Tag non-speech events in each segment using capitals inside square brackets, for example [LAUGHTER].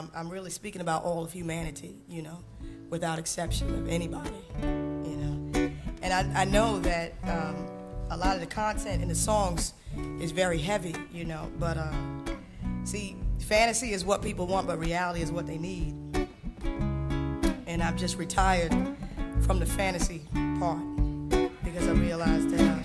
I'm, I'm really speaking about all of humanity, you know, without exception of anybody, you know. And I, I know that um, a lot of the content in the songs is very heavy, you know, but uh, see, fantasy is what people want, but reality is what they need. And I've just retired from the fantasy part because I realized that. Uh,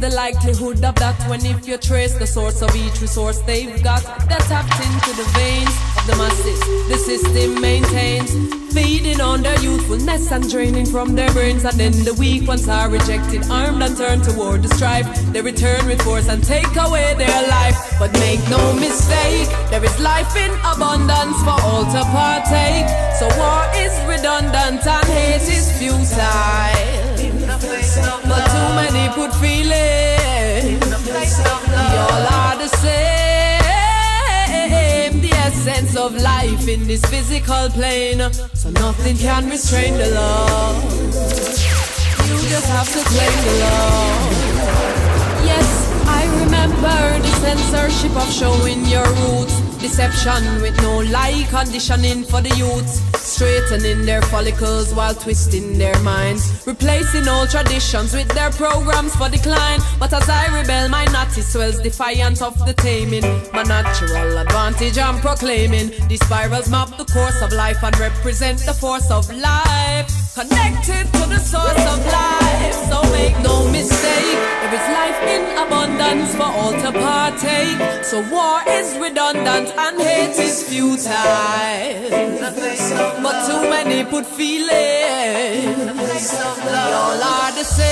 the likelihood of that when if you trace the source of each resource they've got? They're tapped into the veins of the masses. The system maintains, feeding on their youthfulness and draining from their brains. And then the weak ones are rejected, armed and turned toward the strife. They return with force and take away their life. But make no mistake, there is life in abundance for all to partake. So war is redundant and hate is futile. But too many put feelings. We all are the same. The essence of life in this physical plane. So nothing can restrain the love. You just have to claim the love. Yes, I remember the censorship of showing your roots. Deception with no lie conditioning for the youths. Straightening their follicles while twisting their minds. Replacing old traditions with their programs for decline. But as I rebel, my natty swells defiant of the taming. My natural advantage I'm proclaiming. These spirals map the course of life and represent the force of life. Connected to the source of life. So make no mistake, there is life in abundance for all to partake. So war is redundant and hate is futile. But too many put feelings. We all are the same.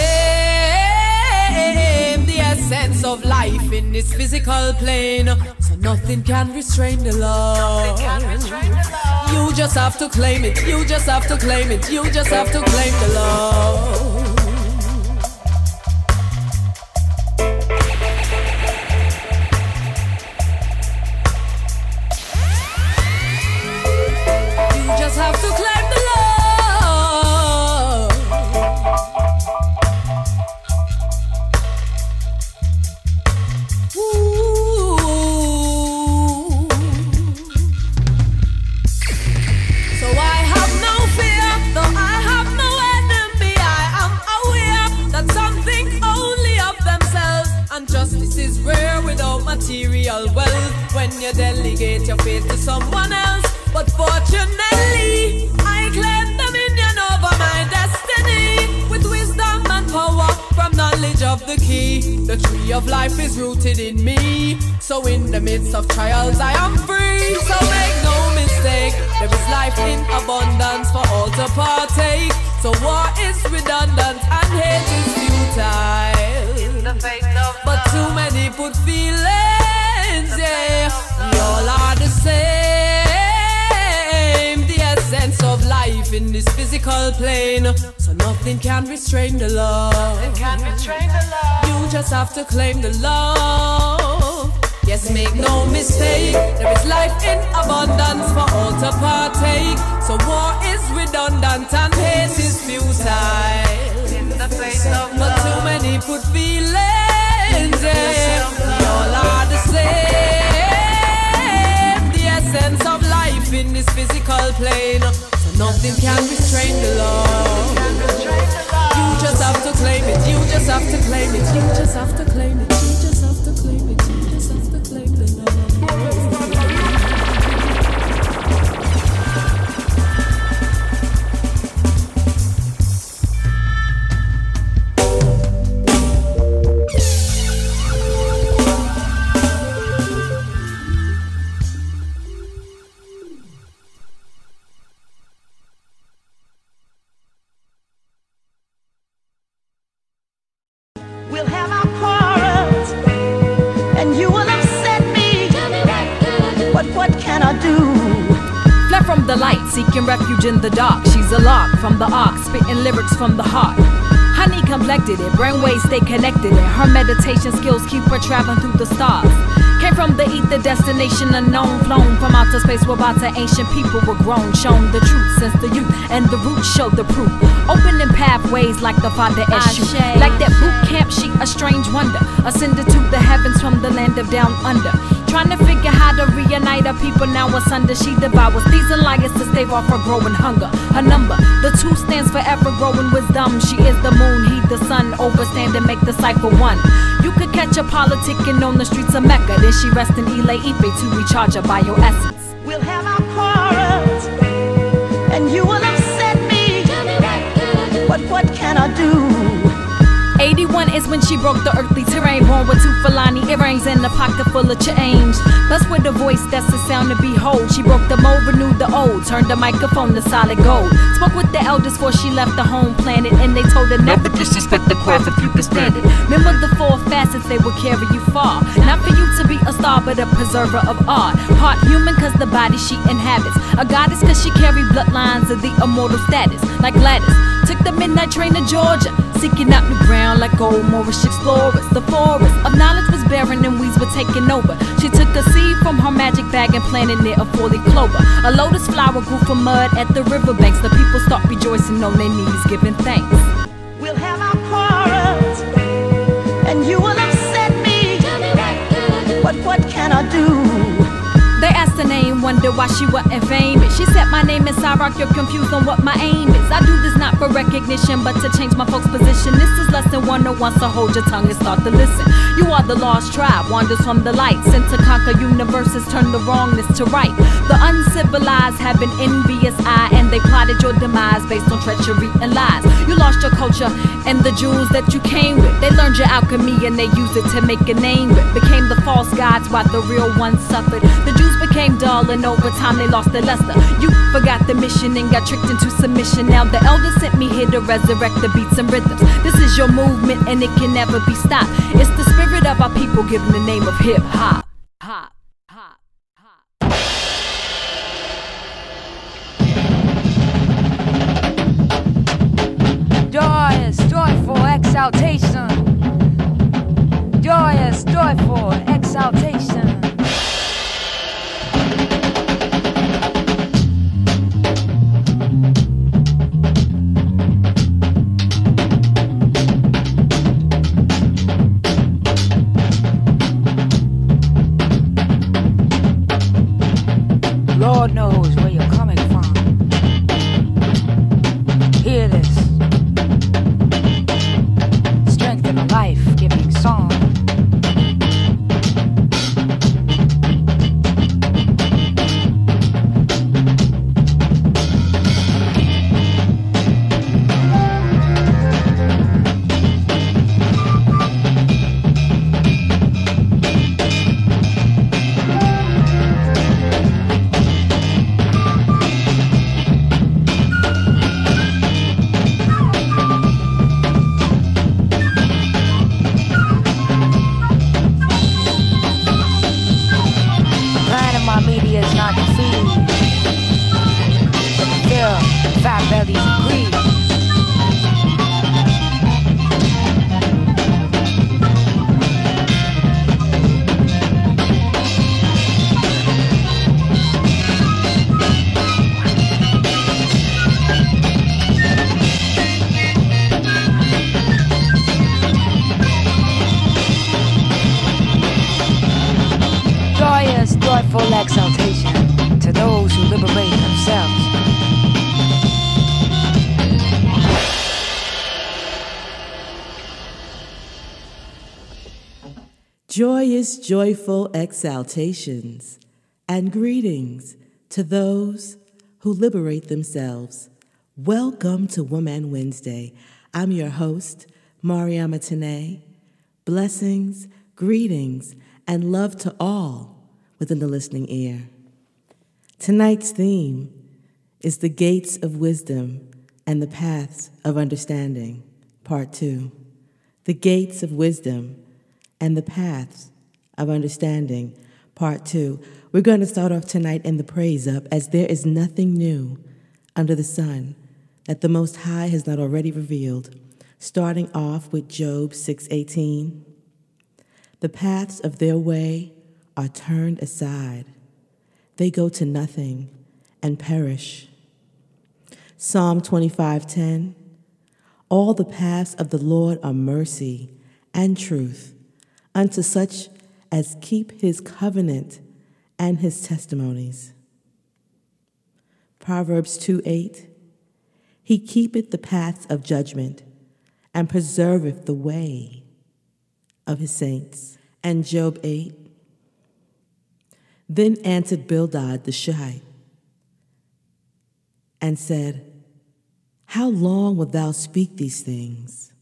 The essence of life in this physical plane. So nothing can restrain the love. You just have to claim it. You just have to claim it. You just have to claim the love. When you delegate your faith to someone else, but fortunately, I claim dominion over my destiny with wisdom and power from knowledge of the key. The tree of life is rooted in me, so in the midst of trials, I am free. So make no mistake, there is life in abundance for all to partake. So war is redundant and hate is futile. But too many put feelings, yeah. We all are the same. The essence of life in this physical plane. So nothing can restrain the love. You just have to claim the love. Yes, make no mistake. There is life in abundance for all to partake. So war is redundant and hate is futile. But too many put feelings in. All are the same. The essence of life in this physical plane. So nothing can restrain the love. You just have to claim it. You just have to claim it. You just have to claim it. In the dark. She's a lark from the ark, spitting lyrics from the heart. Complected it, brainwaves stay connected it. Her meditation skills keep her traveling through the stars. Came from the ether, destination unknown, flown from outer space where about to ancient people were grown. Shown the truth since the youth, and the roots show the proof. Opening pathways like the Father Eshu. Like that boot camp, she a strange wonder. Ascended to the heavens from the land of down under. Trying to figure how to reunite her people now asunder. She devours these alliances to stave off her growing hunger. Her number, the two stands for ever growing wisdom. She is the moon, he the sun. Overstand and make the cipher one. You could catch her politicking on the streets of Mecca. Then she rests in Ile Ife to recharge her bioessence. We'll have our quarrels, and you will upset me. But what can I do? 81 is when she broke the earthly terrain. Born with two Fulani earrings and a pocket full of change. Plus, with a voice that's the sound to behold. She broke the mold, renewed the old, turned the microphone to solid gold. Spoke with the elders before she left the home planet, and they told her never disrespect the craft if you can stand it. Remember the four facets, they will carry you far. Not for you to be a star, but a preserver of art. Part human, cause the body she inhabits. A goddess, cause she carry bloodlines of the immortal status. Like Gladys, took the midnight train to Georgia, seeking out new ground like old Moorish explorers. The forest of knowledge was barren and weeds were taking over. She took a seed from her magic bag and planted it a four-leaf clover. A lotus flower grew from mud at the riverbanks. The people start rejoicing on their knees, giving thanks. We'll have our quarrels, and you will upset me. But what can I do? Her name, wonder why she wasn't famous. She said, My name is Cyrock, you're confused on what my aim is. I do this not for recognition, but to change my folks' position. This is lesson 101, so hold your tongue and start to listen. You are the lost tribe, wanders from the light, sent to conquer universes, turn the wrongness to right. The uncivilized have an envious eye, and they plotted your demise based on treachery and lies. You lost your culture and the jewels that you came with. They learned your alchemy and they used it to make a name with. Became the false gods while the real ones suffered. The became dull and over time they lost their luster. You forgot the mission and got tricked into submission. Now the elders sent me here to resurrect the beats and rhythms. This is your movement and it can never be stopped. It's the spirit of our people given the name of hip. Hop, hop, hop. Joyous, joyful exaltation. Joyous, joyful exaltation. Joyful exaltations and greetings to those who liberate themselves. Welcome to Wombman Wednesday. I'm your host, Mariama Tené. Blessings, greetings, and love to all within the listening ear. Tonight's theme is the gates of wisdom and the paths of understanding, part two. The gates of wisdom and the paths of understanding, part two. We're going to start off tonight in the praise up as there is nothing new under the sun that the Most High has not already revealed. Starting off with Job 6:18. The paths of their way are turned aside. They go to nothing and perish. Psalm 25:10. All the paths of the Lord are mercy and truth unto such as keep his covenant and his testimonies. Proverbs 2 8. He keepeth the paths of judgment and preserveth the way of his saints. And Job 8. Then answered Bildad the Shuhite and said, How long wilt thou speak these things?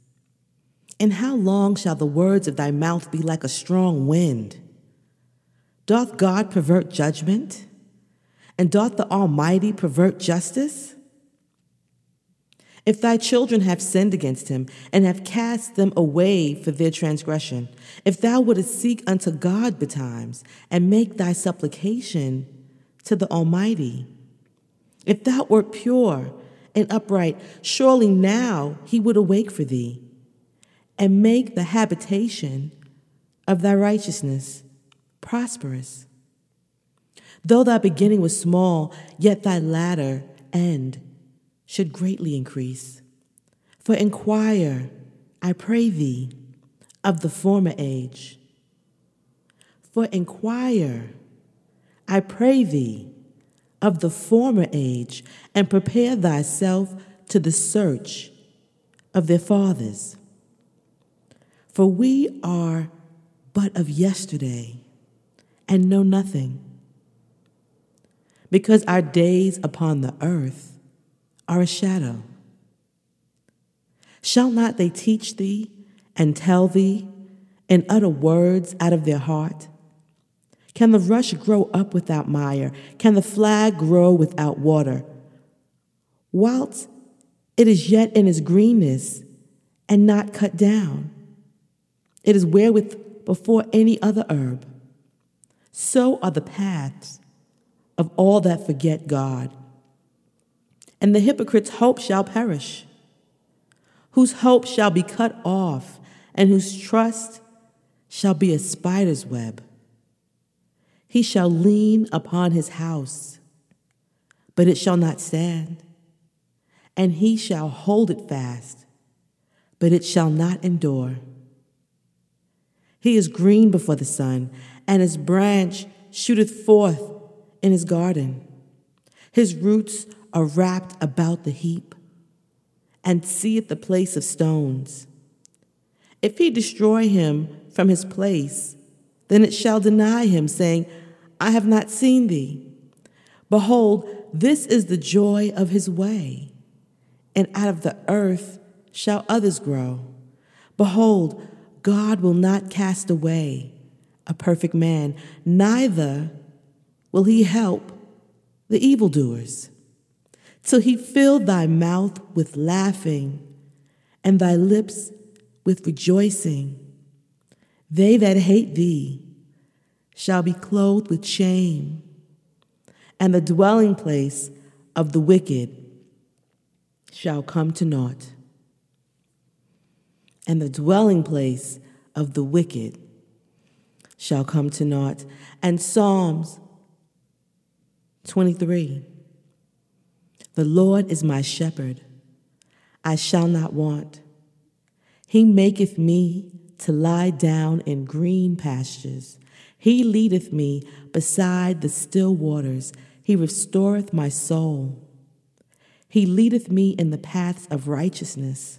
And how long shall the words of thy mouth be like a strong wind? Doth God pervert judgment? And doth the Almighty pervert justice? If thy children have sinned against him, and have cast them away for their transgression, if thou wouldest seek unto God betimes, and make thy supplication to the Almighty, if thou wert pure and upright, surely now he would awake for thee, and make the habitation of thy righteousness prosperous. Though thy beginning was small, yet thy latter end should greatly increase. For inquire, I pray thee, of the former age. For inquire, I pray thee, of the former age, and prepare thyself to the search of their fathers. For we are but of yesterday and know nothing. Because our days upon the earth are a shadow. Shall not they teach thee and tell thee and utter words out of their heart? Can the rush grow up without mire? Can the flag grow without water? Whilst it is yet in its greenness and not cut down, it is wherewith before any other herb. So are the paths of all that forget God. And the hypocrite's hope shall perish, whose hope shall be cut off, and whose trust shall be a spider's web. He shall lean upon his house, but it shall not stand, and he shall hold it fast, but it shall not endure. He is green before the sun, and his branch shooteth forth in his garden. His roots are wrapped about the heap, and seeth the place of stones. If he destroy him from his place, then it shall deny him, saying, I have not seen thee. Behold, this is the joy of his way, and out of the earth shall others grow. Behold, God will not cast away a perfect man, neither will he help the evildoers. Till he fill thy mouth with laughing and thy lips with rejoicing. They that hate thee shall be clothed with shame, and the dwelling place of the wicked shall come to naught. And the dwelling place of the wicked shall come to naught. And Psalms 23 The Lord is my shepherd, I shall not want. He maketh me to lie down in green pastures. He leadeth me beside the still waters. He restoreth my soul. He leadeth me in the paths of righteousness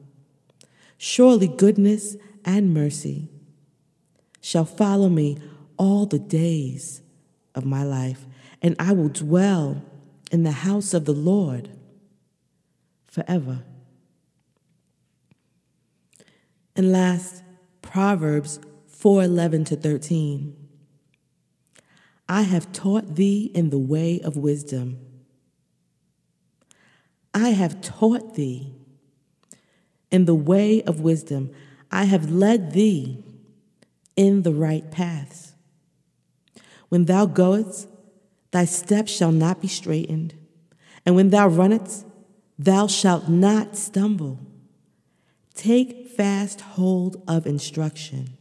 Surely goodness and mercy shall follow me all the days of my life, and I will dwell in the house of the Lord forever. And last, Proverbs 4:11 to 13. I have taught thee in the way of wisdom. I have taught thee in the way of wisdom. I have led thee in the right paths. When thou goest, thy steps shall not be straitened, and when thou runnest, thou shalt not stumble. Take fast hold of instruction.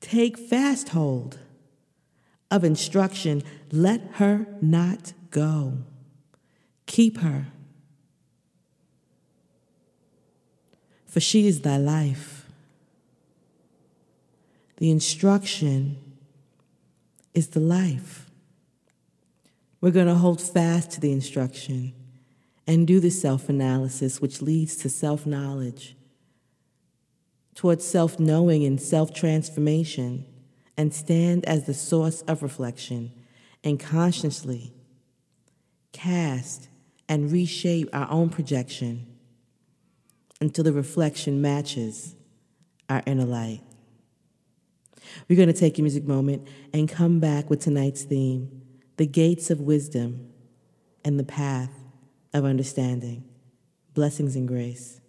Take fast hold of instruction. Let her not go. Keep her for she is thy life. The instruction is the life. We're going to hold fast to the instruction and do the self analysis, which leads to self knowledge, towards self knowing and self transformation, and stand as the source of reflection and consciously cast and reshape our own projection until the reflection matches our inner light. We're going to take a music moment and come back with tonight's theme the gates of wisdom and the path of understanding. Blessings and grace.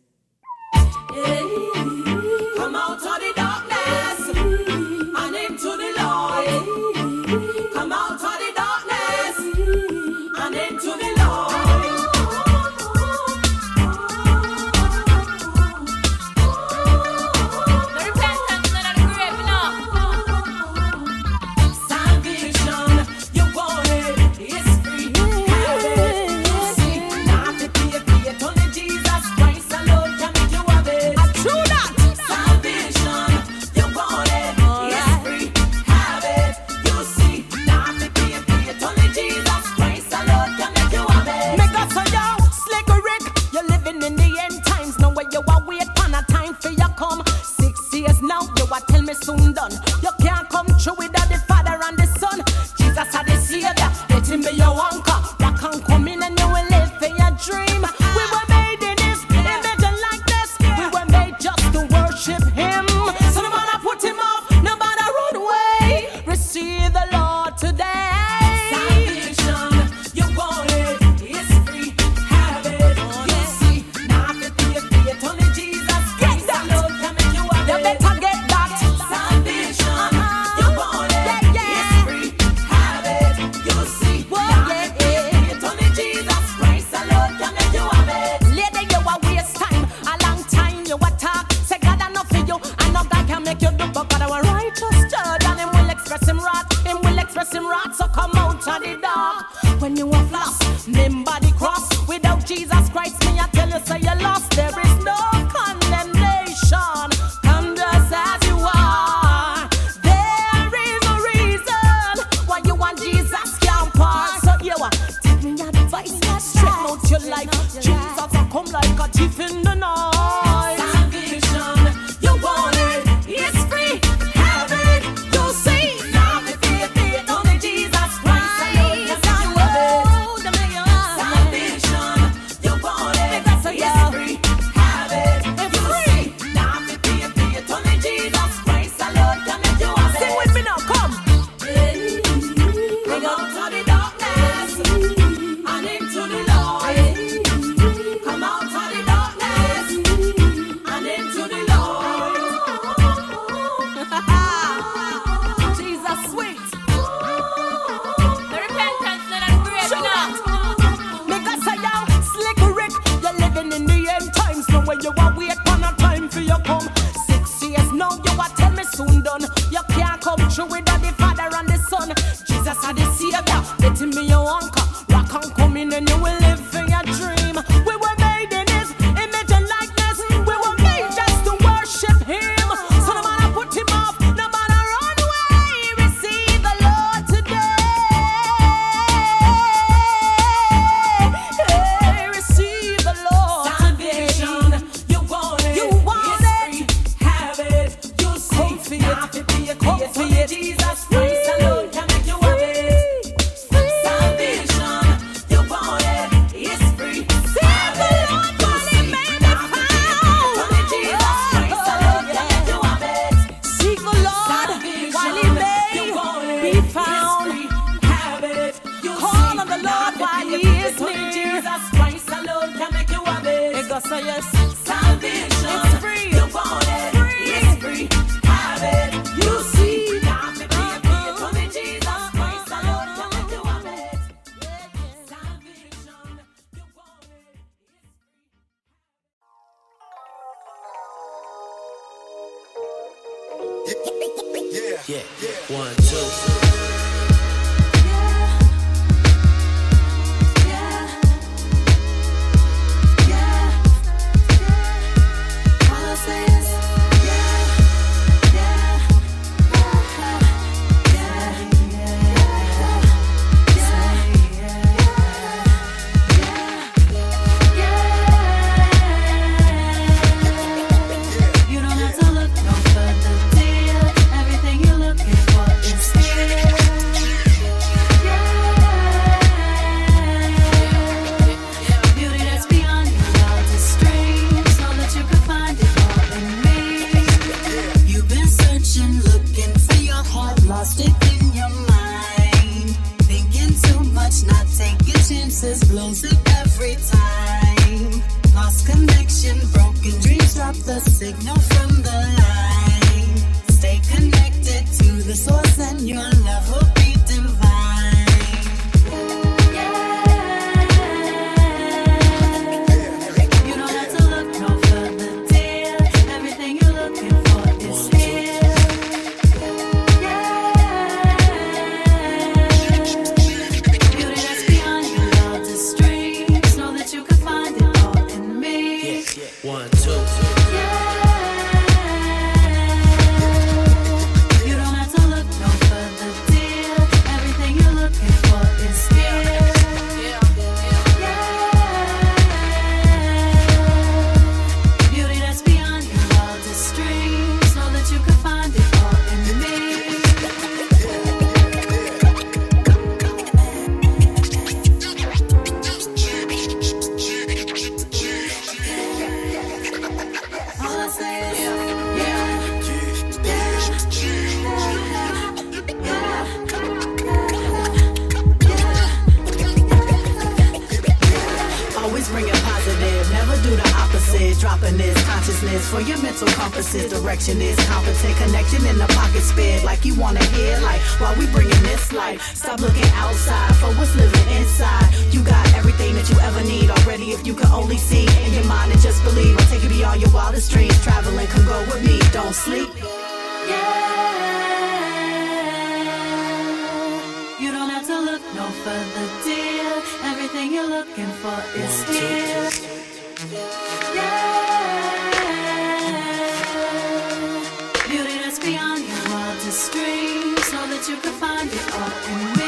is for your mental compasses. Direction is competent, connection in the pocket spit like you wanna hear. Like while we bringing this life, stop looking outside for what's living inside. You got everything that you ever need already if you can only see in your mind and just believe. I'll take you beyond your wildest dreams. Traveling can go with me. Don't sleep. Yeah. You don't have to look no further, dear. Everything you're looking for is here. you could find it all in me.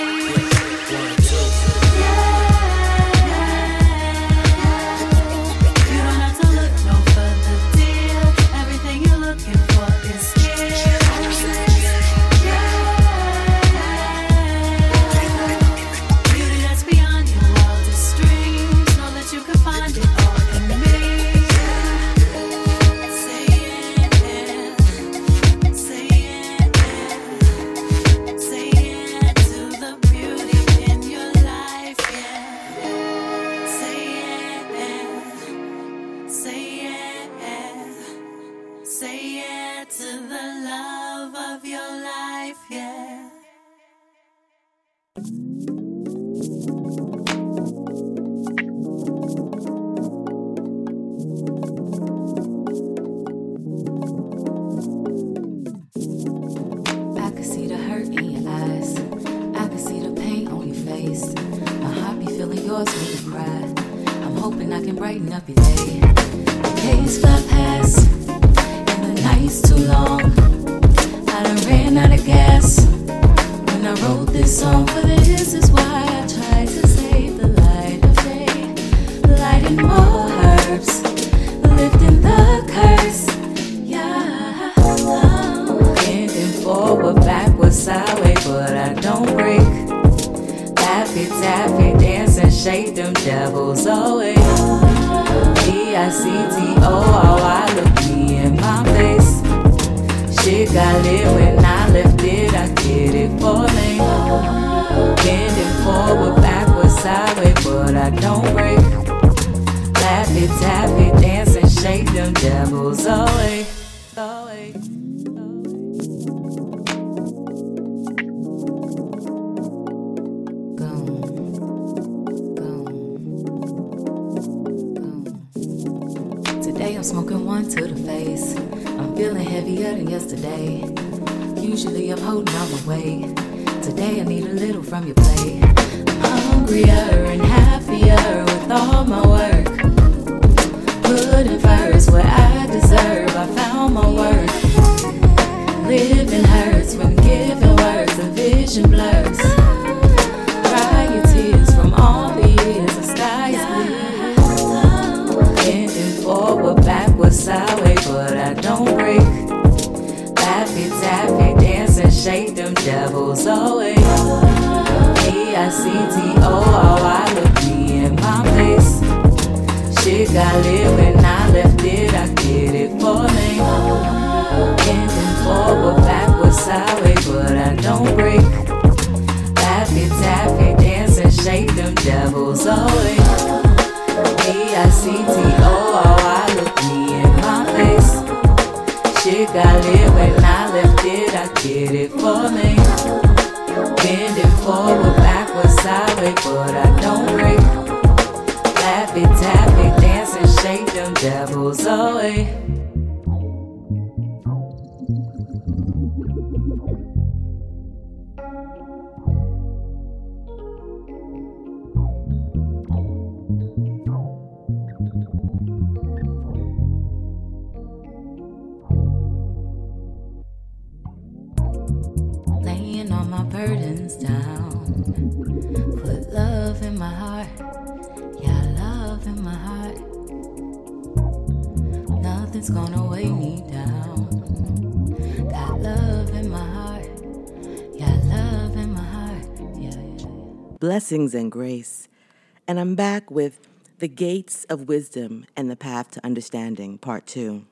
Back with The Gates of Wisdom and the Path to Understanding, Part 2.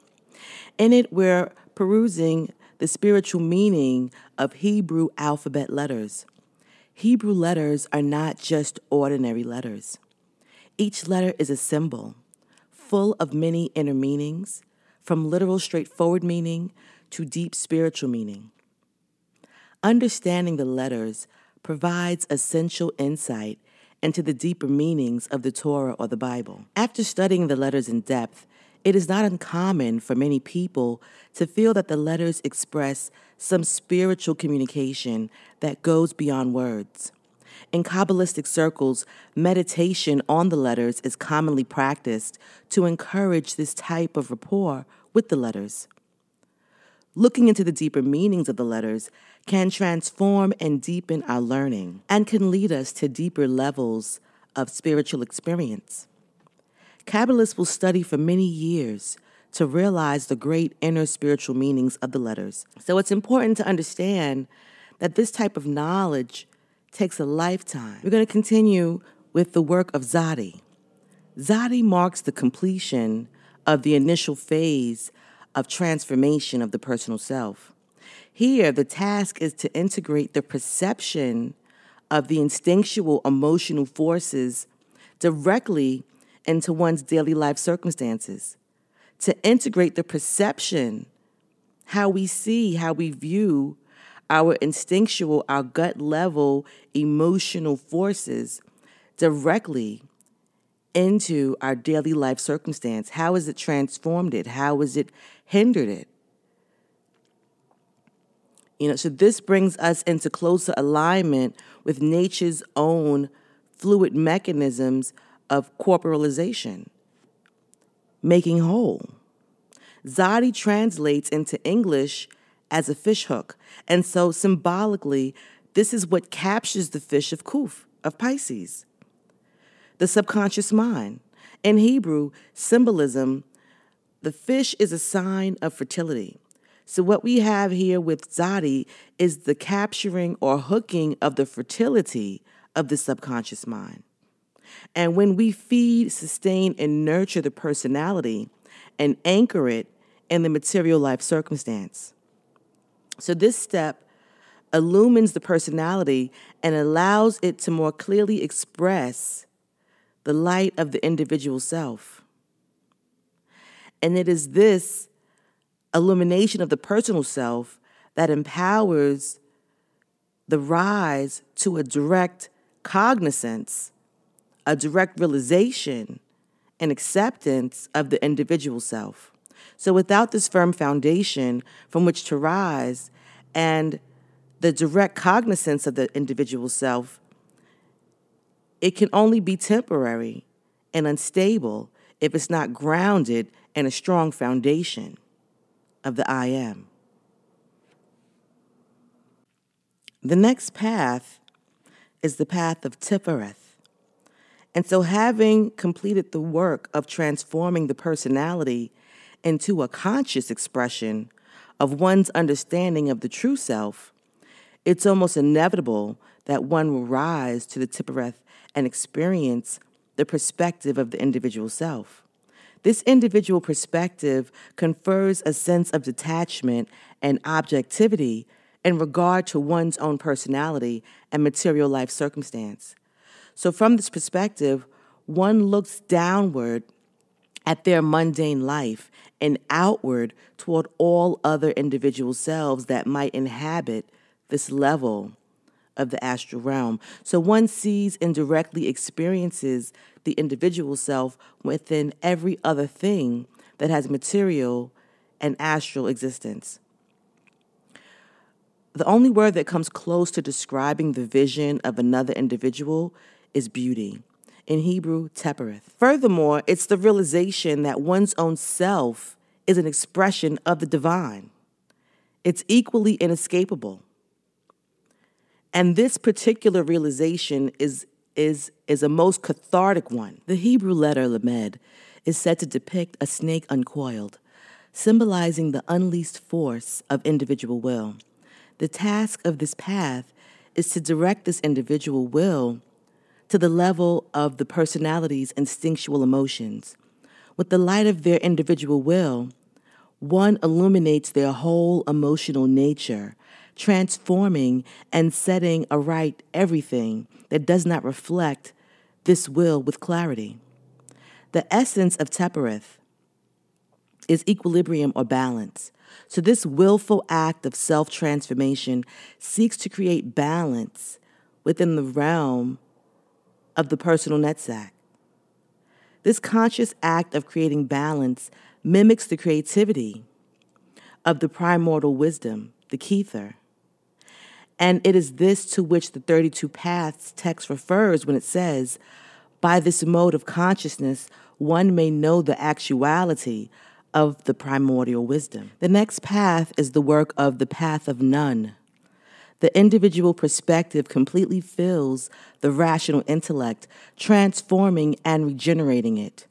In it, we're perusing the spiritual meaning of Hebrew alphabet letters. Hebrew letters are not just ordinary letters. Each letter is a symbol, full of many inner meanings, from literal straightforward meaning to deep spiritual meaning. Understanding the letters provides essential insight into the deeper meanings of the Torah or the Bible. After studying the letters in depth, it is not uncommon for many people to feel that the letters express some spiritual communication that goes beyond words. In Kabbalistic circles, meditation on the letters is commonly practiced to encourage this type of rapport with the letters. Looking into the deeper meanings of the letters can transform and deepen our learning and can lead us to deeper levels of spiritual experience. Kabbalists will study for many years to realize the great inner spiritual meanings of the letters. So it's important to understand that this type of knowledge takes a lifetime. We're going to continue with the work of Zadi. Zadi marks the completion of the initial phase of transformation of the personal self. Here, the task is to integrate the perception of the instinctual emotional forces directly into one's daily life circumstances, to integrate the perception, how we see, how we view our instinctual, our gut level emotional forces directly into our daily life circumstance. How has it transformed it? How has it hindered it? You know, so this brings us into closer alignment with nature's own fluid mechanisms of corporalization, making whole. Zadi translates into English as a fish hook, and so symbolically, this is what captures the fish of Kuf, of Pisces. The subconscious mind. In Hebrew, symbolism, the fish is a sign of fertility. So, what we have here with Zadi is the capturing or hooking of the fertility of the subconscious mind. And when we feed, sustain, and nurture the personality and anchor it in the material life circumstance. So, this step illumines the personality and allows it to more clearly express the light of the individual self. And it is this illumination of the personal self that empowers the rise to a direct cognizance, a direct realization and acceptance of the individual self. So, without this firm foundation from which to rise and the direct cognizance of the individual self, it can only be temporary and unstable if it's not grounded in a strong foundation of the I am. The next path is the path of Tifereth. And so, having completed the work of transforming the personality into a conscious expression of one's understanding of the true self, it's almost inevitable that one will rise to the Tifereth and experience the perspective of the individual self. This individual perspective confers a sense of detachment and objectivity in regard to one's own personality and material life circumstance. So, from this perspective, one looks downward at their mundane life and outward toward all other individual selves that might inhabit this level of the astral realm. So one sees and directly experiences the individual self within every other thing that has material and astral existence. The only word that comes close to describing the vision of another individual is beauty. In Hebrew, tepereth. Furthermore, it's the realization that one's own self is an expression of the divine. It's equally inescapable. And this particular realization is, is, is a most cathartic one. The Hebrew letter Lamed is said to depict a snake uncoiled, symbolizing the unleashed force of individual will. The task of this path is to direct this individual will to the level of the personality's instinctual emotions. With the light of their individual will, one illuminates their whole emotional nature, transforming and setting aright everything that does not reflect this will with clarity. The essence of Tepereth is equilibrium or balance. So, this willful act of self transformation seeks to create balance within the realm of the personal Netzach. This conscious act of creating balance mimics the creativity of the primordial wisdom, the Kether. And it is this to which the 32 Paths text refers when it says, By this mode of consciousness, one may know the actuality of the primordial wisdom. The next path is the work of the path of Nun. The individual perspective completely fills the rational intellect, transforming and regenerating it.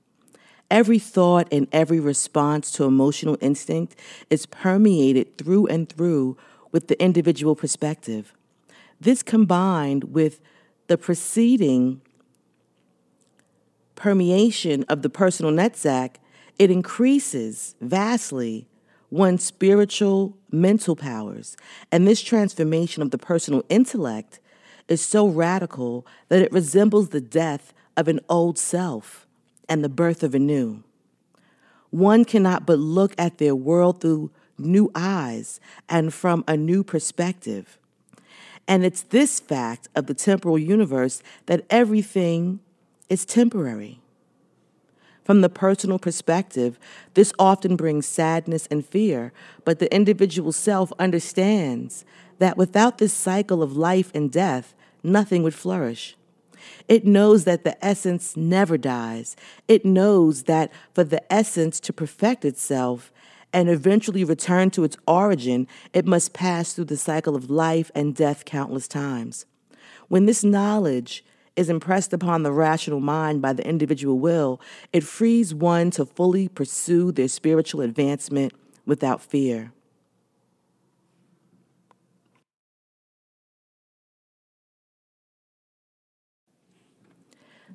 Every thought and every response to emotional instinct is permeated through and through with the individual perspective. This combined with the preceding permeation of the personal Netzach it increases vastly one's spiritual mental powers. And this transformation of the personal intellect is so radical that it resembles the death of an old self and the birth of a new. One cannot but look at their world through new eyes and from a new perspective. And it's this fact of the temporal universe that everything is temporary. From the personal perspective, this often brings sadness and fear, but the individual self understands that without this cycle of life and death, nothing would flourish. It knows that the essence never dies. It knows that for the essence to perfect itself and eventually return to its origin, it must pass through the cycle of life and death countless times. When this knowledge is impressed upon the rational mind by the individual will, it frees one to fully pursue their spiritual advancement without fear.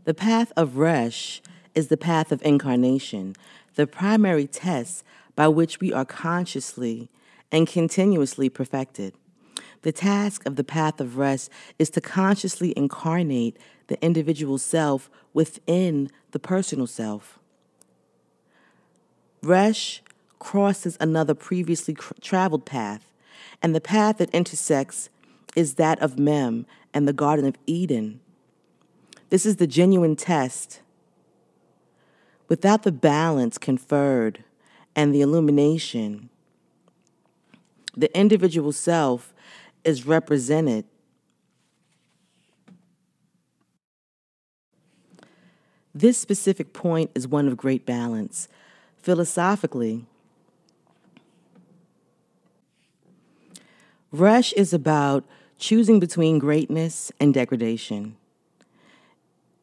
The path of Resh is the path of incarnation, the primary test by which we are consciously and continuously perfected. The task of the path of Resh is to consciously incarnate the individual self within the personal self. Resh crosses another previously cr- traveled path, and the path that intersects is that of Mem and the Garden of Eden. This is the genuine test. Without the balance conferred and the illumination, the individual self is represented This specific point is one of great balance. Philosophically, Resh is about choosing between greatness and degradation.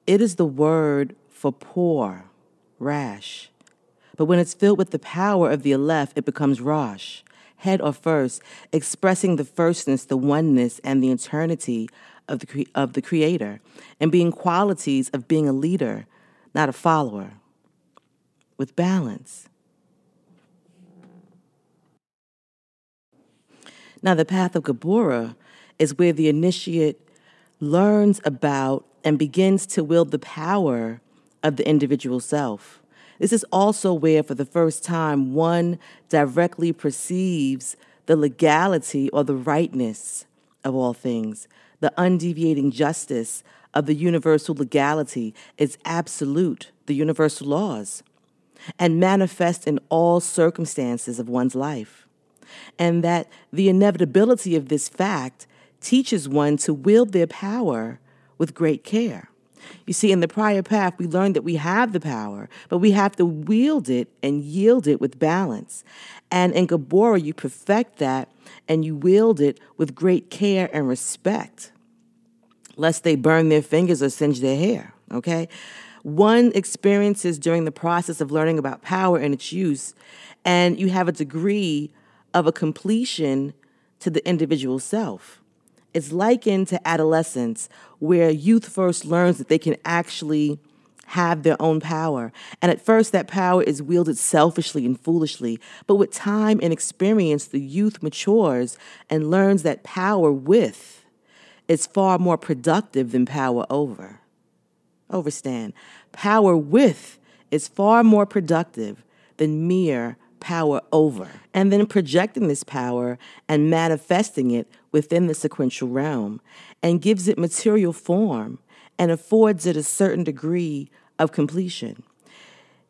It is the word for poor, rash. But when it's filled with the power of the Aleph, it becomes Rosh, head or first, expressing the firstness, the oneness, and the eternity of the, cre- of the Creator, and being qualities of being a leader, not a follower, with balance. Now, the path of Gabora is where the initiate learns about and begins to wield the power of the individual self. This is also where, for the first time, one directly perceives the legality or the rightness of all things, the undeviating justice of the universal legality is absolute, the universal laws, and manifest in all circumstances of one's life. And that the inevitability of this fact teaches one to wield their power with great care. You see, in the prior path, we learned that we have the power, but we have to wield it and yield it with balance. And in Gabora, you perfect that and you wield it with great care and respect lest they burn their fingers or singe their hair, okay? One experiences during the process of learning about power and its use, and you have a degree of a completion to the individual self. It's likened to adolescence, where youth first learns that they can actually have their own power. And at first, that power is wielded selfishly and foolishly. But with time and experience, the youth matures and learns that power with is far more productive than power over. Overstand. Power with is far more productive than mere power over. And then projecting this power and manifesting it within the sequential realm and gives it material form and affords it a certain degree of completion.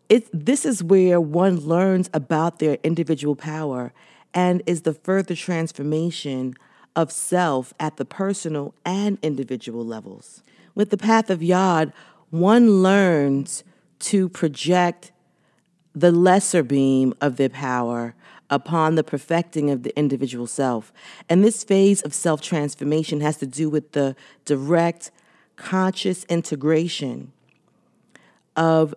It, this is where one learns about their individual power and is the further transformation of self at the personal and individual levels. With the path of Yod, one learns to project the lesser beam of their power upon the perfecting of the individual self. And this phase of self transformation has to do with the direct, conscious integration of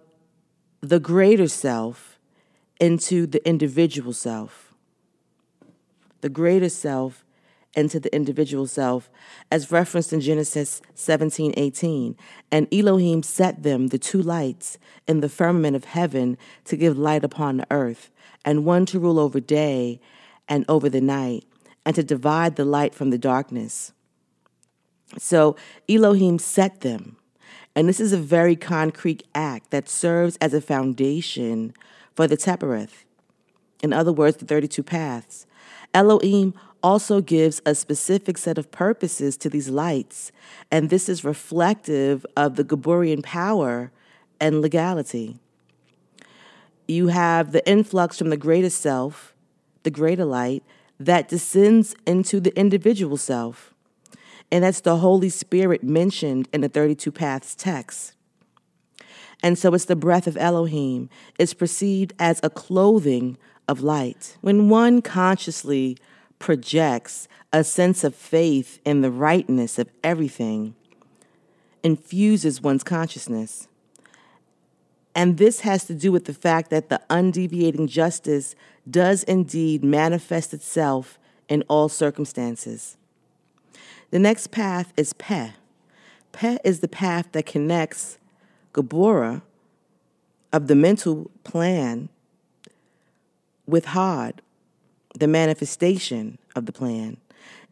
the greater self into the individual self. The greater self into the individual self, as referenced in Genesis 17 18. And Elohim set them, the two lights, in the firmament of heaven to give light upon the earth, and one to rule over day and over the night, and to divide the light from the darkness. So Elohim set them. And this is a very concrete act that serves as a foundation for the Tepereth. In other words, the 32 paths. Elohim also gives a specific set of purposes to these lights, and this is reflective of the Gaborian power and legality. You have the influx from the greater self, the greater light, that descends into the individual self. And that's the Holy Spirit mentioned in the 32 Paths text. And so it's the breath of Elohim. It's perceived as a clothing of light. When one consciously projects a sense of faith in the rightness of everything, infuses one's consciousness. And this has to do with the fact that the undeviating justice does indeed manifest itself in all circumstances. The next path is Peh. Peh is the path that connects Gabora of the mental plan with Hod the manifestation of the plan.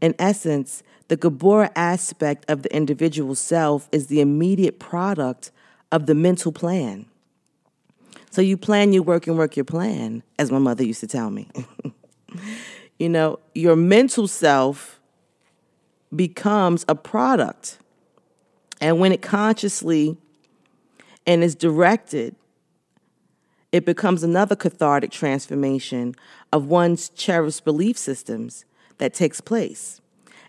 In essence, the Gabora aspect of the individual self is the immediate product of the mental plan. So you plan your work and work your plan, as my mother used to tell me. [LAUGHS] you know, your mental self becomes a product. And when it consciously and is directed it becomes another cathartic transformation of one's cherished belief systems that takes place.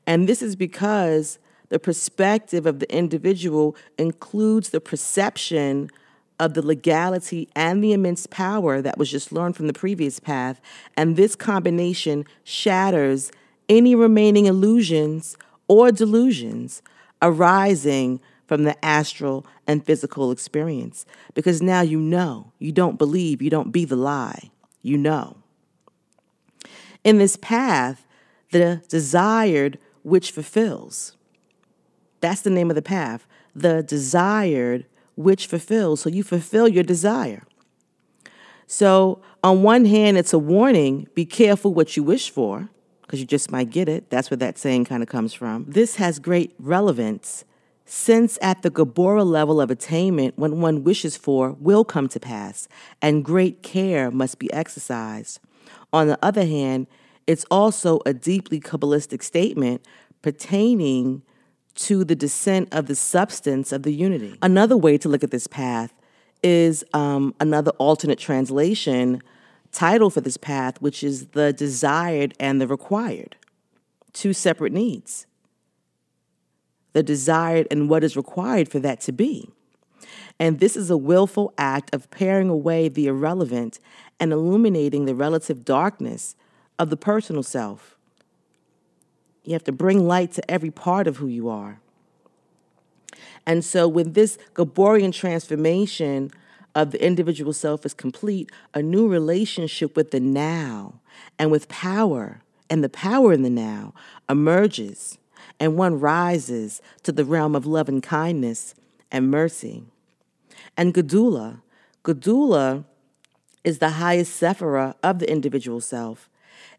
And this is because the perspective of the individual includes the perception of the legality and the immense power that was just learned from the previous path. And this combination shatters any remaining illusions or delusions arising from the astral and physical experience. Because now you know, you don't believe, you don't be the lie, you know. In this path, the desired which fulfills. That's the name of the path. The desired which fulfills. So you fulfill your desire. So, on one hand, it's a warning be careful what you wish for, because you just might get it. That's where that saying kind of comes from. This has great relevance since at the Gabora level of attainment, what one wishes for will come to pass, and great care must be exercised. On the other hand, it's also a deeply Kabbalistic statement pertaining to the descent of the substance of the unity. Another way to look at this path is um, another alternate translation title for this path, which is the desired and the required, two separate needs. The desired and what is required for that to be. And this is a willful act of paring away the irrelevant and illuminating the relative darkness of the personal self. You have to bring light to every part of who you are. And so, when this Gaborian transformation of the individual self is complete, a new relationship with the now and with power and the power in the now emerges, and one rises to the realm of love and kindness and mercy. And Gedula, Gedula is the highest sephira of the individual self,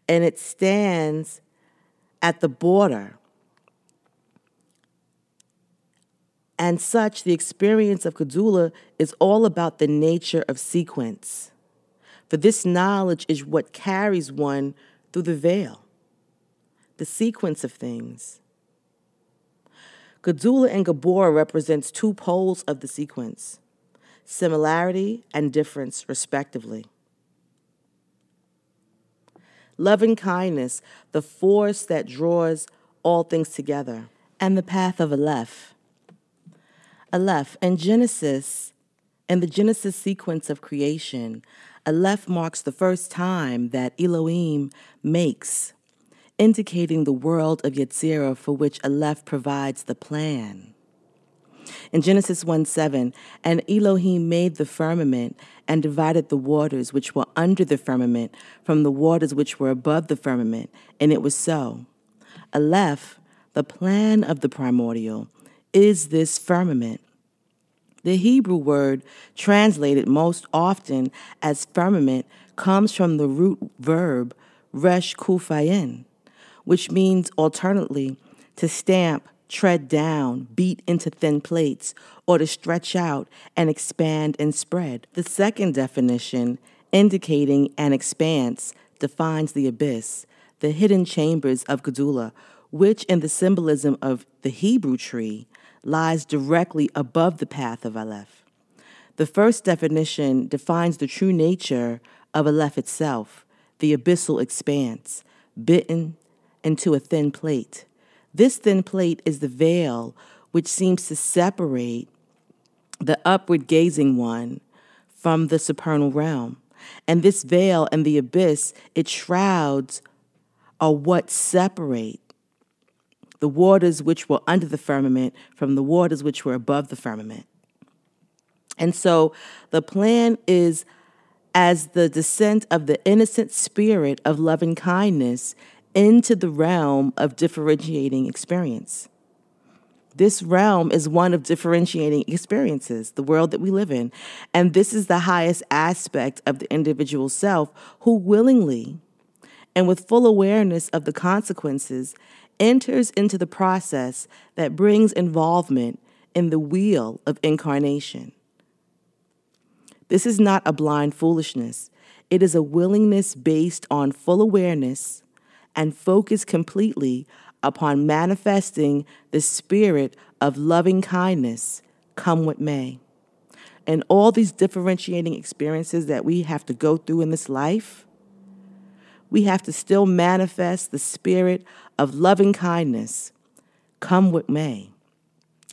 and it stands at the border. And such, the experience of Gedula is all about the nature of sequence. For this knowledge is what carries one through the veil, the sequence of things. Gedula and Gabor represents two poles of the sequence, similarity and difference, respectively loving kindness, the force that draws all things together, and the path of Aleph. Aleph, in Genesis, in the Genesis sequence of creation, Aleph marks the first time that Elohim makes, indicating the world of Yetzirah for which Aleph provides the plan. In Genesis 1 7, and Elohim made the firmament and divided the waters which were under the firmament from the waters which were above the firmament, and it was so. Aleph, the plan of the primordial, is this firmament. The Hebrew word translated most often as firmament comes from the root verb resh kuf ayin, which means alternately to stamp, tread down, beat into thin plates, or to stretch out and expand and spread. The second definition, indicating an expanse, defines the abyss, the hidden chambers of Gedula, which in the symbolism of the Hebrew tree lies directly above the path of Aleph. The first definition defines the true nature of Aleph itself, the abyssal expanse, bitten into a thin plate. This thin plate is the veil which seems to separate the upward gazing one from the supernal realm. And this veil and the abyss, it shrouds are what separate the waters which were under the firmament from the waters which were above the firmament. And so the plan is as the descent of the innocent spirit of loving kindness into the realm of differentiating experience. This realm is one of differentiating experiences, the world that we live in. And this is the highest aspect of the individual self who willingly and with full awareness of the consequences enters into the process that brings involvement in the wheel of incarnation. This is not a blind foolishness. It is a willingness based on full awareness and focus completely upon manifesting the spirit of loving kindness, come what may. and all these differentiating experiences that we have to go through in this life, we have to still manifest the spirit of loving kindness, come what may.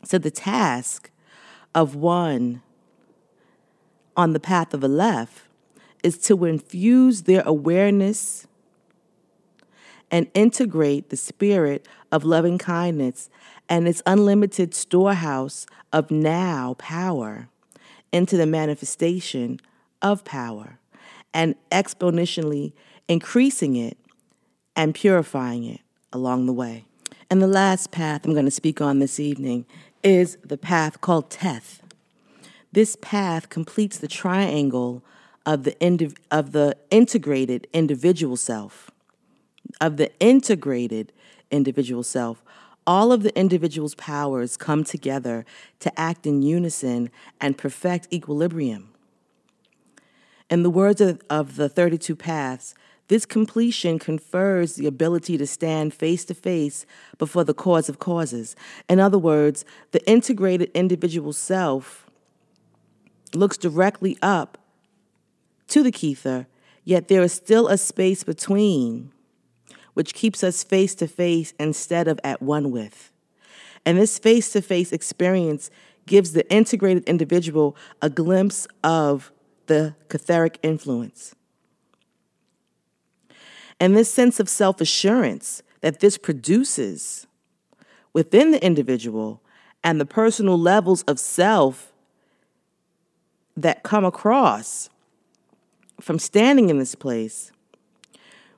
So the task of one on the path of Aleph is to infuse their awareness and integrate the spirit of loving kindness and its unlimited storehouse of now power into the manifestation of power and exponentially increasing it and purifying it along the way. And the last path I'm going to speak on this evening is the path called Teth. This path completes the triangle of the, indiv- of the integrated individual self. Of the integrated individual self, all of the individual's powers come together to act in unison and perfect equilibrium. In the words of, of the 32 paths, this completion confers the ability to stand face to face before the cause of causes. In other words, the integrated individual self looks directly up to the Kether, yet there is still a space between, which keeps us face to face instead of at one with. And this face to face experience gives the integrated individual a glimpse of the catheric influence. And this sense of self assurance that this produces within the individual and the personal levels of self that come across from standing in this place,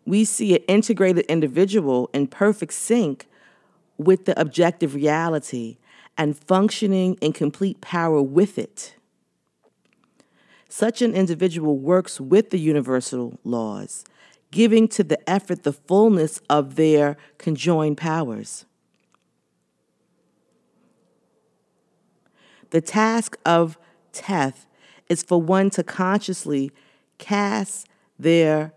we see an integrated individual in perfect sync with the objective reality and functioning in complete power with it. Such an individual works with the universal laws giving to the effort the fullness of their conjoined powers. The task of Teth is for one to consciously cast their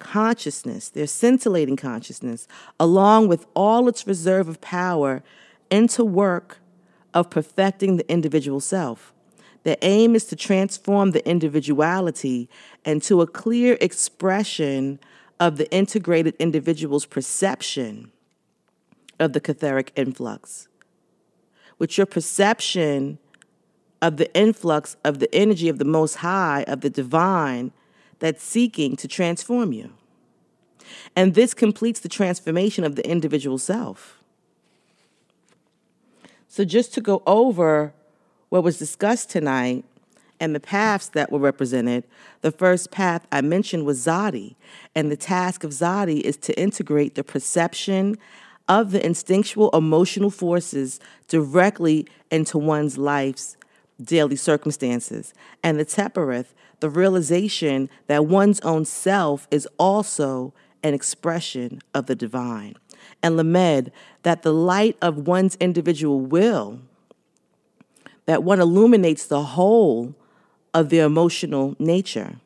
consciousness, their scintillating consciousness, along with all its reserve of power, into work of perfecting the individual self. The aim is to transform the individuality into a clear expression of the integrated individual's perception of the catheric influx. With your perception of the influx of the energy of the Most High, of the divine, that's seeking to transform you. And this completes the transformation of the individual self. So, just to go over what was discussed tonight and the paths that were represented, the first path I mentioned was Zadi. And the task of Zadi is to integrate the perception of the instinctual emotional forces directly into one's life's daily circumstances. And the Tepereth, the realization that one's own self is also an expression of the divine. And Lamed, that the light of one's individual will that one illuminates the whole of their emotional nature,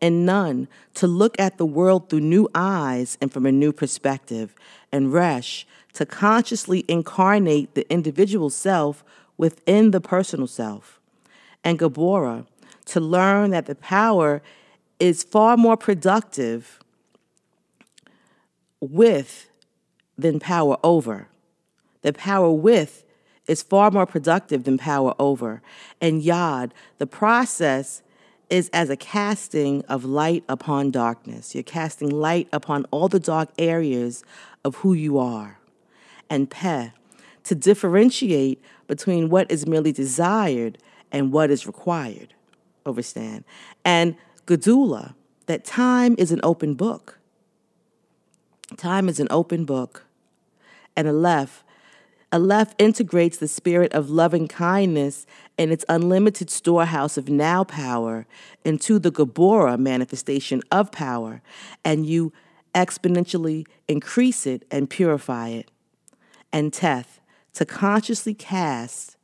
and Nun to look at the world through new eyes and from a new perspective, and Resh to consciously incarnate the individual self within the personal self, and Gabora to learn that the power is far more productive with than power over. The power with is far more productive than power over. And Yod, the process is as a casting of light upon darkness. You're casting light upon all the dark areas of who you are. And Peh, to differentiate between what is merely desired and what is required. Overstand. And Gedula, that time is an open book. Time is an open book. And Aleph, Aleph integrates the spirit of loving kindness and its unlimited storehouse of now power into the Gabora manifestation of power, and you exponentially increase it and purify it. And Teth, to consciously cast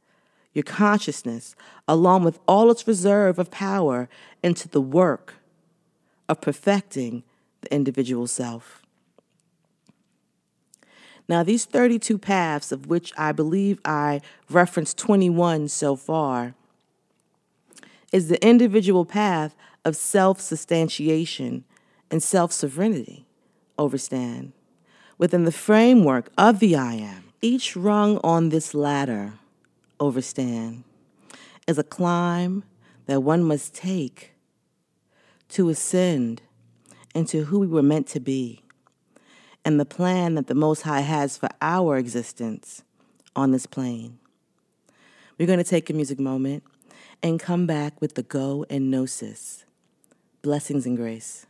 your consciousness, along with all its reserve of power, into the work of perfecting the individual self. Now, these 32 paths, of which I believe I referenced 21 so far, is the individual path of self substantiation and self sovereignty, overstand, within the framework of the I am. Each rung on this ladder overstand is a climb that one must take to ascend into who we were meant to be and the plan that the Most High has for our existence on this plane. We're going to take a music moment and come back with the Go and Know Sis. Blessings and grace.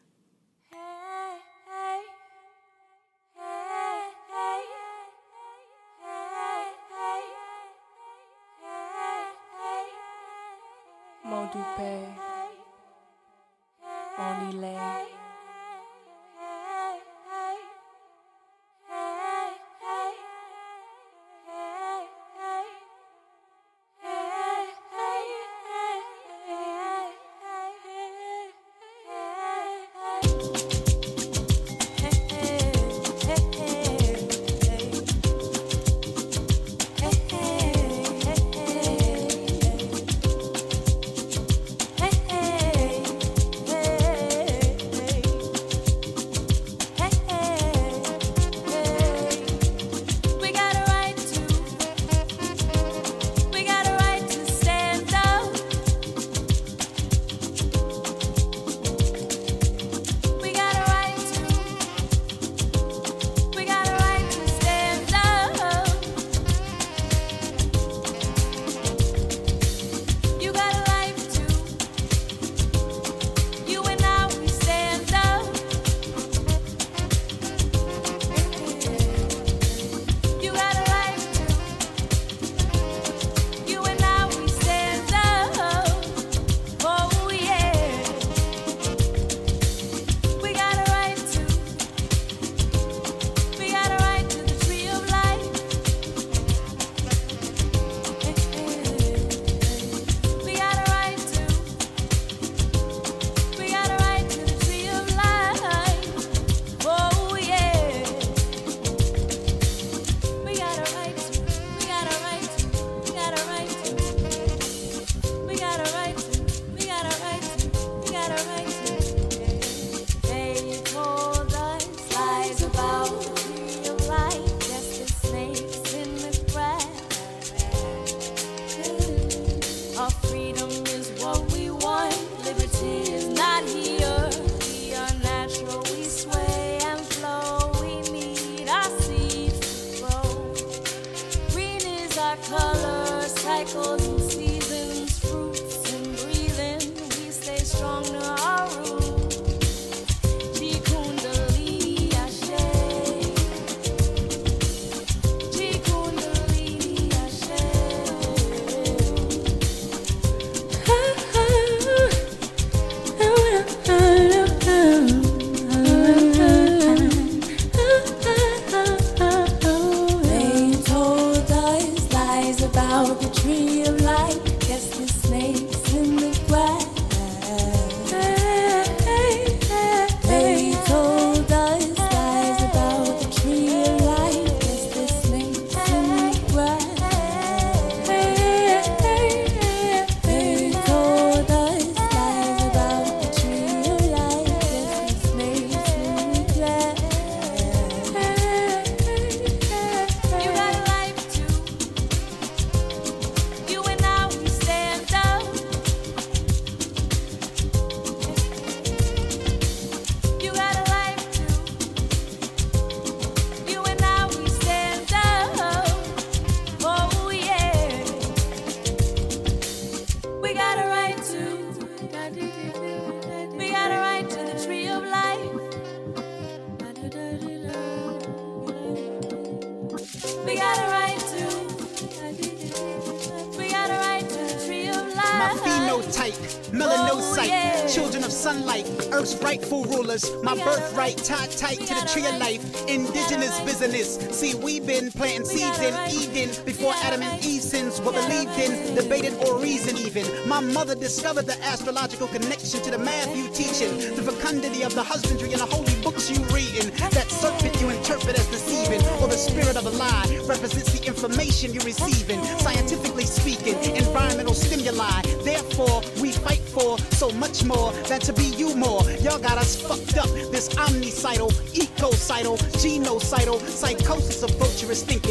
were believed in, debated or reasoned even. My mother discovered the astrological connection to the math you teaching, the fecundity of the husbandry and the holy books you reading. That serpent you interpret as deceiving, or the spirit of a lie represents the information you're receiving. Scientifically speaking, environmental stimuli. Therefore, we fight for so much more than to be you more. Y'all got us fucked up. This omnicidal, ecocidal, genocidal, psychosis of vulturous thinking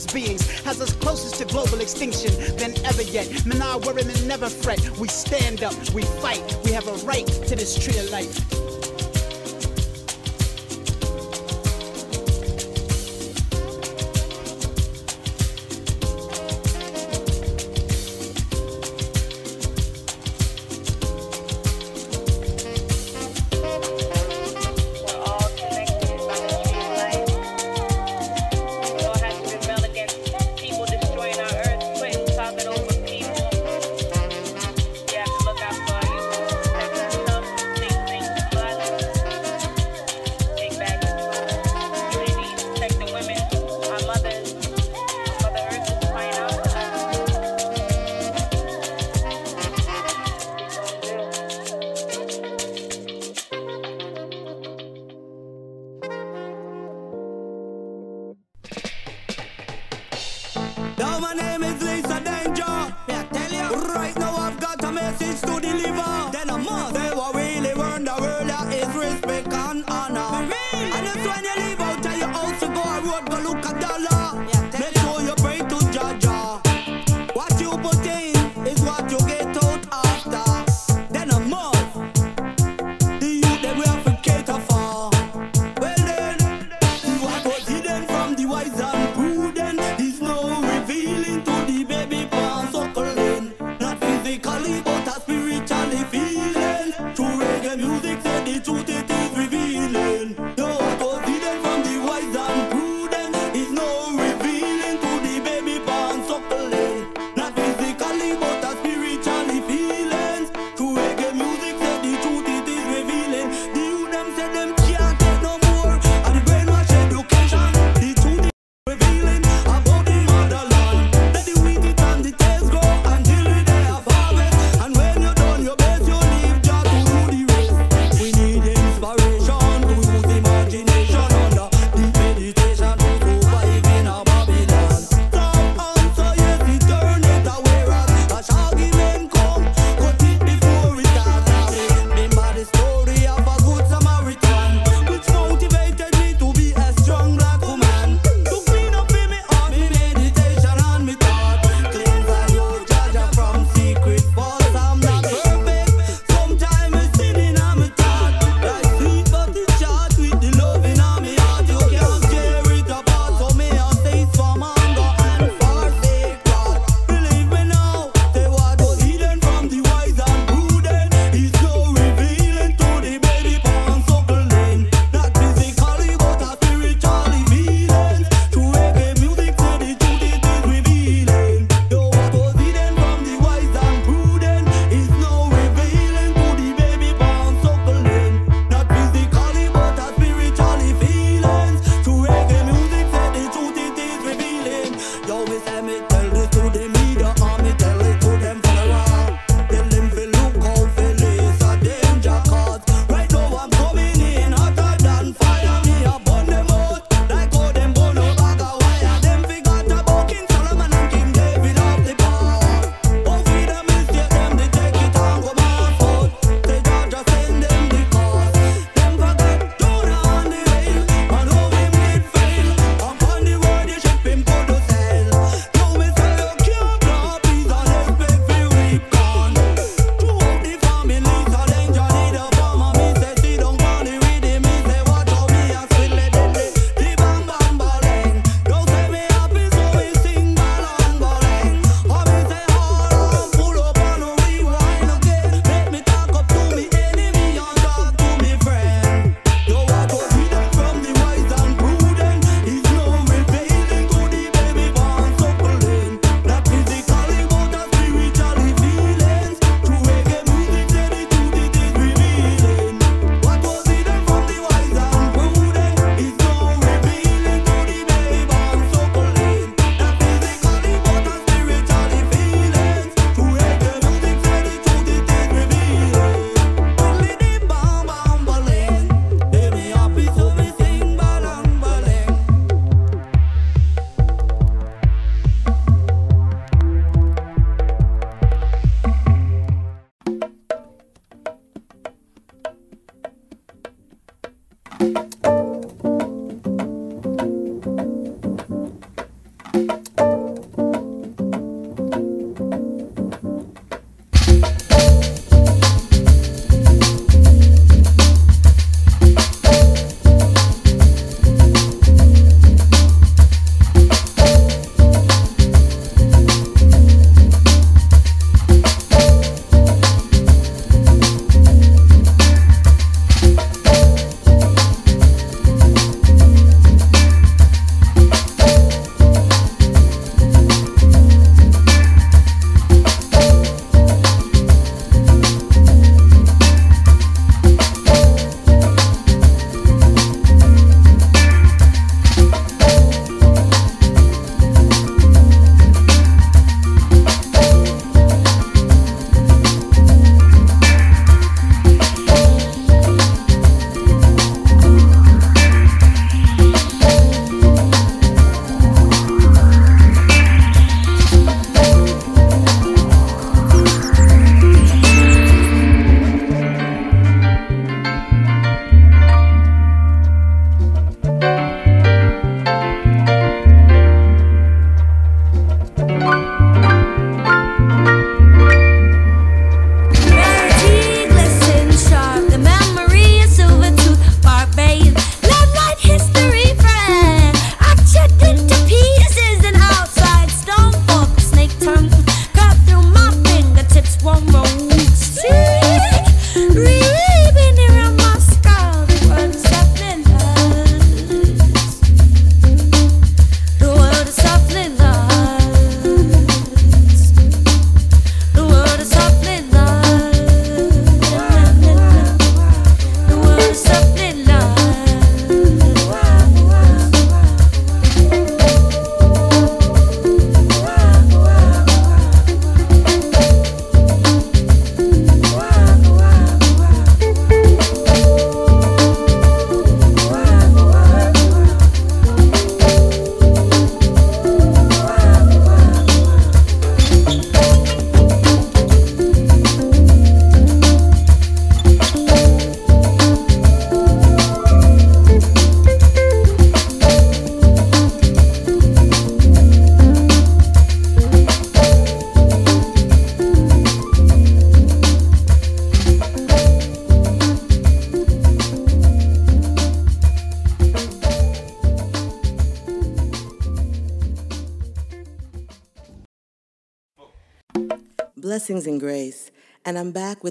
conscious beings has us closest to global extinction than ever yet. Men are worried and never fret. We stand up, we fight, we have a right to this tree of life.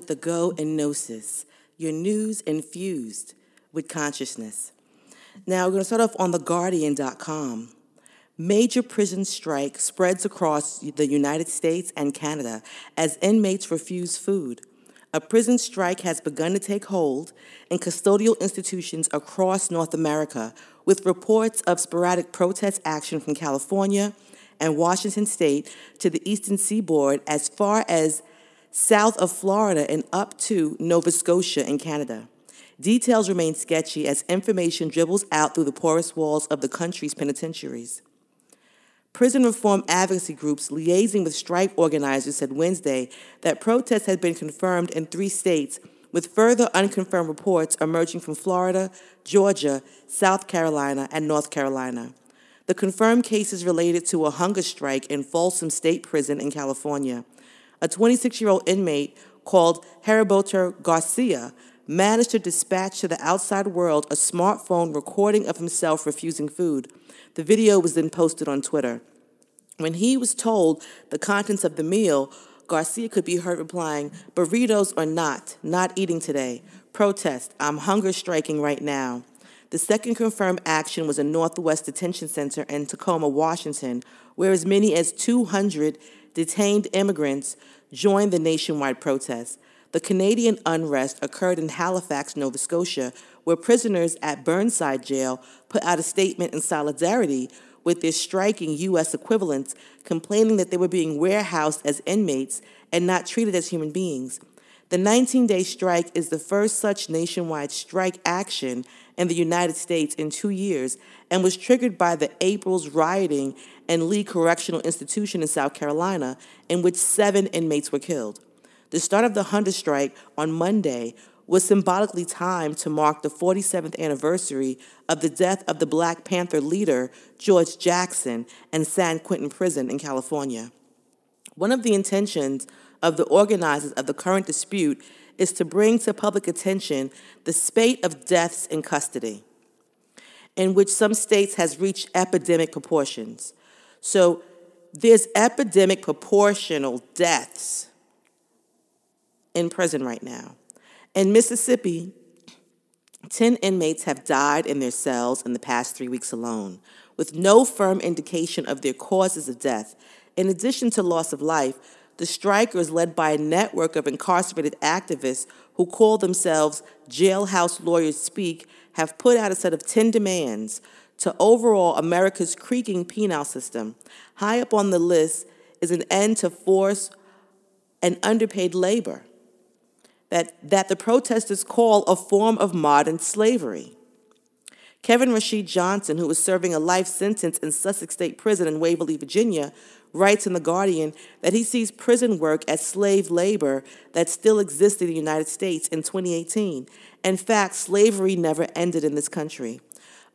The Go and Know Sis, your news infused with consciousness. Now, we're going to start off on TheGuardian.com. Major prison strike spreads across the United States and Canada as inmates refuse food. A prison strike has begun to take hold in custodial institutions across North America, with reports of sporadic protest action from California and Washington state to the eastern seaboard as far as south of Florida and up to Nova Scotia in Canada. Details remain sketchy as information dribbles out through the porous walls of the country's penitentiaries. Prison reform advocacy groups liaising with strike organizers said Wednesday that protests had been confirmed in three states, with further unconfirmed reports emerging from Florida, Georgia, South Carolina, and North Carolina. The confirmed cases related to a hunger strike in Folsom State Prison in California. A 26 year old inmate called Heriberto Garcia managed to dispatch to the outside world a smartphone recording of himself refusing food. The video was then posted on Twitter. When he was told the contents of the meal, Garcia could be heard replying, Burritos or not, not eating today. Protest, I'm hunger striking right now. The second confirmed action was a Northwest Detention Center in Tacoma, Washington, where as many as 200 detained immigrants joined the nationwide protest. The Canadian unrest occurred in Halifax, Nova Scotia, where prisoners at Burnside Jail put out a statement in solidarity with their striking U.S. equivalents, complaining that they were being warehoused as inmates and not treated as human beings. The 19 day strike is the first such nationwide strike action in the United States in two years and was triggered by the April's rioting in Lee Correctional Institution in South Carolina, in which seven inmates were killed. The start of the hunger strike on Monday was symbolically timed to mark the 47th anniversary of the death of the Black Panther leader George Jackson in San Quentin Prison in California. One of the intentions of the organizers of the current dispute is to bring to public attention the spate of deaths in custody, in which some states has reached epidemic proportions. So there's epidemic proportional deaths in prison right now. In Mississippi, 10 inmates have died in their cells in the past three weeks alone, with no firm indication of their causes of death. In addition to loss of life, the strikers, led by a network of incarcerated activists who call themselves Jailhouse Lawyers Speak, have put out a set of 10 demands to overhaul America's creaking penal system. High up on the list is an end to forced and underpaid labor that, that the protesters call a form of modern slavery. Kevin Rashid Johnson, who was serving a life sentence in Sussex State Prison in Waverly, Virginia, writes in The Guardian that he sees prison work as slave labor that still exists in the United States in 2018. In fact, slavery never ended in this country.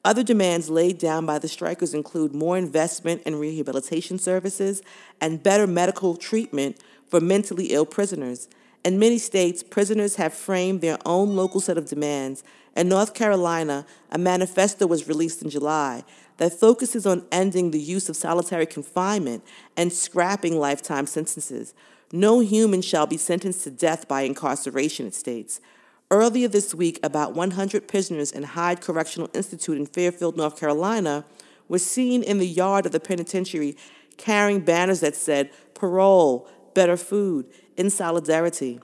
Other demands laid down by the strikers include more investment in rehabilitation services and better medical treatment for mentally ill prisoners. In many states, prisoners have framed their own local set of demands. In North Carolina, a manifesto was released in July that focuses on ending the use of solitary confinement and scrapping lifetime sentences. No human shall be sentenced to death by incarceration, it states. Earlier this week, about 100 prisoners in Hyde Correctional Institute in Fairfield, North Carolina, were seen in the yard of the penitentiary carrying banners that said, Parole, better food, in solidarity.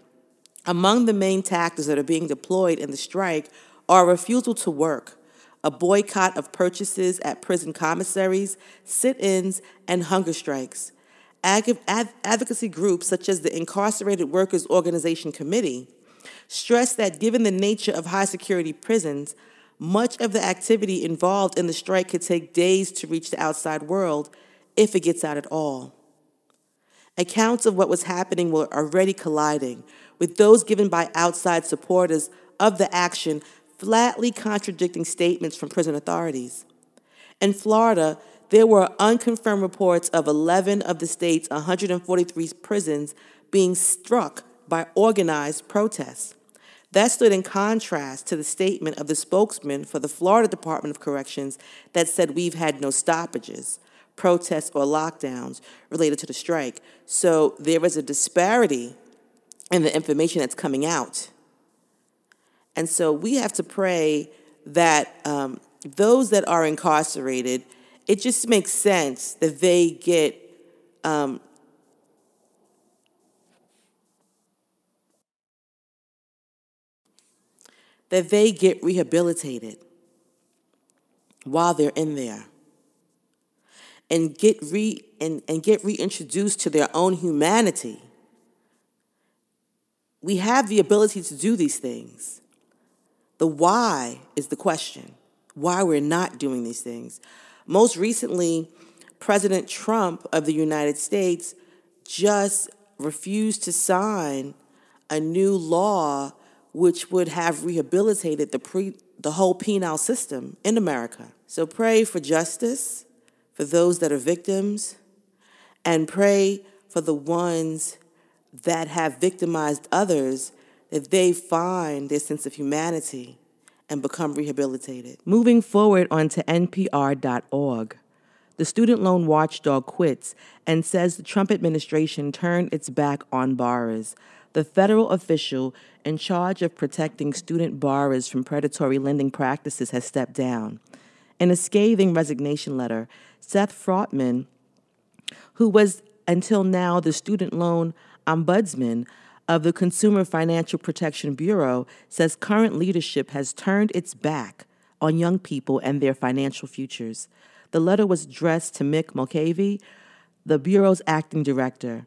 Among the main tactics that are being deployed in the strike are refusal to work, a boycott of purchases at prison commissaries, sit ins, and hunger strikes. advocacy groups such as the Incarcerated Workers Organization Committee stress that given the nature of high security prisons, much of the activity involved in the strike could take days to reach the outside world if it gets out at all. Accounts of what was happening were already colliding, with those given by outside supporters of the action flatly contradicting statements from prison authorities. In Florida, there were unconfirmed reports of 11 of the state's 143 prisons being struck by organized protests. That stood in contrast to the statement of the spokesman for the Florida Department of Corrections that said we've had no stoppages. protests or lockdowns related to the strike. So there is a disparity in the information that's coming out. And so we have to pray that um, those that are incarcerated, it just makes sense that they get um, that they get rehabilitated while they're in there and get re and, and get reintroduced to their own humanity. We have the ability to do these things. The why is the question. Why we're not doing these things. Most recently, President Trump of the United States just refused to sign a new law which would have rehabilitated the pre the whole penal system in America. So pray for justice for those that are victims and pray for the ones that have victimized others that they find their sense of humanity and become rehabilitated. Moving forward onto npr.org. The student loan watchdog quits and says the Trump administration turned its back on borrowers. The federal official in charge of protecting student borrowers from predatory lending practices has stepped down. In a scathing resignation letter, Seth Frotman, who was until now the student loan ombudsman of the Consumer Financial Protection Bureau, says current leadership has turned its back on young people and their financial futures. The letter was addressed to Mick Mulvaney, the Bureau's acting director.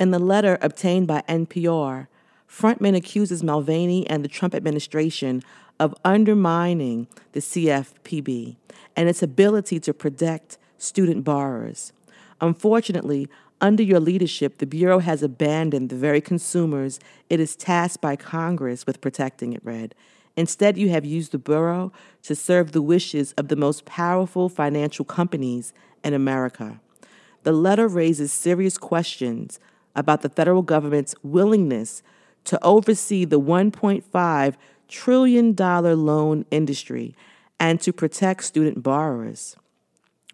In the letter obtained by NPR, Frotman accuses Mulvaney and the Trump administration of undermining the CFPB and its ability to protect student borrowers. Unfortunately, under your leadership, the Bureau has abandoned the very consumers it is tasked by Congress with protecting, it read. Instead, you have used the Bureau to serve the wishes of the most powerful financial companies in America. The letter raises serious questions about the federal government's willingness to oversee the $1.5 trillion loan industry and to protect student borrowers.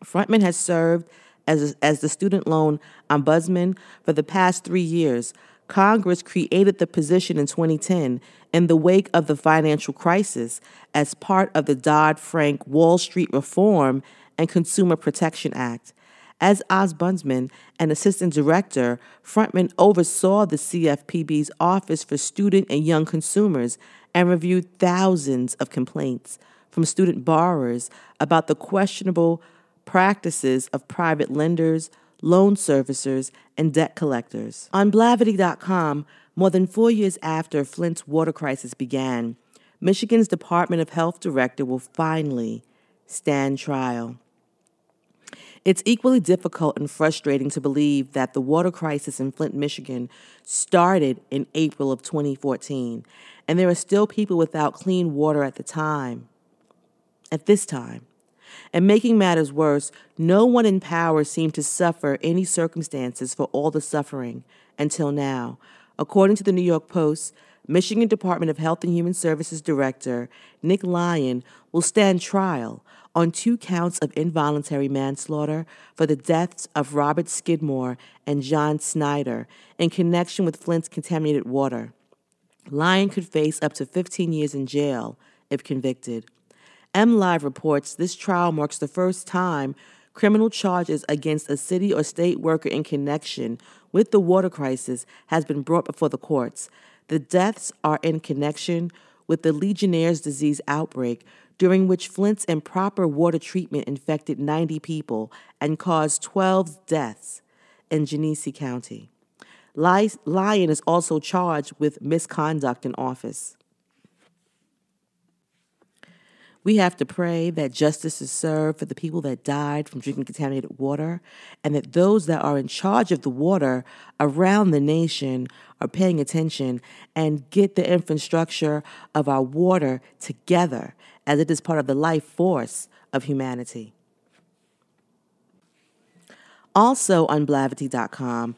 Frotman has served as, as the student loan ombudsman for the past three years. Congress created the position in 2010 in the wake of the financial crisis as part of the Dodd Frank Wall Street Reform and Consumer Protection Act. As ombudsman and assistant director, Frotman oversaw the CFPB's Office for Student and Young Consumers and reviewed thousands of complaints from student borrowers about the questionable practices of private lenders, loan servicers, and debt collectors. On Blavity.com, more than four years after Flint's water crisis began, Michigan's Department of Health director will finally stand trial. It's equally difficult and frustrating to believe that the water crisis in Flint, Michigan started in April of 2014, and there are still people without clean water at the time. At this time. And making matters worse, no one in power seemed to suffer any circumstances for all the suffering until now. According to the New York Post, Michigan Department of Health and Human Services Director Nick Lyon will stand trial on two counts of involuntary manslaughter for the deaths of Robert Skidmore and John Snyder in connection with Flint's contaminated water. Lyon could face up to 15 years in jail if convicted. MLive reports this trial marks the first time criminal charges against a city or state worker in connection with the water crisis has been brought before the courts. The deaths are in connection with the Legionnaire's disease outbreak, during which Flint's improper water treatment infected 90 people and caused 12 deaths in Genesee County. Lyon is also charged with misconduct in office. We have to pray that justice is served for the people that died from drinking contaminated water, and that those that are in charge of the water around the nation are paying attention and get the infrastructure of our water together as it is part of the life force of humanity. Also on Blavity.com,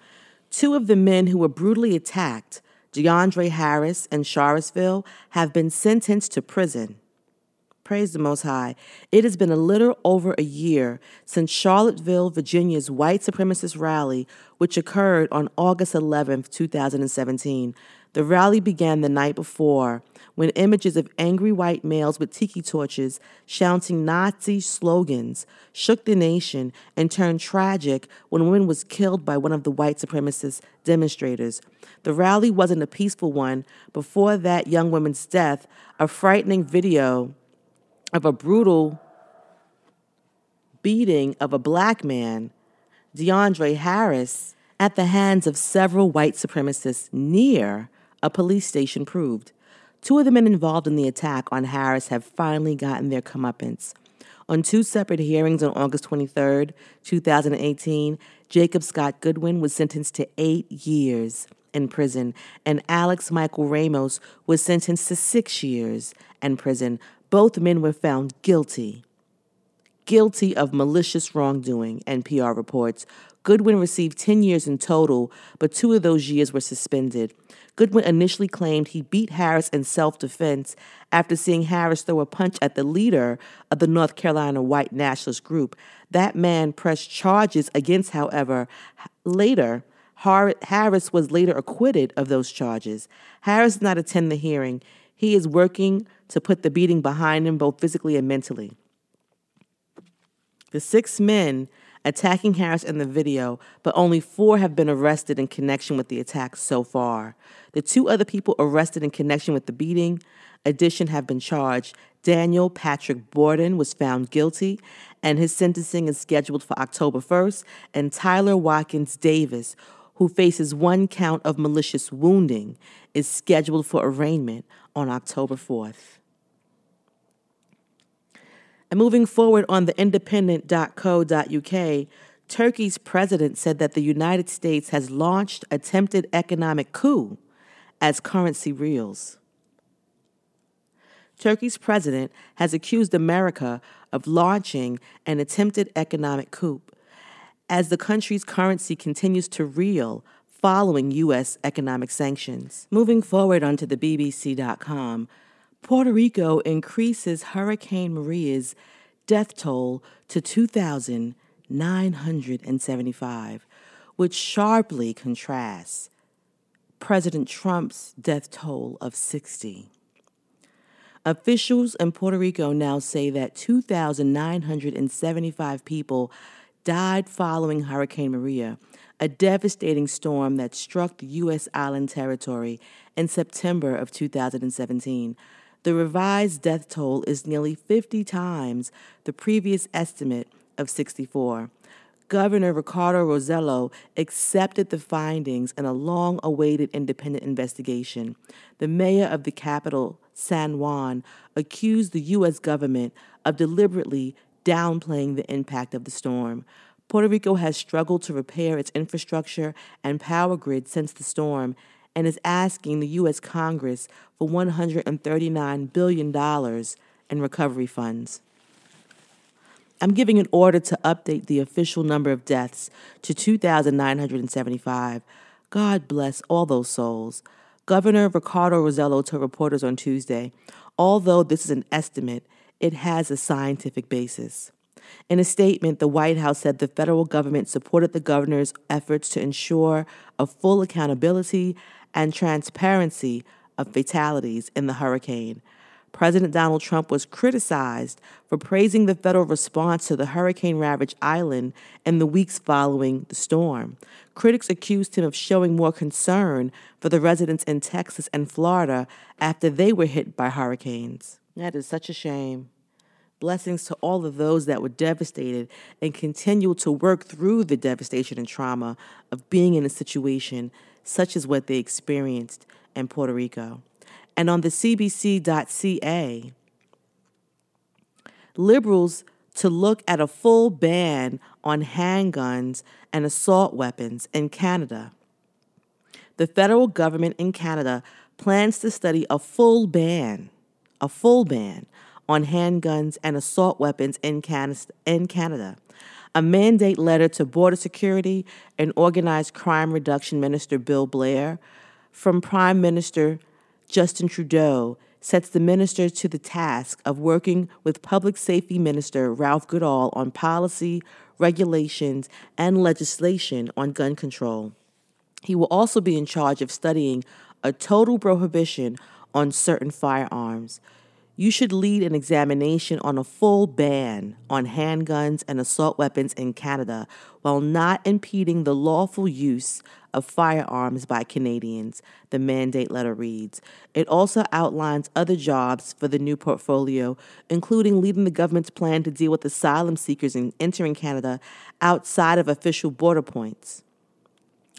two of the men who were brutally attacked, DeAndre Harris and Charlottesville, have been sentenced to prison Praise the Most High. It has been a little over a year since Charlottesville, Virginia's white supremacist rally, which occurred on August 11, 2017. The rally began the night before when images of angry white males with tiki torches shouting Nazi slogans shook the nation and turned tragic when a woman was killed by one of the white supremacist demonstrators. The rally wasn't a peaceful one. Before that young woman's death, a frightening video of a brutal beating of a black man, DeAndre Harris, at the hands of several white supremacists near a police station proved. Two of the men involved in the attack on Harris have finally gotten their comeuppance. On two separate hearings on August 23, 2018, Jacob Scott Goodwin was sentenced to eight years in prison, and Alex Michael Ramos was sentenced to six years in prison. Both men were found guilty. Guilty of malicious wrongdoing, NPR reports. Goodwin received 10 years in total, but two of those years were suspended. Goodwin initially claimed he beat Harris in self defense after seeing Harris throw a punch at the leader of the North Carolina white nationalist group. That man pressed charges against, however, later. Harris was later acquitted of those charges. Harris did not attend the hearing. He is working to put the beating behind him, both physically and mentally. The six men attacking Harris in the video, but only four have been arrested in connection with the attack so far. The two other people arrested in connection with the beating addition have been charged. Daniel Patrick Borden was found guilty, and his sentencing is scheduled for October 1st. And Tyler Watkins Davis, who faces one count of malicious wounding, is scheduled for arraignment on October 4th. And moving forward on the independent.co.uk, Turkey's president said that the United States has launched attempted economic coup as currency reels. Turkey's president has accused America of launching an attempted economic coup as the country's currency continues to reel following U.S. economic sanctions. Moving forward onto the BBC.com, Puerto Rico increases Hurricane Maria's death toll to 2,975, which sharply contrasts President Trump's death toll of 60. Officials in Puerto Rico now say that 2,975 people died following Hurricane Maria, a devastating storm that struck the U.S. island territory in September of 2017. The revised death toll is nearly 50 times the previous estimate of 64. Governor Ricardo Rosello accepted the findings in a long awaited independent investigation. The mayor of the capital, San Juan, accused the U.S. government of deliberately downplaying the impact of the storm. Puerto Rico has struggled to repair its infrastructure and power grid since the storm and is asking the U.S. Congress for $139 billion in recovery funds. I'm giving an order to update the official number of deaths to 2,975. God bless all those souls. Governor Ricardo Rosello told reporters on Tuesday, although this is an estimate, it has a scientific basis. In a statement, the White House said the federal government supported the governor's efforts to ensure a full accountability and transparency of fatalities in the hurricane. President Donald Trump was criticized for praising the federal response to the hurricane ravaged island in the weeks following the storm. Critics accused him of showing more concern for the residents in Texas and Florida after they were hit by hurricanes. That is such a shame. Blessings to all of those that were devastated and continue to work through the devastation and trauma of being in a situation such as what they experienced in Puerto Rico and on the CBC.ca, liberals to look at a full ban on handguns and assault weapons in Canada. The federal government in Canada plans to study a full ban, a full ban on handguns and assault weapons in Canada. A mandate letter to Border Security and Organized Crime Reduction Minister Bill Blair from Prime Minister Justin Trudeau sets the minister to the task of working with Public Safety Minister Ralph Goodale on policy, regulations, and legislation on gun control. He will also be in charge of studying a total prohibition on certain firearms. You should lead an examination on a full ban on handguns and assault weapons in Canada while not impeding the lawful use of firearms by Canadians, the mandate letter reads. It also outlines other jobs for the new portfolio, including leading the government's plan to deal with asylum seekers in entering Canada outside of official border points.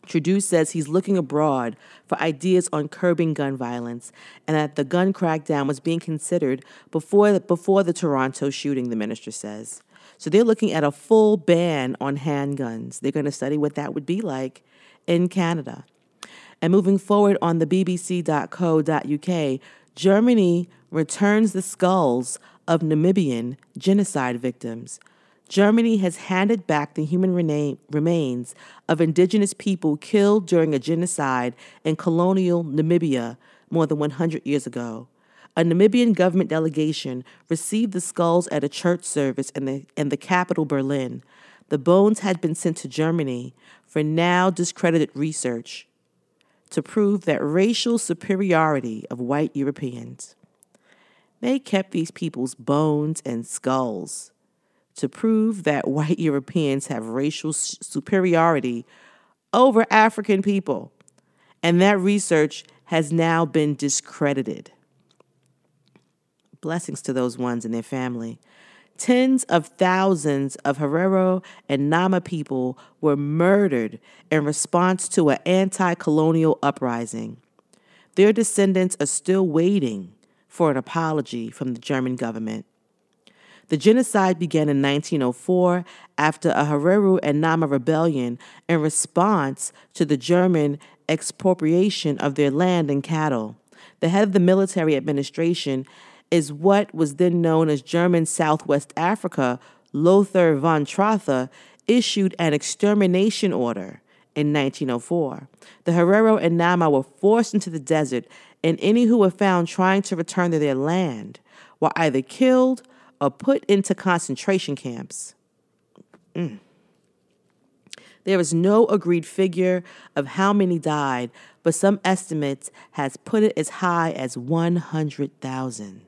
Trudeau says he's looking abroad for ideas on curbing gun violence and that the gun crackdown was being considered before the, before the Toronto shooting, the minister says. So they're looking at a full ban on handguns. They're going to study what that would be like in Canada. And moving forward on the bbc.co.uk, Germany returns the skulls of Namibian genocide victims. Germany has handed back the human remains of indigenous people killed during a genocide in colonial Namibia more than 100 years ago. A Namibian government delegation received the skulls at a church service in the, in the capital, Berlin. The bones had been sent to Germany for now discredited research to prove that racial superiority of white Europeans. They kept these people's bones and skulls to prove that [LAUGHS] white Europeans have racial superiority over African people. And that research has now been discredited. Blessings to those ones and their family. Tens of thousands of Herero and Nama people were murdered in response to an anti colonial uprising. Their descendants are still waiting for an apology from the German government. The genocide began in 1904 after a Herero and Nama rebellion in response to the German expropriation of their land and cattle. The head of the military administration is what was then known as German Southwest Africa, Lothar von Trotha, issued an extermination order in 1904. The Herero and Nama were forced into the desert, and any who were found trying to return to their land were either killed or put into concentration camps. Mm. There is no agreed figure of how many died, but some estimates has put it as high as 100,000.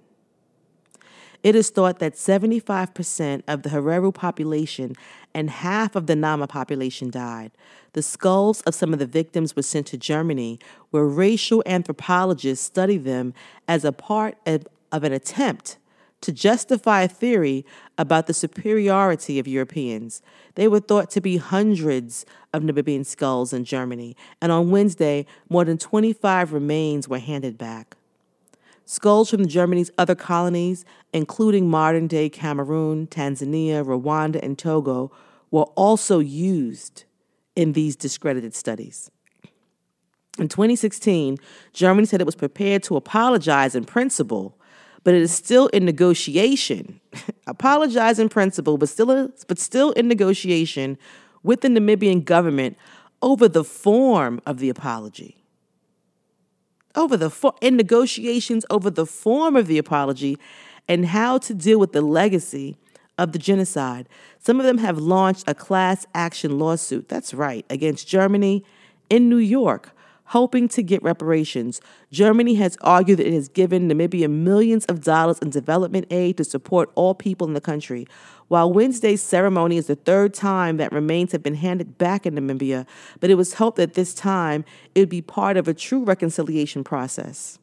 It is thought that 75% of the Herero population and half of the Nama population died. The skulls of some of the victims were sent to Germany, where racial anthropologists study them as a part of, of an attempt to justify a theory about the superiority of Europeans. They were thought to be hundreds of Namibian skulls in Germany, and on Wednesday, more than 25 remains were handed back. Skulls from Germany's other colonies, including modern day Cameroon, Tanzania, Rwanda, and Togo, were also used in these discredited studies. In 2016, Germany said it was prepared to apologize in principle but it is still in negotiation. [LAUGHS] Apologize in principle, but still, but still in negotiation with the Namibian government over the form of the apology. Over the for- in negotiations over the form of the apology and how to deal with the legacy of the genocide. Some of them have launched a class action lawsuit. That's right, against Germany in New York hoping to get reparations. Germany has argued that it has given Namibia millions of dollars in development aid to support all people in the country. While Wednesday's ceremony is the third time that remains have been handed back in Namibia, but it was hoped that this time it would be part of a true reconciliation process.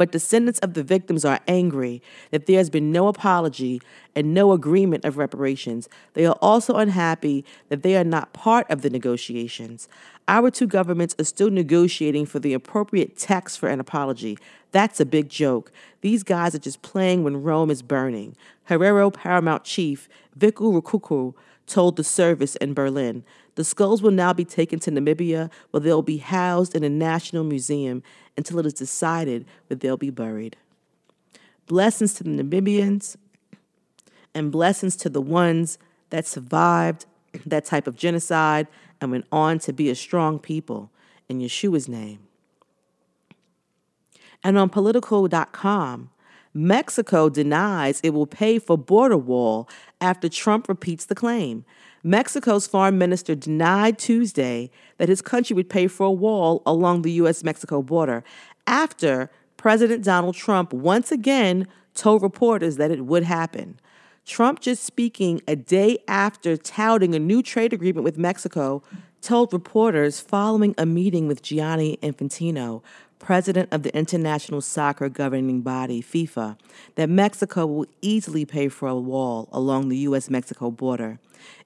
But descendants of the victims are angry that there has been no apology and no agreement of reparations. They are also unhappy that they are not part of the negotiations. Our two governments are still negotiating for the appropriate text for an apology. That's a big joke. These guys are just playing when Rome is burning. Herero Paramount Chief Viku Rukuku told the service in Berlin. The skulls will now be taken to Namibia, where they'll be housed in a national museum until it is decided where they'll be buried. Blessings to the Namibians and blessings to the ones that survived that type of genocide and went on to be a strong people in Yeshua's name. And on Politico.com, Mexico denies it will pay for border wall after Trump repeats the claim. Mexico's foreign minister denied Tuesday that his country would pay for a wall along the U.S. Mexico border after President Donald Trump once again told reporters that it would happen. Trump, just speaking a day after touting a new trade agreement with Mexico, told reporters following a meeting with Gianni Infantino, president of the international soccer governing body, FIFA, that Mexico will easily pay for a wall along the U.S. Mexico border.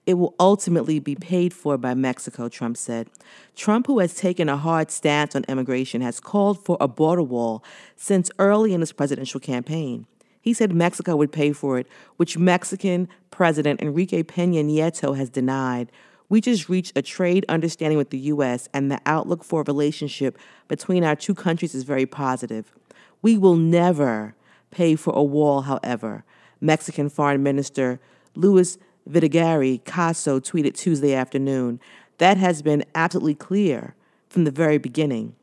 It will ultimately be paid for by Mexico, Trump said. Trump, who has taken a hard stance on immigration, has called for a border wall since early in his presidential campaign. He said Mexico would pay for it, which Mexican President Enrique Peña Nieto has denied. We just reached a trade understanding with the U.S., and the outlook for a relationship between our two countries is very positive. We will never pay for a wall, however, Mexican Foreign Minister Luis Videgaray Caso tweeted Tuesday afternoon. That has been absolutely clear from the very beginning.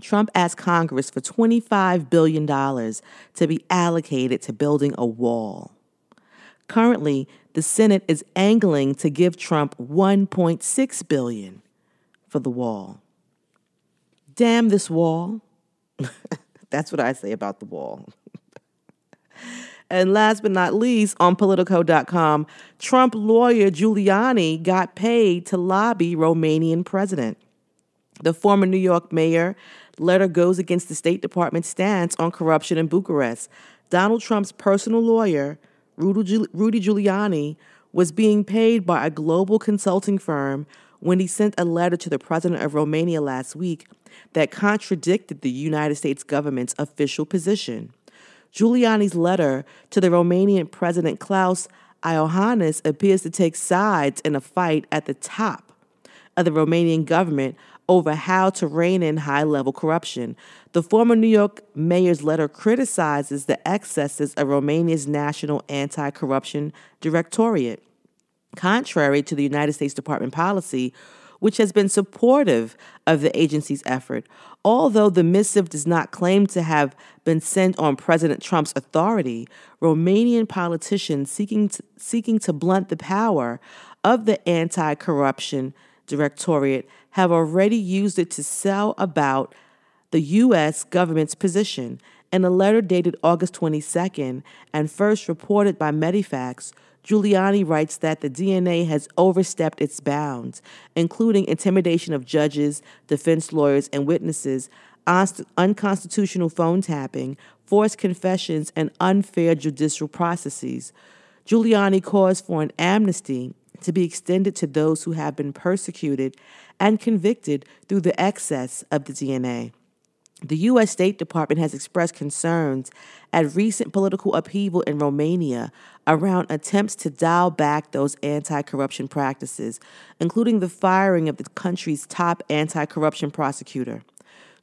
Trump asked Congress for $25 billion to be allocated to building a wall. Currently, the Senate is angling to give Trump 1.6 billion for the wall. Damn this wall. [LAUGHS] That's what I say about the wall. And last but not least, on Politico.com, Trump lawyer Giuliani got paid to lobby Romanian president. The former New York mayor letter goes against the State Department's stance on corruption in Bucharest. Donald Trump's personal lawyer, Rudy Giuliani, was being paid by a global consulting firm when he sent a letter to the president of Romania last week that contradicted the United States government's official position. Giuliani's letter to the Romanian President Klaus Iohannis appears to take sides in a fight at the top of the Romanian government over how to rein in high level corruption. The former New York mayor's letter criticizes the excesses of Romania's National Anti Corruption Directorate. Contrary to the United States Department policy, which has been supportive of the agency's effort, although the missive does not claim to have been sent on President Trump's authority, Romanian politicians seeking to, seeking to blunt the power of the anti corruption Directorate have already used it to sell about the U.S. government's position. In a letter dated August 22nd and first reported by Mediafax, Giuliani writes that the DNA has overstepped its bounds, including intimidation of judges, defense lawyers, and witnesses, unconstitutional phone tapping, forced confessions, and unfair judicial processes. Giuliani calls for an amnesty to be extended to those who have been persecuted and convicted through the excess of the DNA. The U.S. State Department has expressed concerns at recent political upheaval in Romania around attempts to dial back those anti corruption practices, including the firing of the country's top anti corruption prosecutor.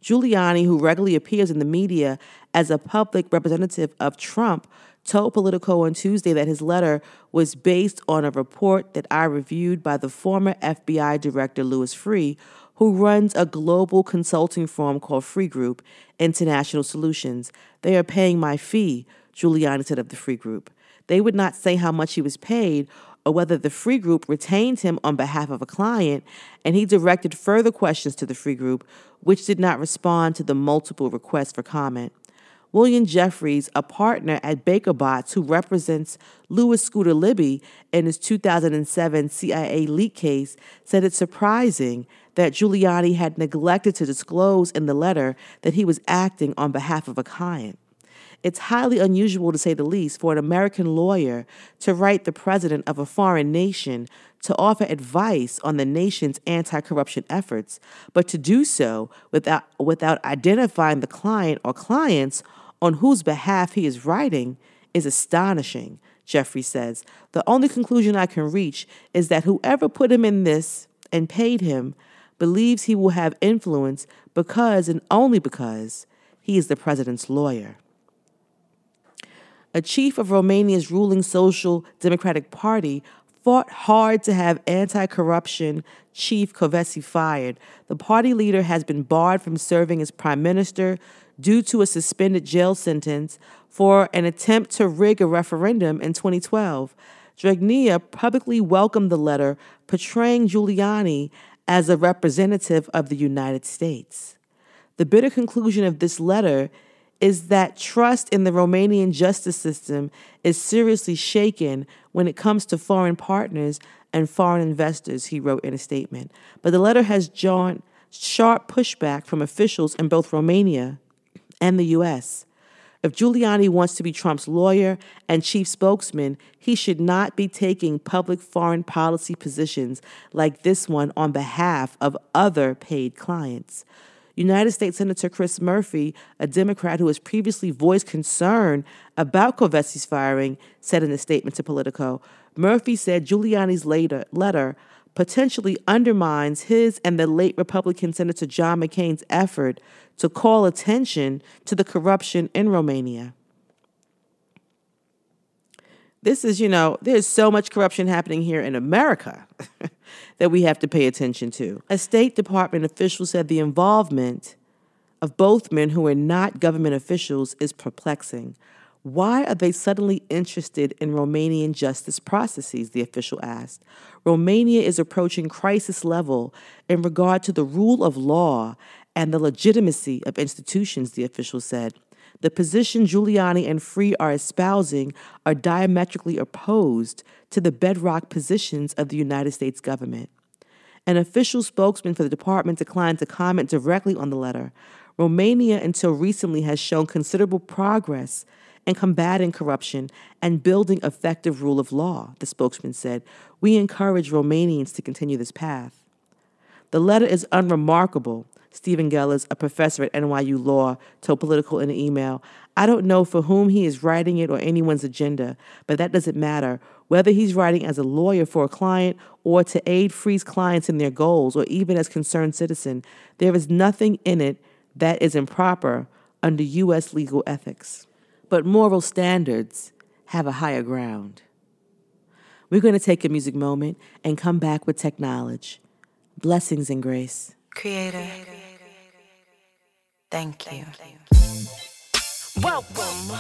Giuliani, who regularly appears in the media as a public representative of Trump, told Politico on Tuesday that his letter was based on a report that I reviewed by the former FBI Director Louis Freeh, who runs a global consulting firm called Freeh Group International Solutions. They are paying my fee, Giuliani said of the Freeh Group. They would not say how much he was paid or whether the Freeh Group retained him on behalf of a client, and he directed further questions to the Freeh Group, which did not respond to the multiple requests for comment. William Jeffress, a partner at Baker Botts who represents Louis Scooter Libby in his 2007 CIA leak case, said it's surprising that Giuliani had neglected to disclose in the letter that he was acting on behalf of a client. It's highly unusual, to say the least, for an American lawyer to write the president of a foreign nation to offer advice on the nation's anti corruption efforts, but to do so without, without identifying the client or clients on whose behalf he is writing is astonishing, Jeffrey says. The only conclusion I can reach is that whoever put him in this and paid him believes he will have influence because and only because he is the president's lawyer. A chief of Romania's ruling Social Democratic Party fought hard to have anti corruption chief Kövesi fired. The party leader has been barred from serving as prime minister due to a suspended jail sentence for an attempt to rig a referendum in 2012. Dragnea publicly welcomed the letter, portraying Giuliani as a representative of the United States. The bitter conclusion of this letter is that trust in the Romanian justice system is seriously shaken when it comes to foreign partners and foreign investors, he wrote in a statement. But the letter has drawn sharp pushback from officials in both Romania and the US. If Giuliani wants to be Trump's lawyer and chief spokesman, he should not be taking public foreign policy positions like this one on behalf of other paid clients. United States Senator Chris Murphy, a Democrat who has previously voiced concern about Kovesi's firing, said in a statement to Politico Murphy said Giuliani's later letter potentially undermines his and the late Republican Senator John McCain's effort to call attention to the corruption in Romania. This is, you know, there's so much corruption happening here in America [LAUGHS] that we have to pay attention to. A State Department official said the involvement of both men who are not government officials is perplexing. Why are they suddenly interested in Romanian justice processes? The official asked. Romania is approaching crisis level in regard to the rule of law and the legitimacy of institutions, the official said. The position Giuliani and Freeh are espousing are diametrically opposed to the bedrock positions of the United States government. An official spokesman for the department declined to comment directly on the letter. Romania, until recently, has shown considerable progress in combating corruption and building effective rule of law, the spokesman said. We encourage Romanians to continue this path. The letter is unremarkable Stephen Gillers, a professor at NYU Law, told Politico in an email. I don't know for whom he is writing it or anyone's agenda, but that doesn't matter. Whether he's writing as a lawyer for a client or to aid Freeh's clients in their goals or even as concerned citizen, there is nothing in it that is improper under U.S. legal ethics. But moral standards have a higher ground. We're going to take a music moment and come back with technology. Blessings and grace. Creator. Thank you. Welcome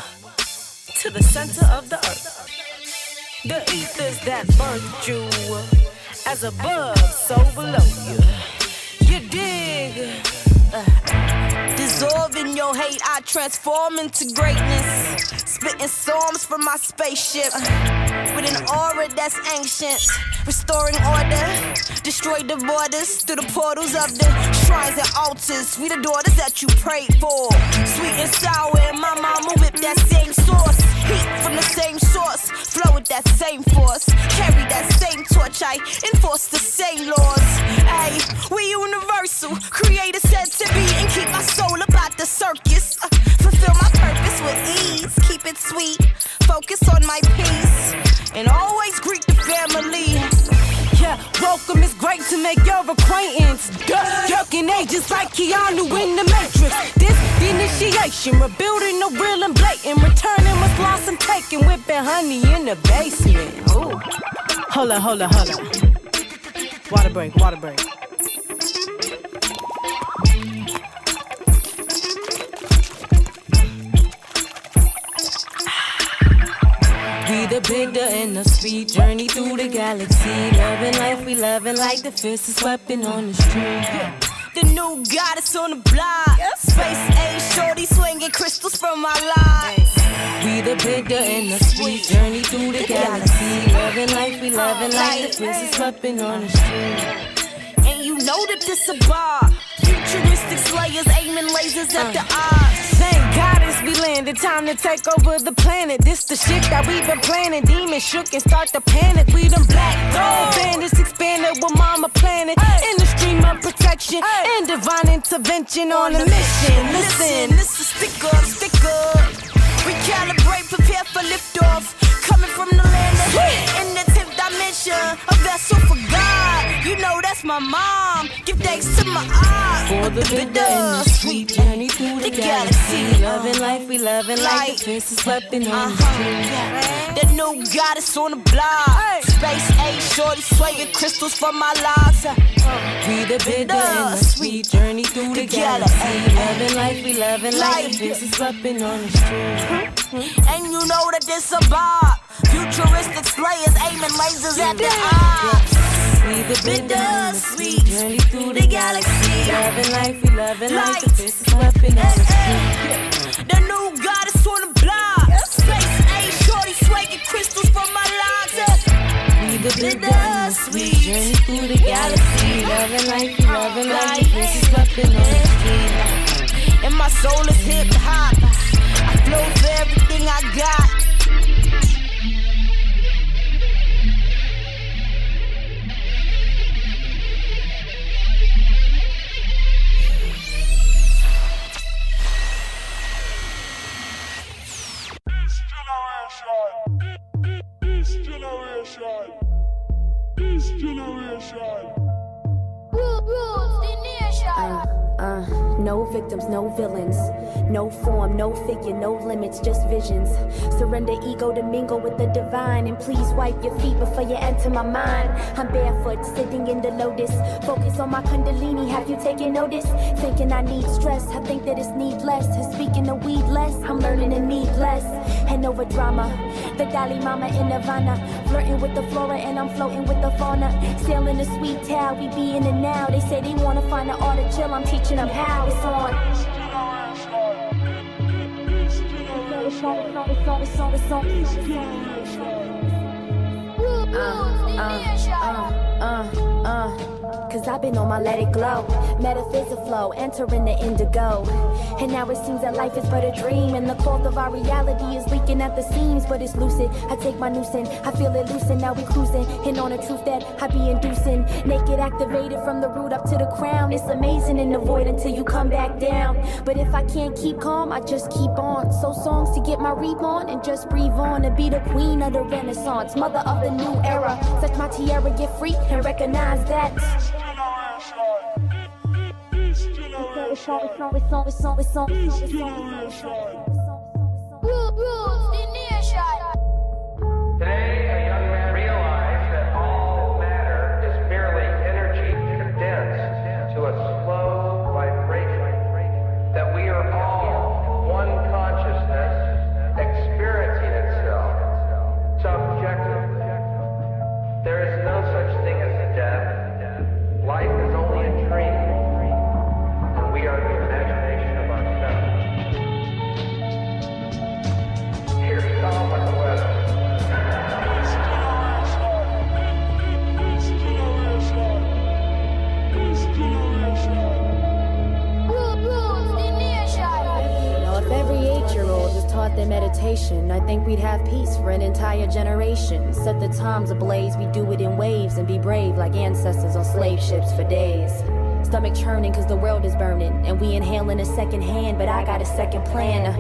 to the center of the earth. The ethers that birthed you as above, so below you. You dig? Uh, dissolving your hate, I transform into greatness. Spitting storms from my spaceship with an aura that's ancient. Restoring order, destroy the borders through the portals of the shrines and altars. We the daughters that you prayed for. Sweet and sour, and my mama whip that same sauce. Heat from the same source, flow with that same force. Carry that same torch, I enforce the same laws. Hey, we universal, creator said to be and keep my soul about the circus. Uh, fulfill my purpose with ease, keep it sweet, focus on my peace, and always greet the family. Yeah, welcome, it's great to make your acquaintance. Duck, ducking agents like Keanu in the Matrix. This initiation, rebuilding the real and blatant, returning what's lost and taken, whipping honey in the basement. Ooh. Hold on, hold on, hold on. Water break, water break. We the bigger and the speed journey through the galaxy. Loving life, we loving like the fist is weapon on the street. The new goddess on the block. Space age shorty swinging crystals from my life. We the bigger and the sweet journey through the galaxy. Loving life, we loving like the fist is weapon on the street. And you know that this a bar. Futuristic slayers aiming lasers at the odds. Thank goddess we landed. Time to take over the planet. This the shit that we been planning. Demons shook and start to panic. We them black dog bandits expanded with mama planet. In the stream of protection and divine intervention on a mission. Listen, this is stick up, stick up. Recalibrate, prepare for liftoff. Coming from the land of in the 10th dimension, a vessel for God. You know that's my mom. Give thanks to my eyes. For the bitter and the sweet journey through the, The galaxy. galaxy. Loving life, we loving life. Life. The princess weapon on the Uh-huh. The new goddess on the block. Space age, shorty swaying crystals from my locks. We the bitter and the sweet journey through the galaxy. Loving life, we loving life. Life. The princess weapon on the street. And you know that this a bar. Futuristic slayers aiming lasers at the odds. We the and sweet journey through the galaxy. Loving life, we loving life. The Life. weapon on the. The new goddess on the block. Space age, shorty swaying crystals from my. We the bitter sweet journey through the galaxy. Loving life, we loving life. The princess weapon on the street. And my soul is hip hop. I flow for everything I got. This generation. This generation. Rules the Uh, uh, no victims, no villains. No form, no figure, no limits, just visions. Surrender ego to mingle with the divine. And please wipe your feet before you enter my mind. I'm barefoot, sitting in the lotus. Focus on my kundalini, have you taken notice? Thinking I need stress, I think that it's needless. And speaking of weed less, I'm learning to need less. And over drama, the Dalai Mama in Nirvana. Flirting with the flora and I'm floating with the fauna. Sailing the sweet towel, we be in the now. They say they wanna find the art of chill, I'm teaching them how it's on. On. Uh, uh, uh, uh. Cause I've been on my let it glow. Metaphysical flow, entering the indigo. And now it seems that life is but a dream. And the cloth of our reality is leaking at the seams, but it's lucid. I take my noose in, I feel it loosen. Now we cruising. And on the truth that I be inducing. Naked activated from the root up to the crown. It's amazing in the void until you come back down. But if I can't keep calm, I just keep on. So songs to get my reap on and just breathe on and be the queen of the renaissance, mother of the new era. Such my tiara, get free and recognize that. It's. Today, a young such thing as death. Set the times ablaze, we do it in waves and be brave like ancestors on slave ships for days. Stomach churning cause the world is burning, and we inhaling a second hand, but I got a second plan.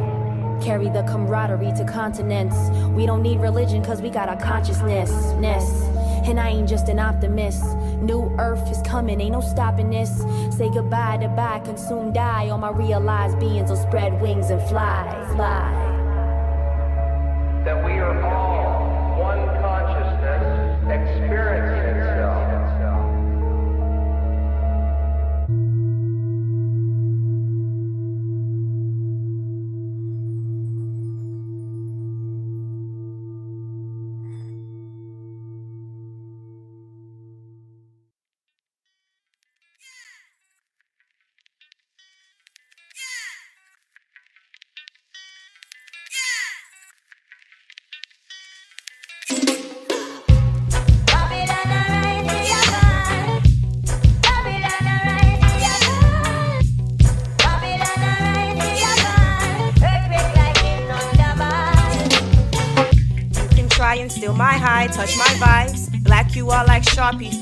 Carry the camaraderie to continents. We don't need religion cause we got our consciousness. Ness. And I ain't just an optimist. New earth is coming, ain't no stopping this. Say goodbye to buy, consume, die. All my realized beings will spread wings and fly, fly.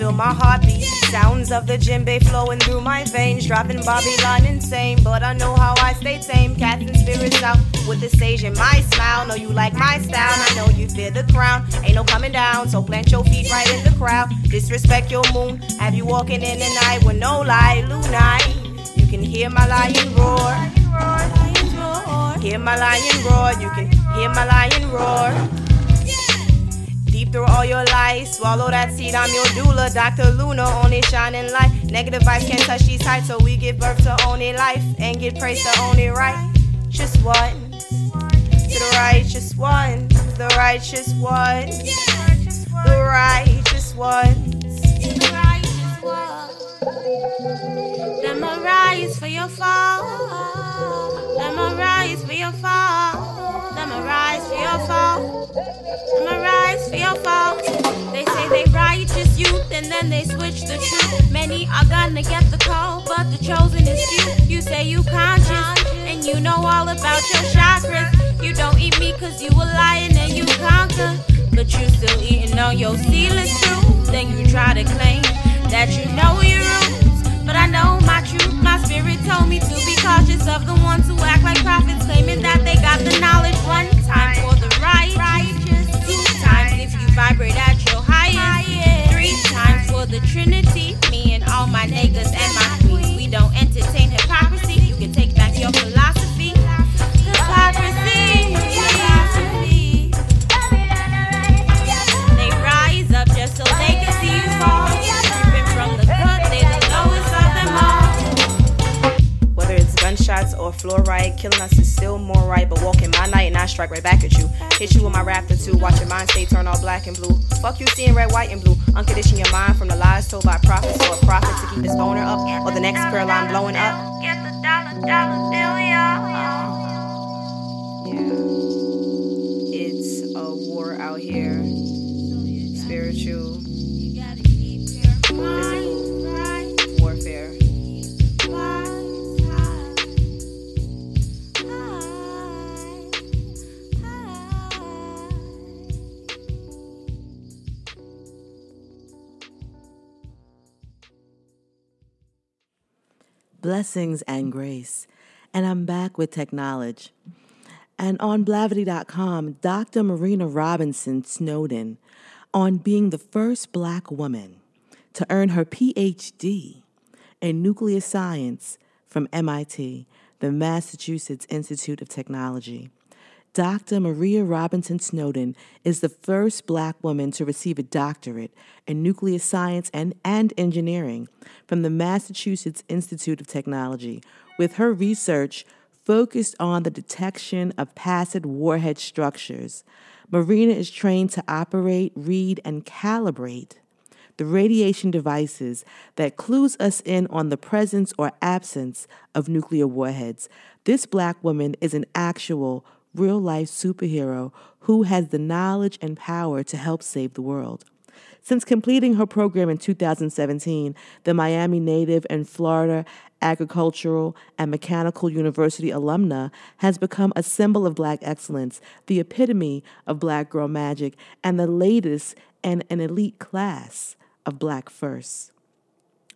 Feel my heartbeat. Sounds of the djembe flowing through my veins, driving Babylon insane. But I know how I stay tame, casting spirits out with the sage in my smile. Know you like my style, I know you fear the crown. Ain't no coming down, so plant your feet right in the crowd. Disrespect your moon, have you walking in the night with no light, Lunite. You can hear my lion roar. Hear my lion roar, you can hear my lion roar. Deep through all your lies, swallow that seed. I'm your doula, Dr. Luna, only shining light. Negative vibes can't touch these heights, so we give birth to only life and get praise to only right. Just one to the righteous one, the righteous one, the righteous one. Them arise for your fall. Them arise for your fall. Them arise for your fall. Them arise for your fall. They say they righteous youth and then they switch the truth. Many are gonna get the call, but the chosen is few. You say you conscious and you know all about your chakras. You don't eat me cause you a lion and you conquer. But you still eating on your seedless fruit. Then you try to claim that you know your roots. But I know my truth, my spirit told me to be cautious of the ones who act like prophets, claiming that they got the knowledge. One time for the righteous, two times if you vibrate at your highest, three times for the Trinity. Me and all my niggas and my fluoride, killing us is still more right. But walking my night and I strike right back at you. Hit you with my raptor too. Watch your mind stay turn all black and blue. Fuck you seeing red, white, and blue. Uncondition your mind from the lies told by prophets or a prophet to keep this boner up. Or the next girl I'm blowing up. Get the dollar, dollar bill, y'all. It's a war out here. Spiritual. Blessings and grace. And I'm back with Technology. And on Blavity.com, Dr. Mareena Robinson Snowden on being the first black woman to earn her PhD in nuclear science from MIT, the Massachusetts Institute of Technology. Dr. Maria Robinson Snowden is the first black woman to receive a doctorate in nuclear science and, and engineering from the Massachusetts Institute of Technology, with her research focused on the detection of passive warhead structures. Mareena is trained to operate, read, and calibrate the radiation devices that clues us in on the presence or absence of nuclear warheads. This black woman is an actual real life superhero who has the knowledge and power to help save the world. Since completing her program in 2017, the Miami native and Florida Agricultural and Mechanical University alumna has become a symbol of black excellence, the epitome of black girl magic, and the latest in an elite class of black firsts.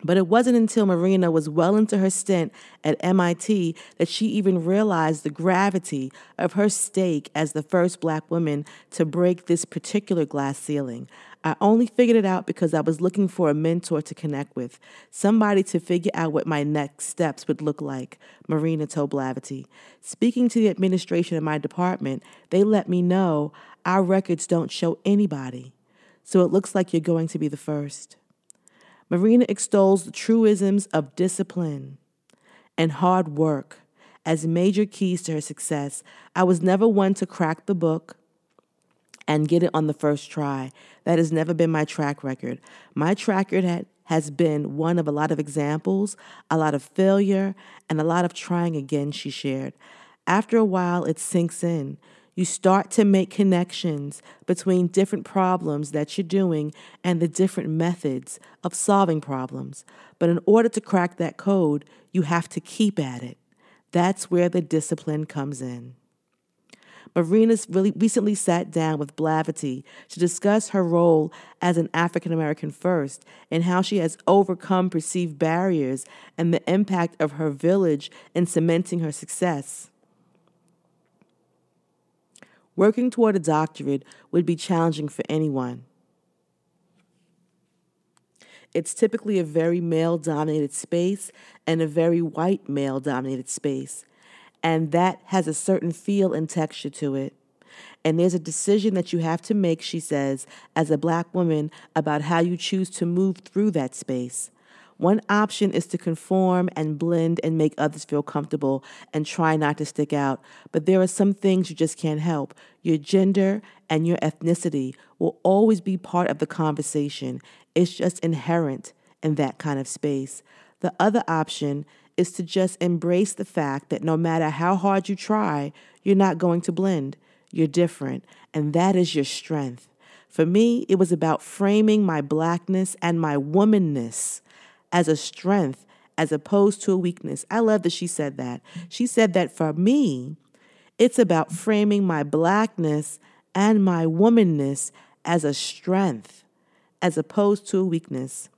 But it wasn't until Mareena was well into her stint at MIT that she even realized the gravity of her stake as the first black woman to break this particular glass ceiling. I only figured it out because I was looking for a mentor to connect with, somebody to figure out what my next steps would look like, Mareena told Blavity. Speaking to the administration of my department, they let me know our records don't show anybody, so it looks like you're going to be the first. Mareena extols the truisms of discipline and hard work as major keys to her success. I was never one to crack the book and get it on the first try. That has never been my track record. My track record has been one of a lot of examples, a lot of failure, and a lot of trying again, she shared. After a while, it sinks in. You start to make connections between different problems that you're doing and the different methods of solving problems. But in order to crack that code, you have to keep at it. That's where the discipline comes in. Mareena's really recently sat down with Blavity to discuss her role as an African American first and how she has overcome perceived barriers and the impact of her village in cementing her success. Working toward a doctorate would be challenging for anyone. It's typically a very male dominated space and a very white male dominated space. And that has a certain feel and texture to it. And there's a decision that you have to make, she says, as a black woman about how you choose to move through that space. One option is to conform and blend and make others feel comfortable and try not to stick out. But there are some things you just can't help. Your gender and your ethnicity will always be part of the conversation. It's just inherent in that kind of space. The other option is to just embrace the fact that no matter how hard you try, you're not going to blend. You're different, and that is your strength. For me, it was about framing my blackness and my womanness as a strength as opposed to a weakness. I love that she said that. She said that for me, it's about framing my blackness and my womanness as a strength as opposed to a weakness.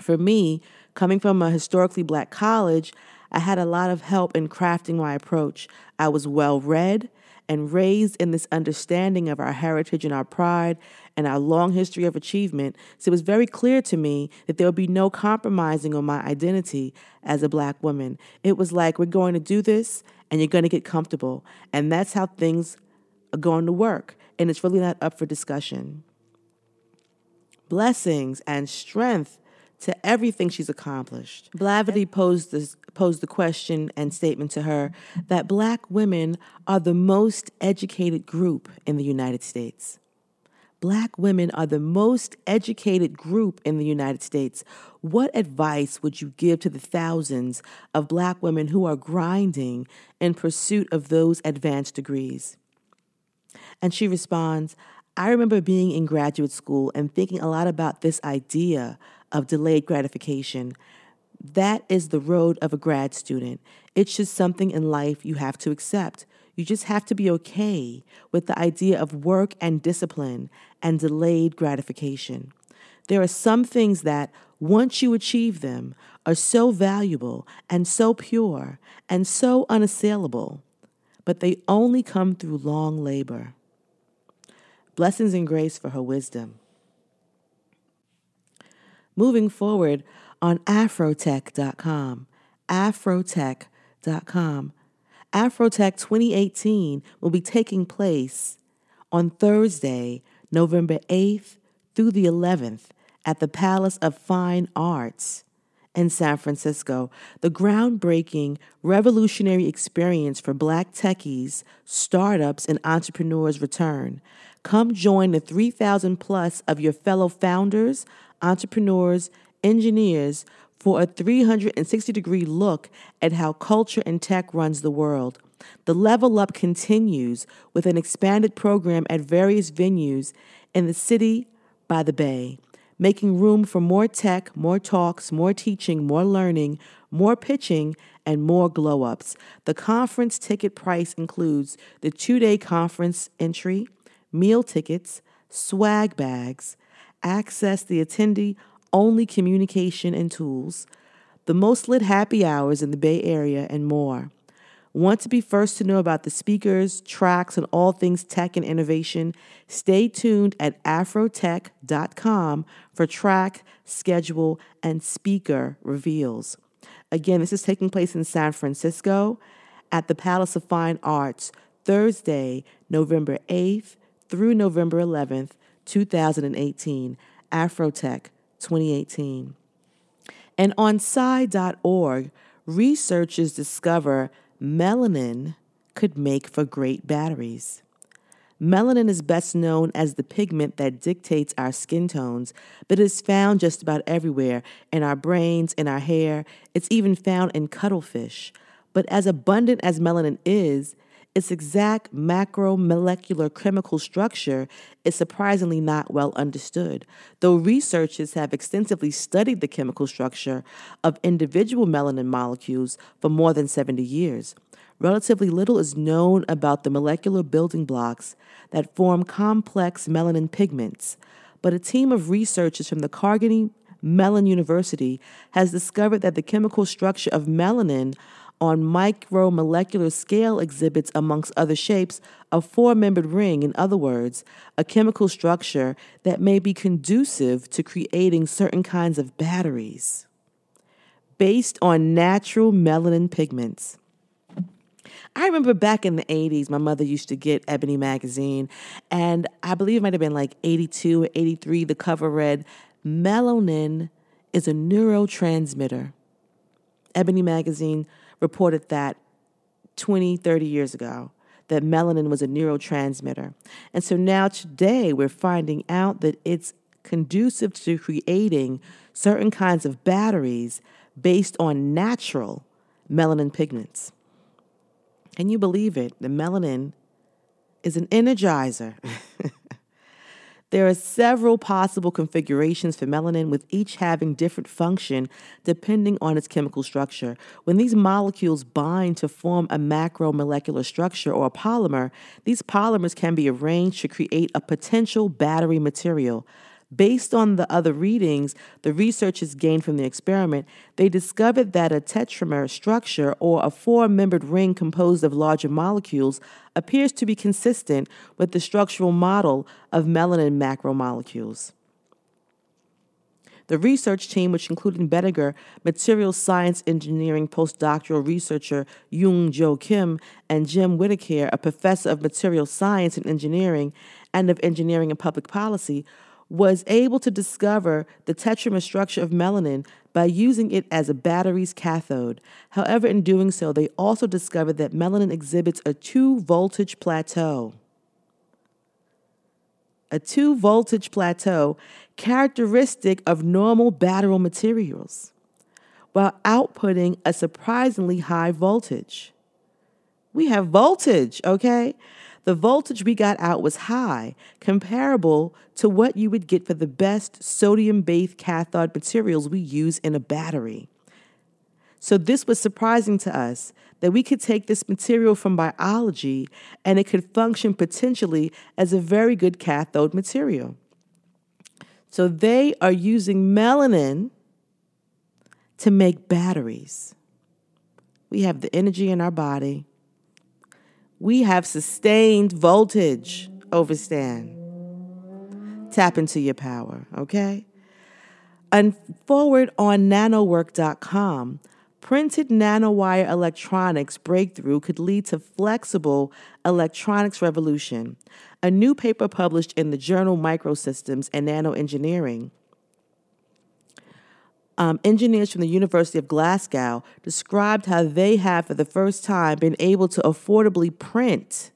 For me, coming from a historically black college, I had a lot of help in crafting my approach. I was well read and raised in this understanding of our heritage and our pride and our long history of achievement. So it was very clear to me that there would be no compromising on my identity as a black woman. It was like, we're going to do this and you're going to get comfortable. And that's how things are going to work. And it's really not up for discussion. Blessings and strength to everything she's accomplished. Blavity posed, this, posed the question and statement to her that black women are the most educated group in the United States. Black women are the most educated group in the United States. What advice would you give to the thousands of black women who are grinding in pursuit of those advanced degrees? And she responds, I remember being in graduate school and thinking a lot about this idea of delayed gratification. That is the road of a grad student. It's just something in life you have to accept. You just have to be okay with the idea of work and discipline and delayed gratification. There are some things that, once you achieve them, are so valuable and so pure and so unassailable, but they only come through long labor. Blessings and grace for her wisdom. Moving forward on Afrotech.com, Afrotech.com. Afrotech 2018 will be taking place on Thursday, November 8th through the 11th at the Palace of Fine Arts in San Francisco. The groundbreaking, revolutionary experience for black techies, startups, and entrepreneurs return. Come join the 3,000 plus of your fellow founders, entrepreneurs, engineers for a 360 degree look at how culture and tech runs the world. The Level Up continues with an expanded program at various venues in the city by the Bay, making room for more tech, more talks, more teaching, more learning, more pitching, and more glow ups. The conference ticket price includes the two day conference entry, meal tickets, swag bags, access the attendee only communication and tools, the most lit happy hours in the Bay Area, and more. Want to be first to know about the speakers, tracks, and all things tech and innovation? Stay tuned at afrotech.com for track, schedule, and speaker reveals. Again, this is taking place in San Francisco at the Palace of Fine Arts, Thursday, November 8th through November 11th, 2018. Afrotech 2018. And on Sci.org, researchers discover melanin could make for great batteries. Melanin is best known as the pigment that dictates our skin tones, but it is found just about everywhere in our brains, in our hair. It's even found in cuttlefish. But as abundant as melanin is, its exact macromolecular chemical structure is surprisingly not well understood, though researchers have extensively studied the chemical structure of individual melanin molecules for more than 70 years. relatively little is known about the molecular building blocks that form complex melanin pigments, but a team of researchers from the Carnegie Mellon University has discovered that the chemical structure of melanin on micromolecular scale exhibits, amongst other shapes, a four membered ring, in other words, a chemical structure that may be conducive to creating certain kinds of batteries based on natural melanin pigments. I remember back in the 80s, my mother used to get Ebony magazine, and I believe it might have been like 82 or 83. The cover read, Melanin is a neurotransmitter. Ebony magazine reported that 20, 30 years ago, that melanin was a neurotransmitter. And so now today we're finding out that it's conducive to creating certain kinds of batteries based on natural melanin pigments. Can you believe it? The melanin is an energizer. [LAUGHS] there are several possible configurations for melanin, with each having different function depending on its chemical structure. When these molecules bind to form a macromolecular structure or a polymer, these polymers can be arranged to create a potential battery material. Based on the other readings the researchers gained from the experiment, they discovered that a tetramer structure or a four membered ring composed of larger molecules appears to be consistent with the structural model of melanin macromolecules. The research team, which included Bettinger, material science engineering postdoctoral researcher Young Jo Kim, and Jim Whitacre, a professor of material science and engineering and of engineering and public policy, was able to discover the tetramer structure of melanin by using it as a battery's cathode. However, in doing so, they also discovered that melanin exhibits a two voltage plateau. A two voltage plateau characteristic of normal battery materials, while outputting a surprisingly high voltage. We have voltage, okay? The voltage we got out was high, comparable to what you would get for the best sodium based cathode materials we use in a battery. So, this was surprising to us that we could take this material from biology and it could function potentially as a very good cathode material. So, they are using melanin to make batteries. We have the energy in our body we have sustained voltage overstand. Tap into your power, okay? And forward on nanowerk.com, printed nanowire electronics breakthrough could lead to flexible electronics revolution. A new paper published in the journal Microsystems and Nanoengineering um, engineers from the University of Glasgow described how they have, for the first time, been able to affordably print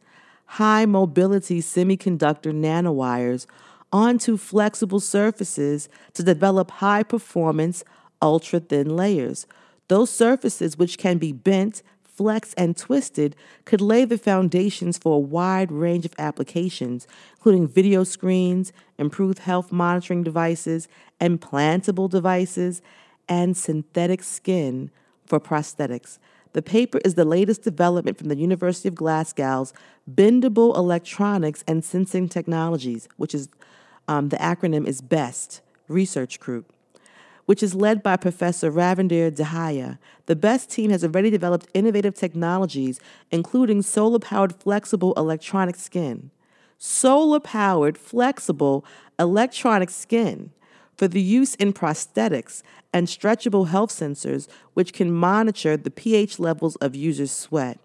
high mobility semiconductor nanowires onto flexible surfaces to develop high performance, ultra thin layers. Those surfaces, which can be bent, flexed, and twisted, could lay the foundations for a wide range of applications, including video screens, improved health monitoring devices, implantable devices, and synthetic skin for prosthetics. The paper is the latest development from the University of Glasgow's Bendable Electronics and Sensing Technologies, which is um, the acronym is BEST Research Group which is led by Professor Ravinder Dahya. The BEST team has already developed innovative technologies, including solar powered flexible electronic skin. Solar powered flexible electronic skin for the use in prosthetics and stretchable health sensors, which can monitor the pH levels of users' sweat.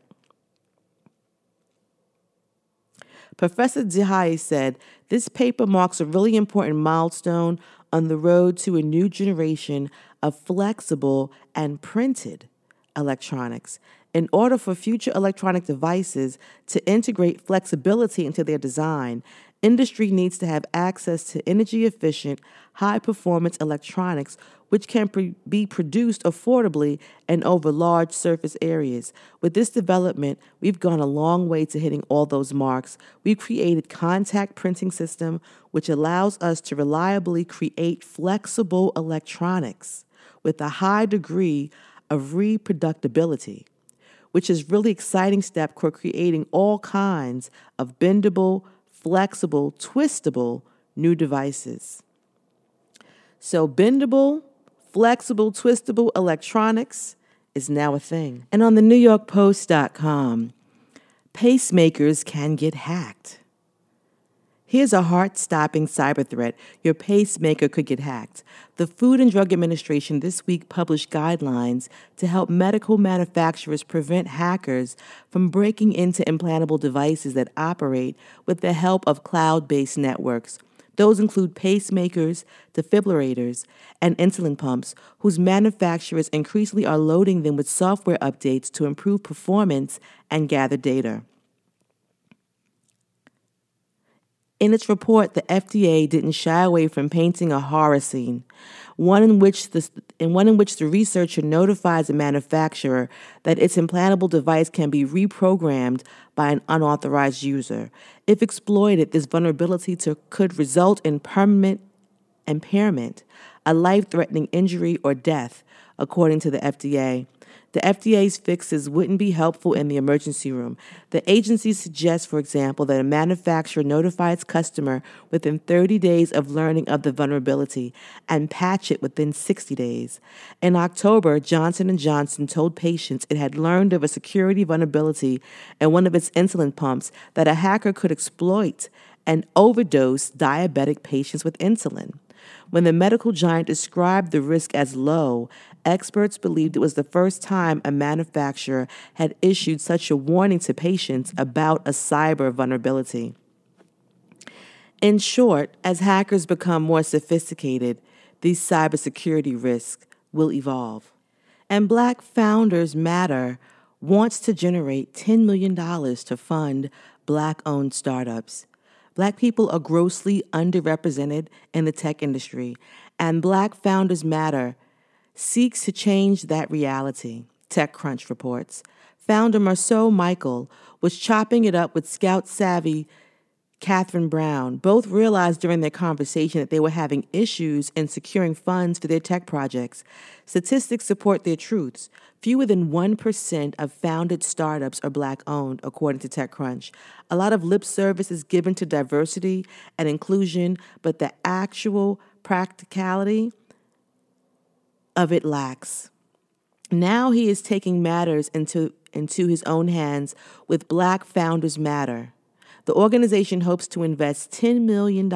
Professor Dahya said this paper marks a really important milestone on the road to a new generation of flexible and printed electronics. In order for future electronic devices to integrate flexibility into their design, industry needs to have access to energy efficient, high performance electronics which can pre- be produced affordably and over large surface areas. With this development, we've gone a long way to hitting all those marks. We've created contact printing system which allows us to reliably create flexible electronics with a high degree of reproducibility. which is really exciting step for creating all kinds of bendable, flexible, twistable new devices. So bendable, flexible, twistable electronics is now a thing. And on the NewYorkPost.com, pacemakers can get hacked. Here's a heart stopping cyber threat your pacemaker could get hacked. The Food and Drug Administration this week published guidelines to help medical manufacturers prevent hackers from breaking into implantable devices that operate with the help of cloud based networks. Those include pacemakers, defibrillators, and insulin pumps, whose manufacturers increasingly are loading them with software updates to improve performance and gather data. In its report, the FDA didn't shy away from painting a horror scene, one in which the in one in which the researcher notifies a manufacturer that its implantable device can be reprogrammed by an unauthorized user. If exploited, this vulnerability to, could result in permanent impairment, a life-threatening injury or death, according to the FDA. The FDA's fixes wouldn't be helpful in the emergency room. The agency suggests, for example, that a manufacturer notify its customer within 30 days of learning of the vulnerability and patch it within 60 days. In October, Johnson & Johnson told patients it had learned of a security vulnerability in one of its insulin pumps that a hacker could exploit and overdose diabetic patients with insulin. When the medical giant described the risk as low, experts believed it was the first time a manufacturer had issued such a warning to patients about a cyber vulnerability. In short, as hackers become more sophisticated, these cybersecurity risks will evolve. And Black Founders Matter wants to generate $10 million to fund Black owned startups. Black people are grossly underrepresented in the tech industry, and Black Founders Matter seeks to change that reality, TechCrunch reports. Founder Marceau Michael was chopping it up with Scout Savvy Catherine Brown. Both realized during their conversation that they were having issues in securing funds for their tech projects. Statistics support their truths. Fewer than 1% of founded startups are black owned, according to TechCrunch. A lot of lip service is given to diversity and inclusion, but the actual practicality of it lacks. Now he is taking matters into, into his own hands with Black Founders Matter. The organization hopes to invest $10 million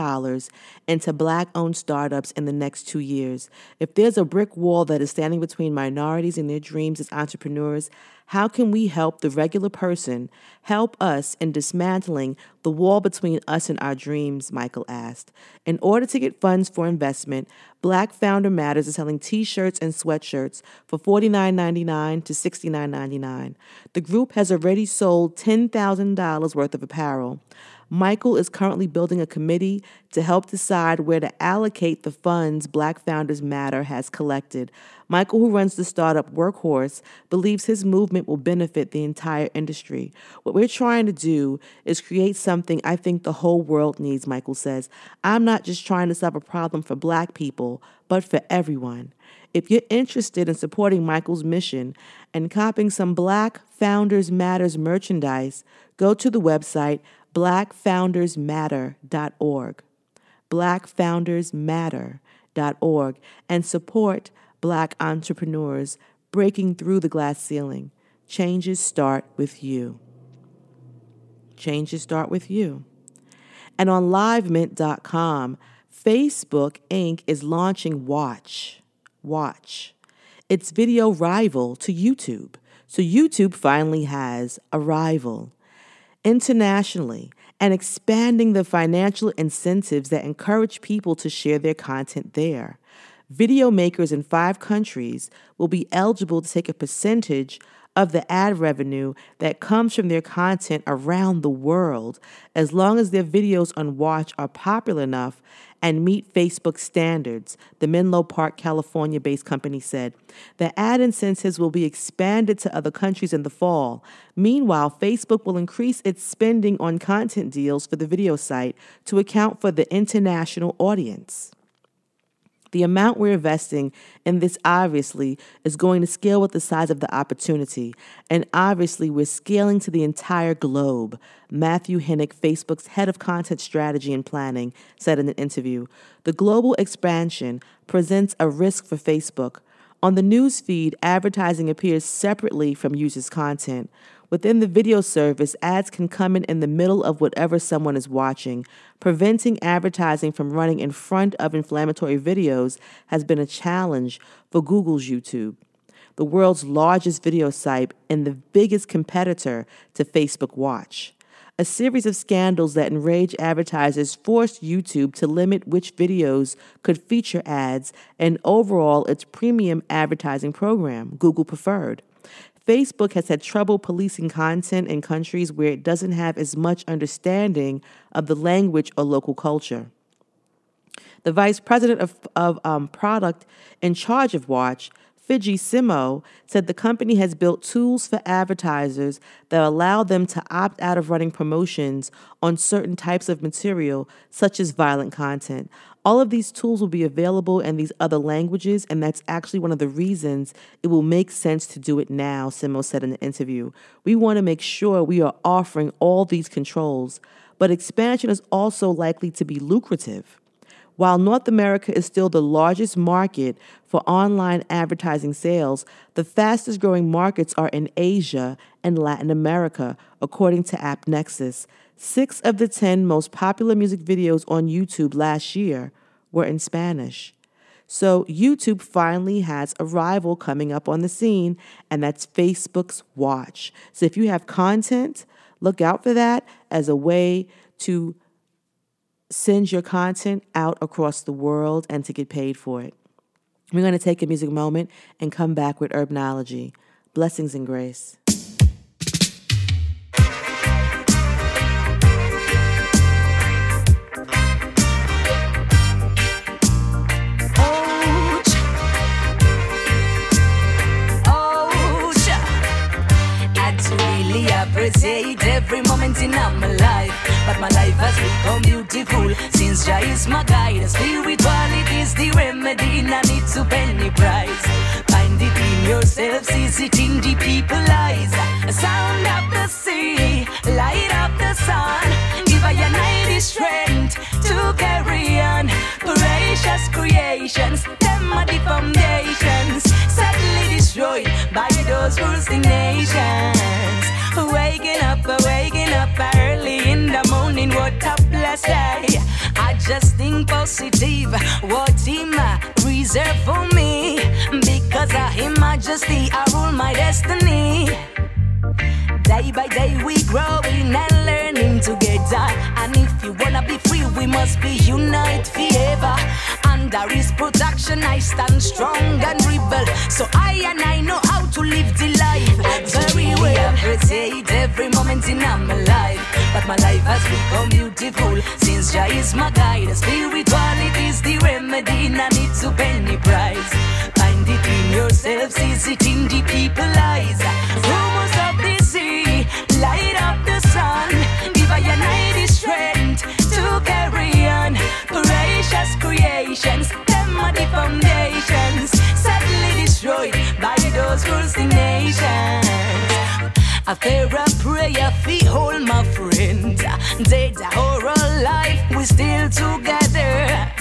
into black owned startups in the next two years. If there's a brick wall that is standing between minorities and their dreams as entrepreneurs, how can we help the regular person help us in dismantling the wall between us and our dreams? Michael asked. In order to get funds for investment, Black Founder Matters is selling t shirts and sweatshirts for $49.99 to $69.99. The group has already sold $10,000 worth of apparel. Michael is currently building a committee to help decide where to allocate the funds Black Founders Matter has collected. Michael, who runs the startup Workhorse, believes his movement will benefit the entire industry. What we're trying to do is create something I think the whole world needs, Michael says. I'm not just trying to solve a problem for black people, but for everyone. If you're interested in supporting Michael's mission and copying some Black Founders Matters merchandise, go to the website blackfoundersmatter.org. Blackfoundersmatter.org and support black entrepreneurs breaking through the glass ceiling. Changes start with you. Changes start with you. And on livemint.com, Facebook Inc. is launching Watch. Watch. Its video rival to YouTube. So YouTube finally has a rival internationally and expanding the financial incentives that encourage people to share their content there. Video makers in five countries will be eligible to take a percentage of the ad revenue that comes from their content around the world as long as their videos on Watch are popular enough and meet Facebook standards, the Menlo Park, California based company said. The ad incentives will be expanded to other countries in the fall. Meanwhile, Facebook will increase its spending on content deals for the video site to account for the international audience. The amount we're investing in this obviously is going to scale with the size of the opportunity, and obviously we're scaling to the entire globe. Matthew Henick, Facebook's head of content strategy and planning, said in an interview The global expansion presents a risk for Facebook. On the news feed, advertising appears separately from users' content. Within the video service, ads can come in in the middle of whatever someone is watching. Preventing advertising from running in front of inflammatory videos has been a challenge for Google's YouTube, the world's largest video site and the biggest competitor to Facebook Watch. A series of scandals that enraged advertisers forced YouTube to limit which videos could feature ads and overall its premium advertising program, Google Preferred. Facebook has had trouble policing content in countries where it doesn't have as much understanding of the language or local culture. The vice president of, of um, product in charge of Watch, Fidji Simo, said the company has built tools for advertisers that allow them to opt out of running promotions on certain types of material, such as violent content. All of these tools will be available in these other languages, and that's actually one of the reasons it will make sense to do it now, Simo said in the interview. We want to make sure we are offering all these controls, but expansion is also likely to be lucrative. While North America is still the largest market for online advertising sales, the fastest growing markets are in Asia and Latin America, according to AppNexus. Six of the 10 most popular music videos on YouTube last year were in Spanish. So, YouTube finally has a rival coming up on the scene, and that's Facebook's Watch. So, if you have content, look out for that as a way to send your content out across the world and to get paid for it. We're going to take a music moment and come back with Herbnology. Blessings and grace. Appreciate every moment in my life. But my life has become beautiful since Jah is my guide. Spirituality is the remedy, I need to penny price. Find it in yourself, see it in the people eyes. Sound of the sea, light of the sun. Give I a night strength to carry on. Precious creations, them are the foundations. Sadly destroyed by those ruling nations. Waking up, uh, waking up uh, early in the morning, what a blessed day. I just think positive, what him reserved for me. Because of him majesty, I rule my destiny. Day by day we growing and learning together. And if you wanna be free, we must be united forever. Under his protection, I stand strong and rebel. So I and I know how to live the life very well. Appreciate every moment in my life. But my life has become beautiful since Jah is my guide. Spirituality is the remedy, I need to pay penny price. Find it in yourself, see it in the people eyes. Rumors of the sea, light up creations, them are the foundations. Sadly destroyed by those ruling nations. A fairer prayer fi hold my friends. Dead or alive, we still together.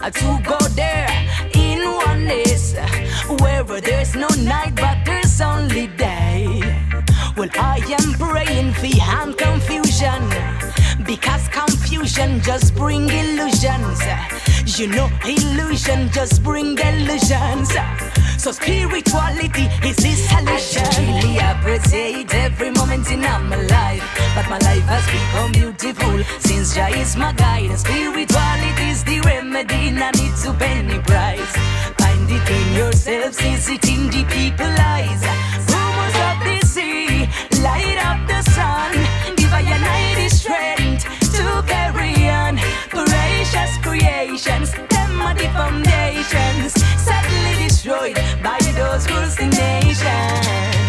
Uh, To go there in oneness, where there's no night but there's only day. Well, I am praying for hand confusion. Because confusion just bring illusions. You know, illusion just bring illusions. So spirituality is this solution. I really appreciate every moment in my life. But my life has become beautiful since Jah is my guide. Spirituality is the remedy, and I need to penny price. Find it in yourself, see it in the people's eyes. Rumors of the sea, light up the sun. Creations, them are the foundations. Sadly destroyed by those ruling nations.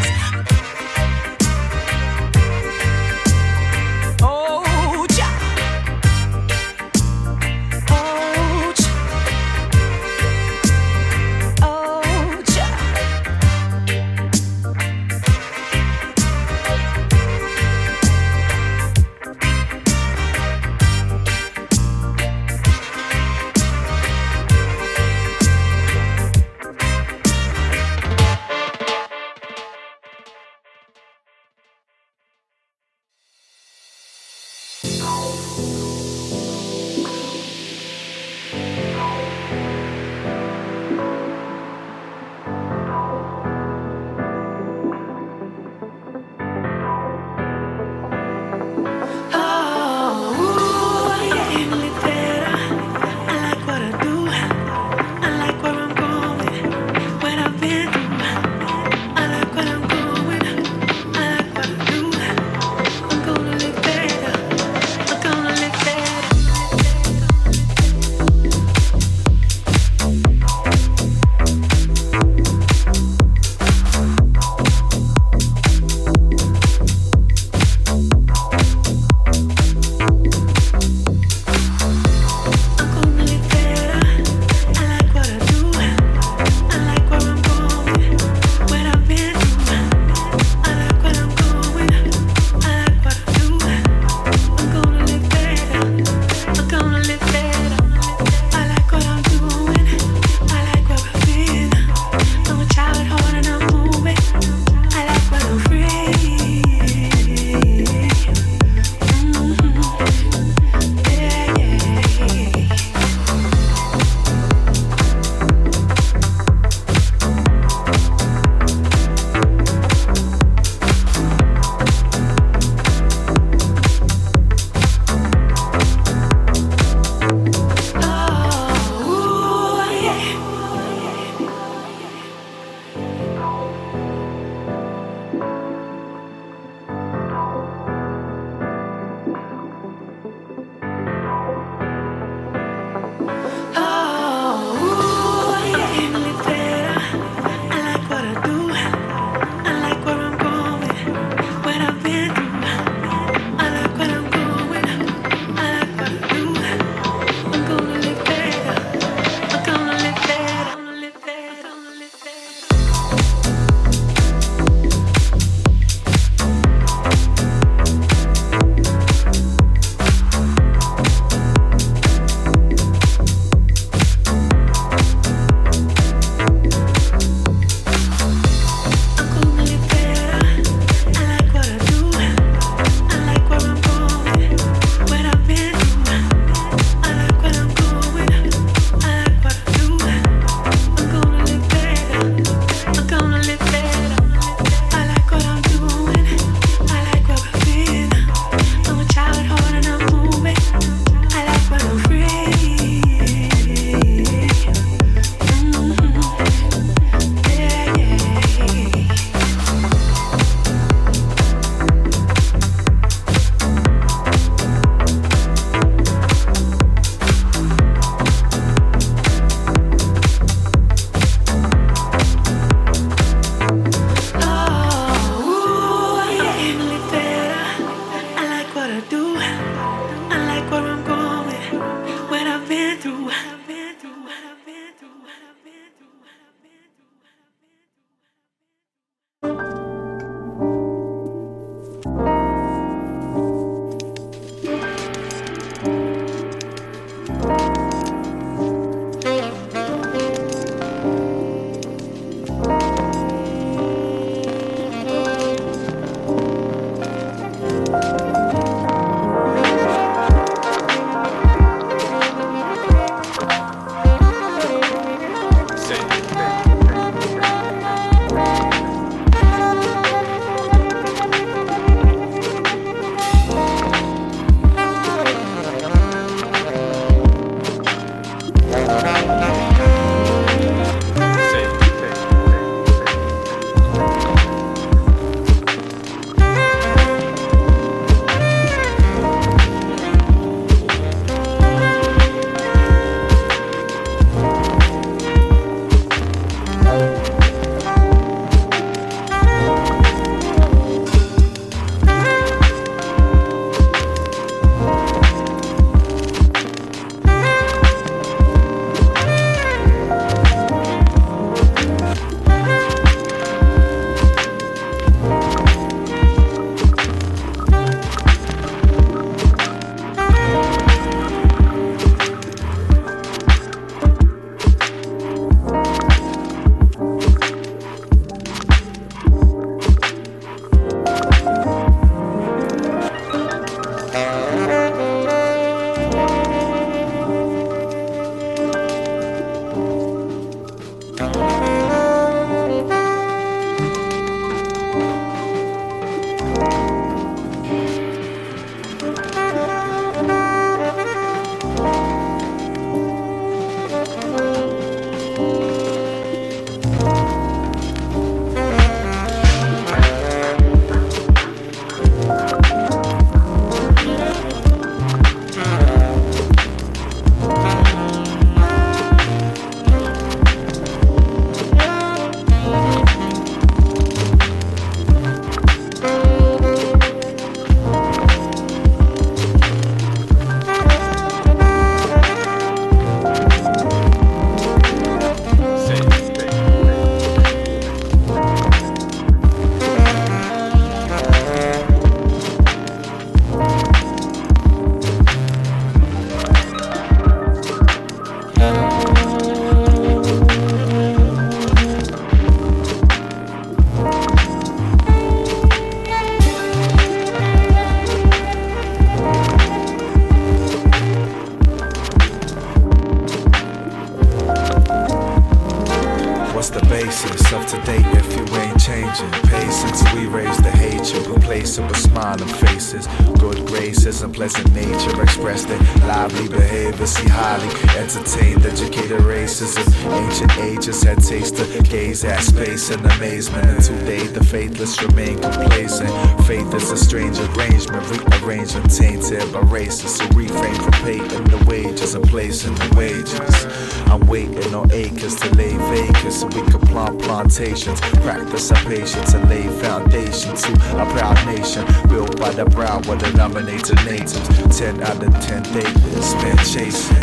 Patience and lay foundation to a proud nation built by the brown of the nominated natives. Ten out of ten days spent chasing.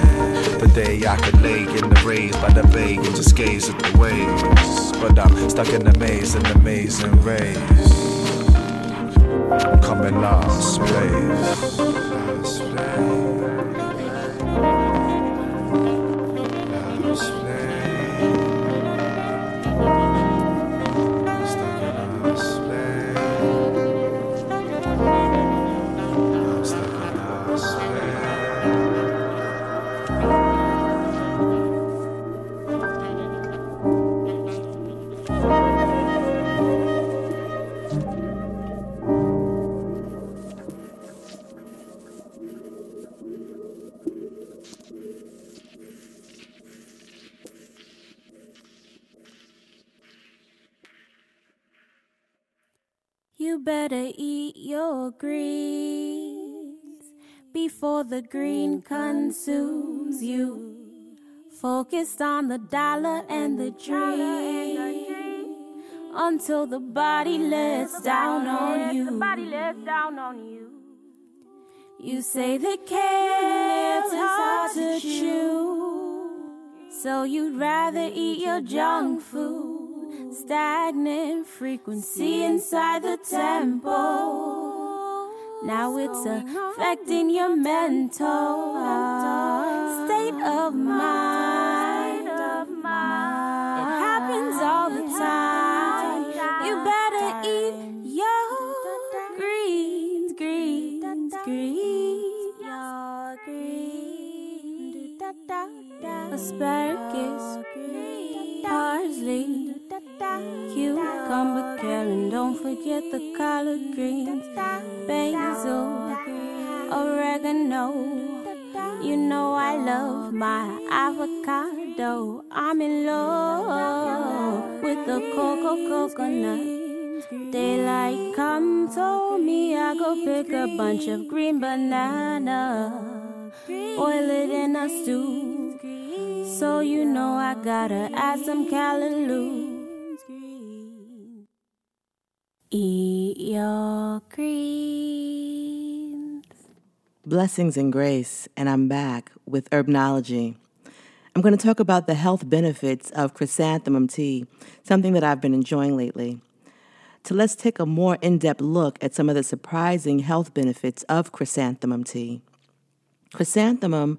The day I could lay in the rays by the bay and just gaze at the waves. But I'm stuck in the maze in amazing rays. Coming last place. Last place. Eat greens before the green consumes you. Focused on the dollar and the dream until the body lets down on you. You say the kale is hard to chew, so you'd rather eat your junk food. Stagnant frequency inside the tempo. Now it's affecting your mental state of mind. It happens all the time. You better eat your greens, greens, greens. Your greens. Asparagus, parsley, cucumber, carrot. Don't forget the collard greens, basil, oregano. You know I love my avocado. I'm in love with the cocoa coconut. Daylight come, told oh, me I go pick a bunch of green banana, boil it in a stew. So you know I gotta add some callaloo. Eat your greens. Blessings and grace, and I'm back with herbnology. I'm going to talk about the health benefits of chrysanthemum tea, something that I've been enjoying lately. So let's take a more in depth look at some of the surprising health benefits of chrysanthemum tea. Chrysanthemum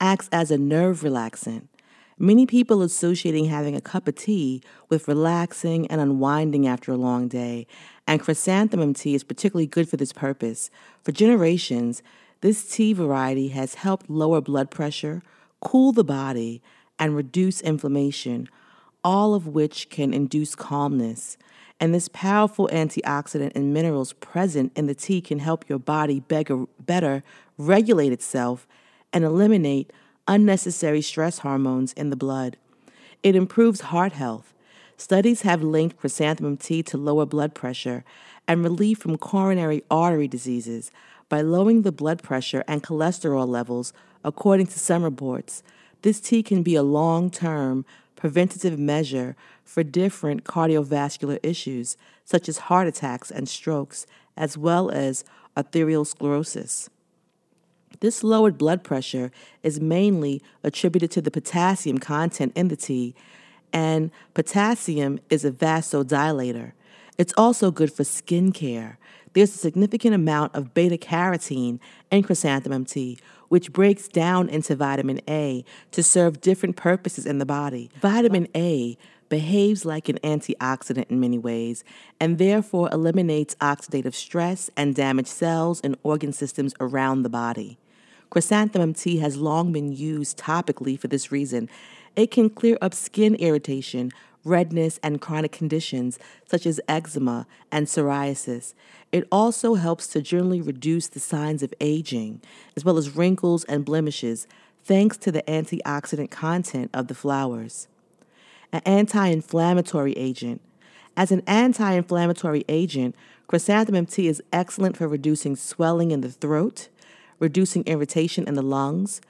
acts as a nerve relaxant. Many people associating having a cup of tea with relaxing and unwinding after a long day, and chrysanthemum tea is particularly good for this purpose. For generations, this tea variety has helped lower blood pressure, cool the body, and reduce inflammation, all of which can induce calmness. And this powerful antioxidant and minerals present in the tea can help your body better regulate itself and eliminate unnecessary stress hormones in the blood. It improves heart health. Studies have linked chrysanthemum tea to lower blood pressure and relief from coronary artery diseases by lowering the blood pressure and cholesterol levels, according to some reports. This tea can be a long term preventative measure for different cardiovascular issues, such as heart attacks and strokes, as well as arteriosclerosis. This lowered blood pressure is mainly attributed to the potassium content in the tea, and potassium is a vasodilator. It's also good for skin care. There's a significant amount of beta carotene in chrysanthemum tea, which breaks down into vitamin A to serve different purposes in the body. Vitamin A behaves like an antioxidant in many ways and therefore eliminates oxidative stress and damaged cells and organ systems around the body. Chrysanthemum tea has long been used topically for this reason. It can clear up skin irritation, redness, and chronic conditions such as eczema and psoriasis. It also helps to generally reduce the signs of aging, as well as wrinkles and blemishes, thanks to the antioxidant content of the flowers. An anti inflammatory agent. As an anti inflammatory agent, chrysanthemum tea is excellent for reducing swelling in the throat, reducing irritation in the lungs.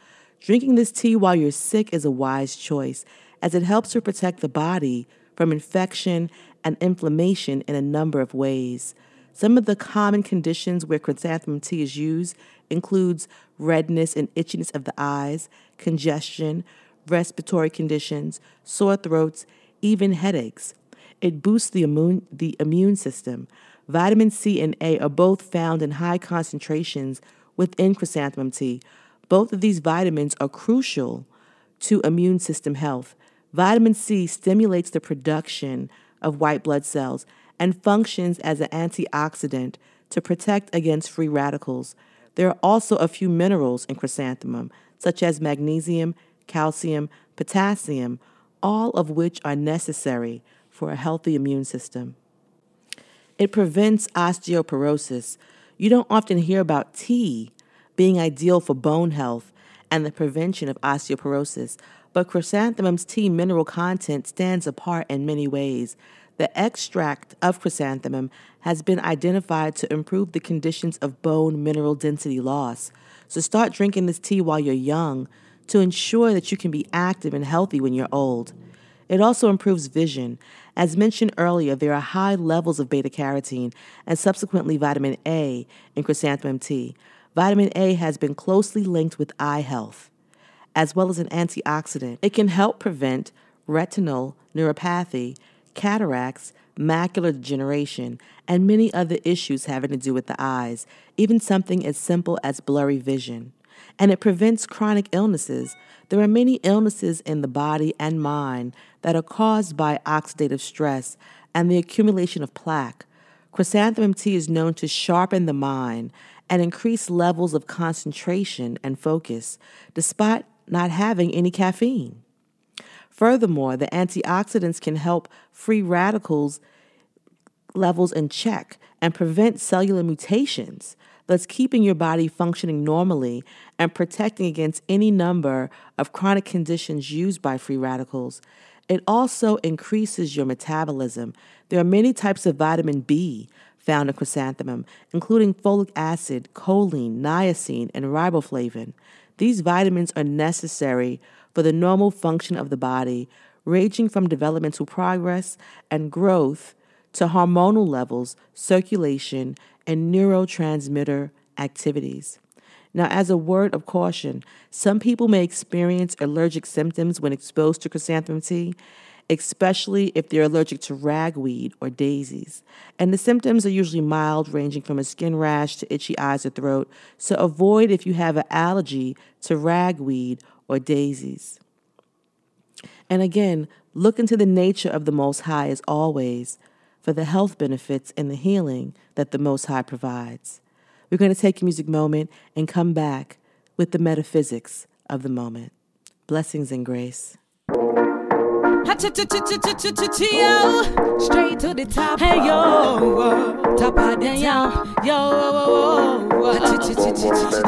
Drinking this tea while you're sick is a wise choice, as it helps to protect the body from infection and inflammation in a number of ways. Some of the common conditions where chrysanthemum tea is used includes redness and itchiness of the eyes, congestion, respiratory conditions, sore throats, even headaches. It boosts the immune, the immune system. Vitamin C and A are both found in high concentrations within chrysanthemum tea. Both of these vitamins are crucial to immune system health. Vitamin C stimulates the production of white blood cells and functions as an antioxidant to protect against free radicals. There are also a few minerals in chrysanthemum, such as magnesium, calcium, potassium, all of which are necessary for a healthy immune system. It prevents osteoporosis. You don't often hear about tea being ideal for bone health and the prevention of osteoporosis, but chrysanthemum's tea mineral content stands apart in many ways. The extract of chrysanthemum has been identified to improve the conditions of bone mineral density loss. So start drinking this tea while you're young to ensure that you can be active and healthy when you're old. It also improves vision. As mentioned earlier, there are high levels of beta carotene and subsequently vitamin A in chrysanthemum tea. vitamin A has been closely linked with eye health. As well as an antioxidant, it can help prevent retinal neuropathy, cataracts, macular degeneration, and many other issues having to do with the eyes, even something as simple as blurry vision. And it prevents chronic illnesses. There are many illnesses in the body and mind that are caused by oxidative stress and the accumulation of plaque. Chrysanthemum tea is known to sharpen the mind and increase levels of concentration and focus, despite not having any caffeine. Furthermore, the antioxidants can help free radicals levels in check and prevent cellular mutations, thus keeping your body functioning normally and protecting against any number of chronic conditions used by free radicals. It also increases your metabolism. There are many types of vitamin B found in chrysanthemum, including folic acid, choline, niacin, and riboflavin. These vitamins are necessary for the normal function of the body, ranging from developmental progress and growth to hormonal levels, circulation, and neurotransmitter activities. Now, as a word of caution, some people may experience allergic symptoms when exposed to chrysanthemum tea, especially if they're allergic to ragweed or daisies. And the symptoms are usually mild, ranging from a skin rash to itchy eyes or throat, so avoid if you have an allergy to ragweed or daisies. And again, look into the nature of the Most High as always for the health benefits and the healing that the Most High provides. We're going to take a music moment and come back with the metaphysics of the moment. Blessings and grace. Straight to the top. Hey yo, the yo, yo.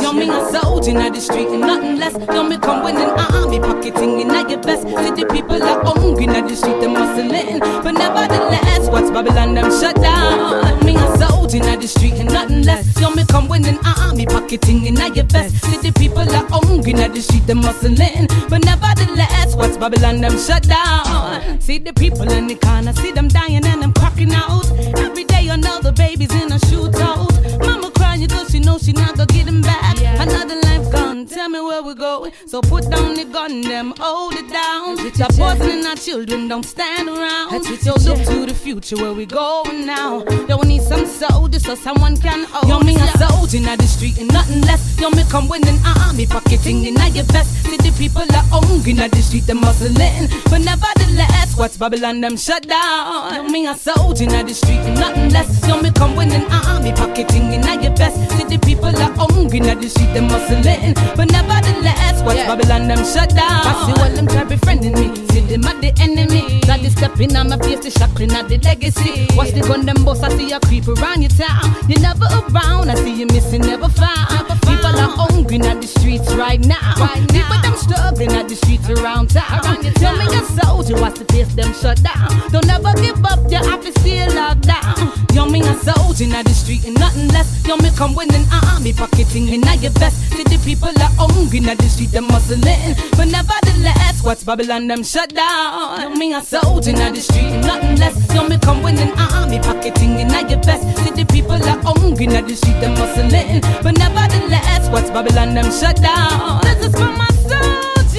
Yo, me a soldier in the street and nothing less. Yo, me come an army pocketing in your vest. See the people are hungry in the street, they muscling. But nevertheless, what's Babylon them shut down? Me a soldier in the street and nothing less. Yo, me come an army pocketing in your vest. See the people are hungry in the street, they muscling. But nevertheless, what's Babylon them shut down? See the people in the corner, see them dying and them cracking out. Every day another baby's in a shootout. Mama crying cause she know she not gonna get him back. Another life gone, tell me where we're going. So put down the gun, them hold it down. Stop poisoning our children, don't stand around. Yo, look to the future where we going now. Yo, we need some soldiers so someone can hold Yo, me a soldier in the street and nothing less. Yo, me come with an army pocketing in your vest. See the people are hungry in the street, they muscling. But nevertheless, what's Babylon them shut down? Yo, me a soldier in the street and nothing less. Yo, me come with an army pocketing in your vest. See the people are hungry in the street, they muscling. But nevertheless, what's Babylon them shut down? I see all them try befriending me. See them at the enemy. Got the stepping on my face, the shackling at the legacy. Watch the gun them boss, I see you creep around your town. You're never around, I see you missing, never found. People are hungry in the streets right now. People them struggling at the streets around town. Tell me a soldier, watch the face them shut down. Don't ever give up, your office still locked down. Me a soldier in the street and nothing less. Me come with an army pocketing in your. See the people are hungry in the street, them muscling. But nevertheless, what's Babylon them shut down? Yo, me a soldier in the street nothing less. Yo, me come with an army pocketing in your vest. See the people are hungry in the street, them muscling. But nevertheless, what's Babylon them shut down? This is for my soldiers,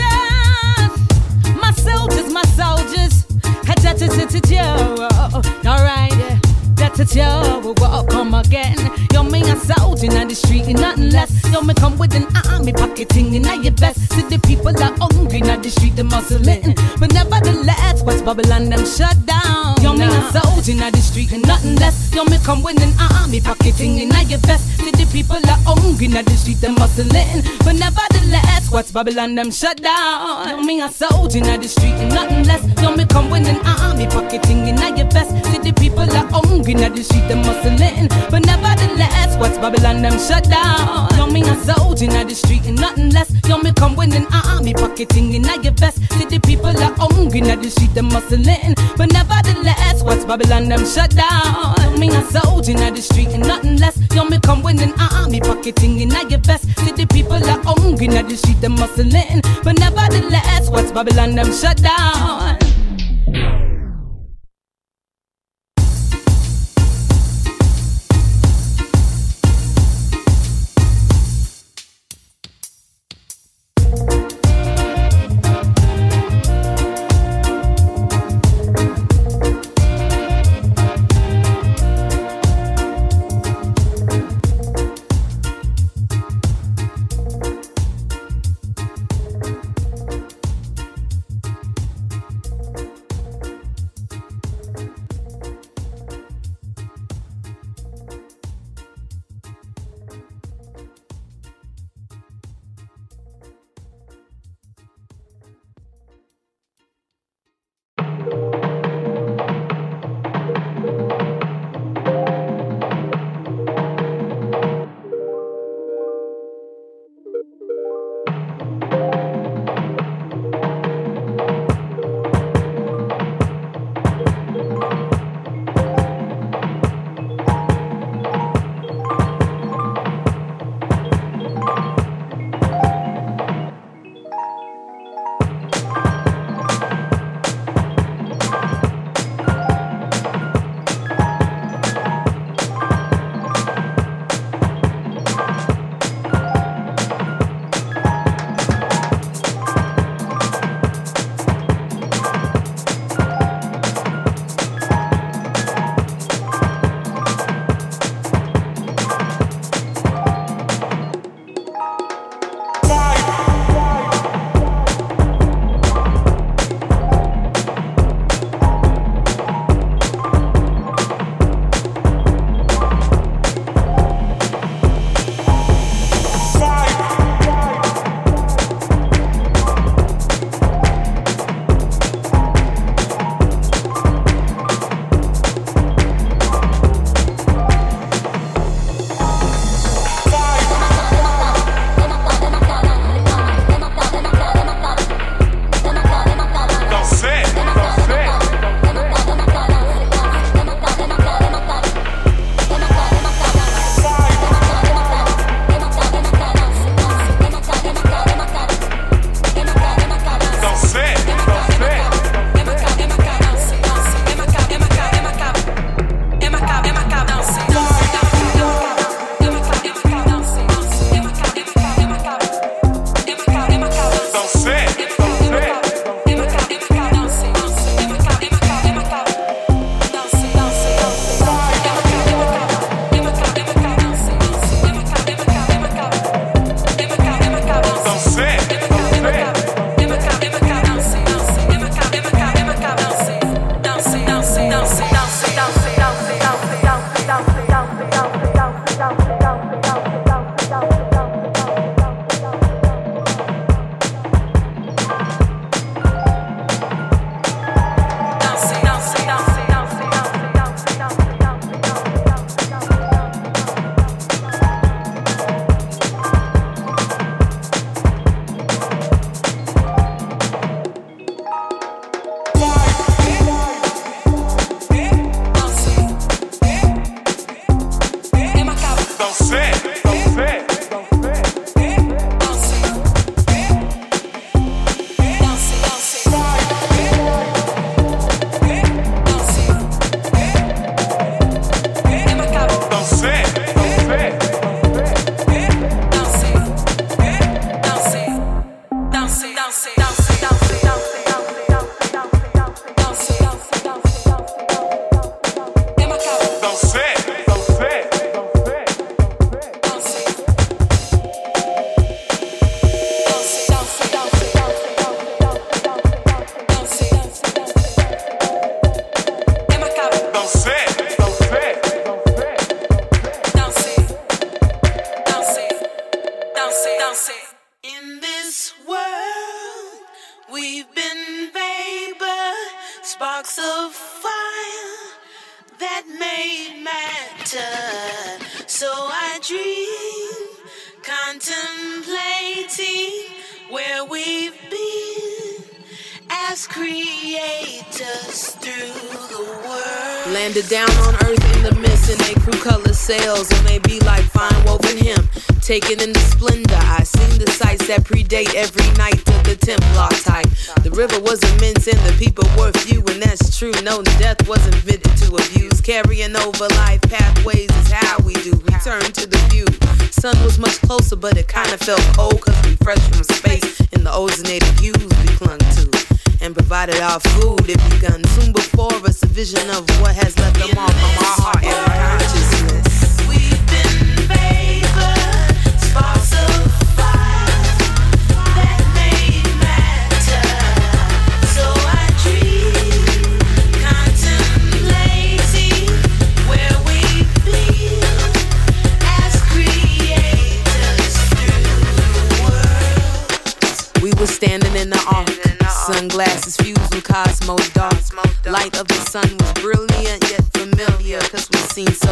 my soldiers, my soldiers. Had that you alright, that's it, yo. Welcome again. Yo, me a soldier in the street and nothing less. Yo, me come with an army pocketing in your vest. See the people are hungry in the street, they muscling. But nevertheless, what's Babylon them shut down? Yo, me a soldier in the street and nothing less. Yo, me come with an army pocketing in your vest. See the people are hungry in the street, they muscling. But nevertheless, what's Babylon them shut down? Yo, me a soldier in the street and nothing less. Yo, me come with an army pocketing in your vest. See the people are hungry in the street, they muscling. But nevertheless, what's Babylon them shut down? Yo, me a soldier in the street and nothing less. Yo, me come an army pocketing in your vest. The people are hungry in the street, they muscling. But nevertheless, what's Babylon them shut down? Yo, me a soldier in the street and nothing less. Yo, me come an army pocketing in your vest. The people are hungry in the street, they muscling. But nevertheless, what's Babylon them shut down?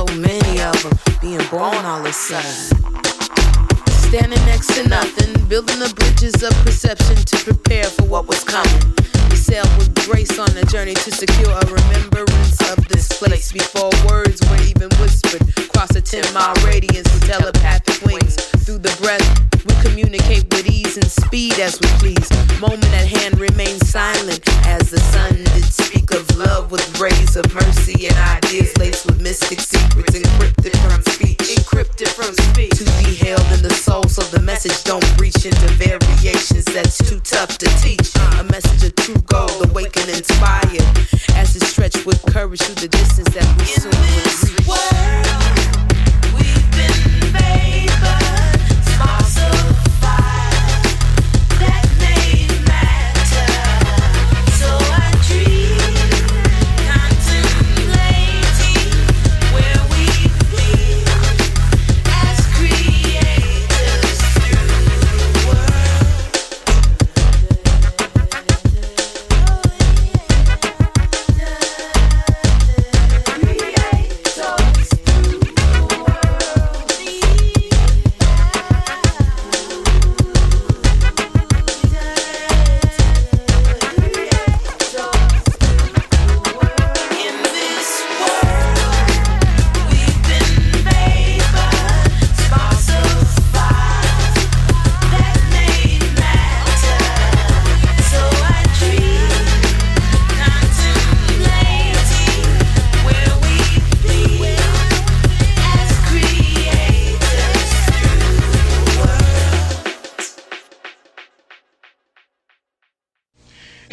So many of them being born all of a sudden standing next to nothing, building the bridges of perception to prepare for what was coming. We sailed with grace on a journey to secure a remembrance of this place before words were even whispered. Cross a 10 mile radius with telepathic wings. Through the breath, we communicate with ease and speed as we please. Moment at hand remains silent as the sun did speak of love with rays of mercy and ideas laced with mystic secrets encrypted from speech. Encrypted from speech. To be held in the soul so the message don't breach into variations that's too tough to teach. A message of true gold, awaken, inspired. As it stretched with courage through the distance that we soon would reach. Sparks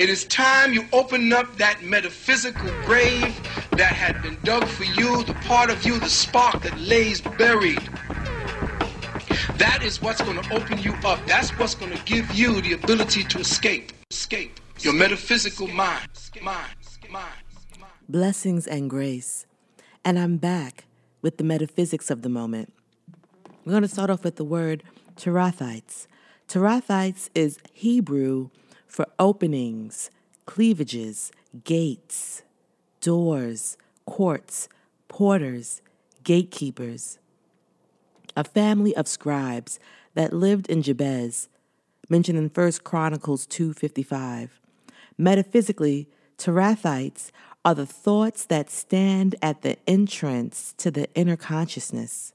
It is time you open up that metaphysical grave that had been dug for you, the part of you, the spark that lays buried. That is what's going to open you up. That's what's going to give you the ability to escape. Escape. Your metaphysical mind. Mind. Mind. Blessings and grace. And I'm back with the metaphysics of the moment. We're going to start off with the word Tirathites. Tirathites is Hebrew for openings, cleavages, gates, doors, courts, porters, gatekeepers. A family of scribes that lived in Jabez, mentioned in 1 Chronicles 2:55. Metaphysically, Tirathites are the thoughts that stand at the entrance to the inner consciousness,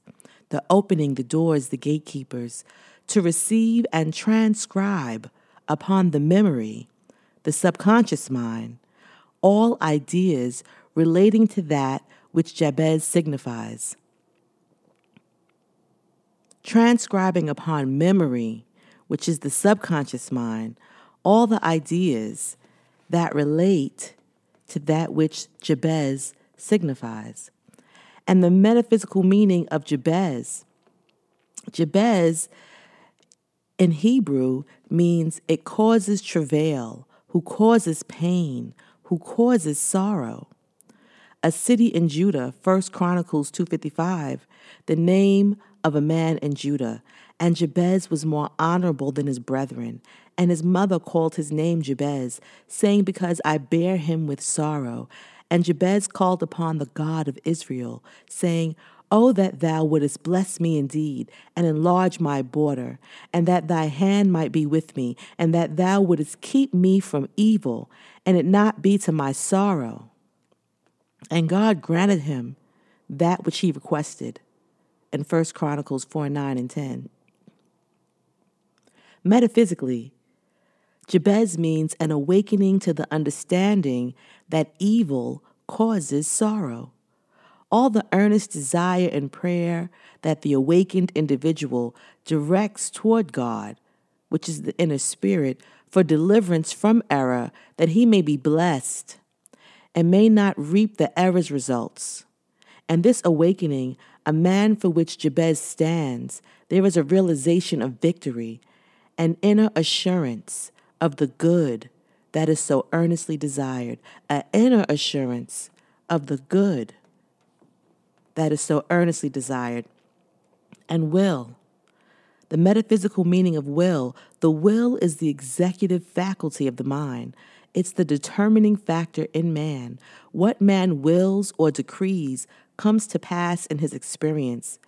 the opening, the doors, the gatekeepers, to receive and transcribe upon the memory, the subconscious mind, all ideas relating to that which Jabez signifies. Transcribing upon memory, which is the subconscious mind, all the ideas that relate to that which Jabez signifies. And the metaphysical meaning of Jabez. Jabez in Hebrew means it causes travail, who causes pain, who causes sorrow. A city in Judah, 1 Chronicles 2:55, the name of a man in Judah, And Jabez was more honorable than his brethren. And his mother called his name Jabez, saying, Because I bear him with sorrow. And Jabez called upon the God of Israel, saying, Oh, that thou wouldest bless me indeed, and enlarge my border, and that thy hand might be with me, and that thou wouldest keep me from evil, and it not be to my sorrow. And God granted him that which he requested. In 1 Chronicles 4 9 and 10. Metaphysically, Jabez means an awakening to the understanding that evil causes sorrow. All the earnest desire and prayer that the awakened individual directs toward God, which is the inner spirit, for deliverance from error, that he may be blessed and may not reap the error's results. And this awakening, a man for which Jabez stands, there is a realization of victory, an inner assurance of the good that is so earnestly desired, an inner assurance of the good that is so earnestly desired, and will. The metaphysical meaning of will the will is the executive faculty of the mind. It's the determining factor in man. What man wills or decrees comes to pass in his experience.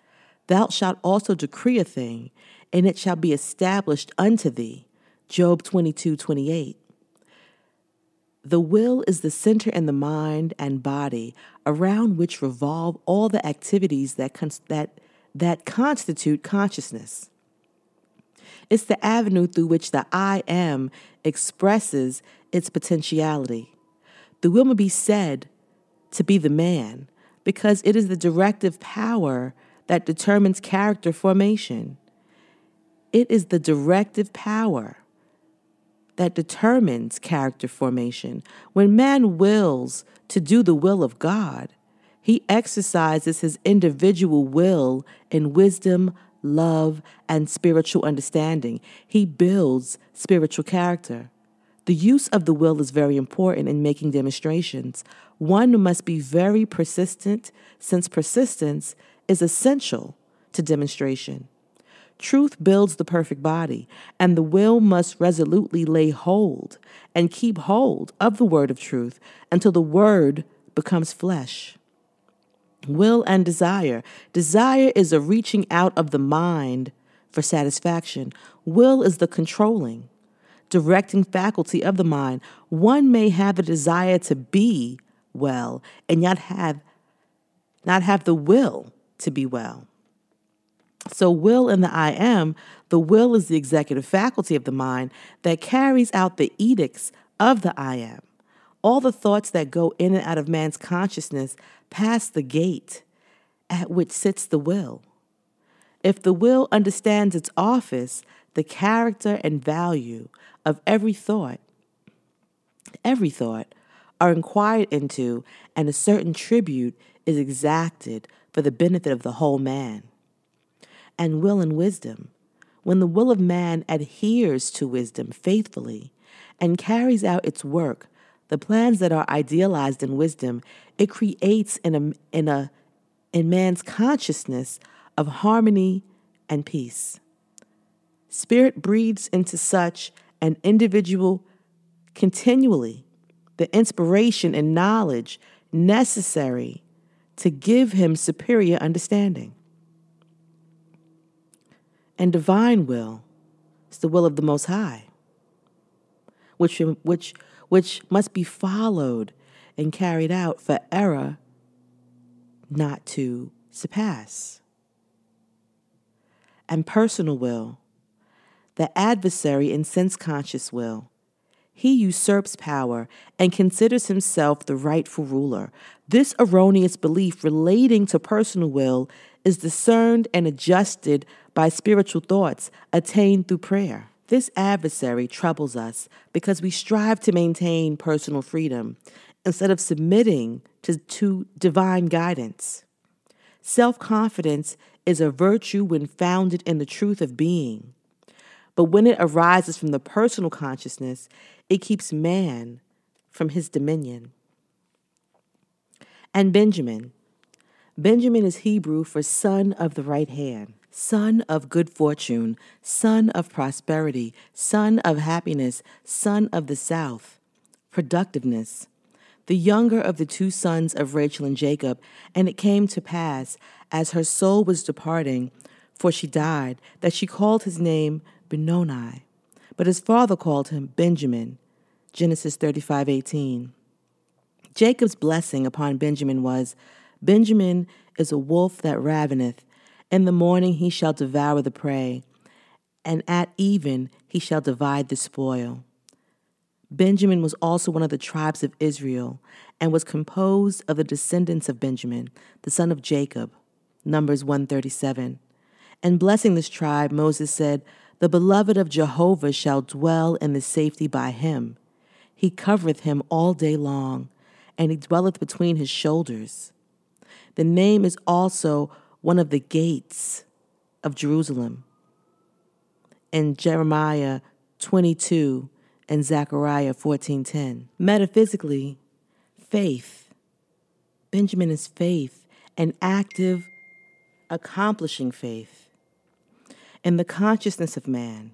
Thou shalt also decree a thing, and it shall be established unto thee. Job 22 28. The will is the center in the mind and body around which revolve all the activities that, that, that constitute consciousness. It's the avenue through which the I am expresses its potentiality. The will may be said to be the man because it is the directive power that determines character formation. It is the directive power that determines character formation. When man wills to do the will of God, he exercises his individual will in wisdom, love, and spiritual understanding. He builds spiritual character. The use of the will is very important in making demonstrations. One must be very persistent, since persistence is essential to demonstration. Truth builds the perfect body, and the will must resolutely lay hold and keep hold of the word of truth until the word becomes flesh. Will and desire. Desire is a reaching out of the mind for satisfaction. Will is the controlling, directing faculty of the mind. One may have a desire to be well and yet have not have the will to be well. So, will in the I am, the will is the executive faculty of the mind that carries out the edicts of the I am. All the thoughts that go in and out of man's consciousness pass the gate at which sits the will. If the will understands its office, the character and value of every thought, every thought, are inquired into, and a certain tribute is exacted for the benefit of the whole man and will and wisdom, when the will of man adheres to wisdom faithfully and carries out its work, the plans that are idealized in wisdom, it creates in a, in a in man's consciousness of harmony and peace. Spirit breathes into such an individual continually the inspiration and knowledge necessary to give him superior understanding and divine will is the will of the Most High, which, which, which must be followed and carried out for error not to surpass. And personal will, the adversary and sense conscious will. He usurps power and considers himself the rightful ruler. This erroneous belief relating to personal will is discerned and adjusted by spiritual thoughts attained through prayer. This adversary troubles us because we strive to maintain personal freedom instead of submitting to, to divine guidance. Self confidence is a virtue when founded in the truth of being. But when it arises from the personal consciousness, it keeps man from his dominion. And Benjamin. Benjamin is Hebrew for son of the right hand. son of good fortune, son of prosperity, son of happiness, son of the south, productiveness. The younger of the two sons of Rachel and Jacob, and it came to pass, as her soul was departing, for she died, that she called his name Benoni. But his father called him Benjamin. Genesis 35:18. Jacob's blessing upon Benjamin was, Benjamin is a wolf that raveneth. In the morning he shall devour the prey, and at even he shall divide the spoil. Benjamin was also one of the tribes of Israel, and was composed of the descendants of Benjamin, the son of Jacob. Numbers 137. And blessing this tribe, Moses said, The beloved of Jehovah shall dwell in the safety by him. He covereth him all day long, and he dwelleth between his shoulders. The name is also one of the gates of Jerusalem. In Jeremiah 22 and Zechariah 14:10. Metaphysically, faith. Benjamin is faith, an active, accomplishing faith. In the consciousness of man.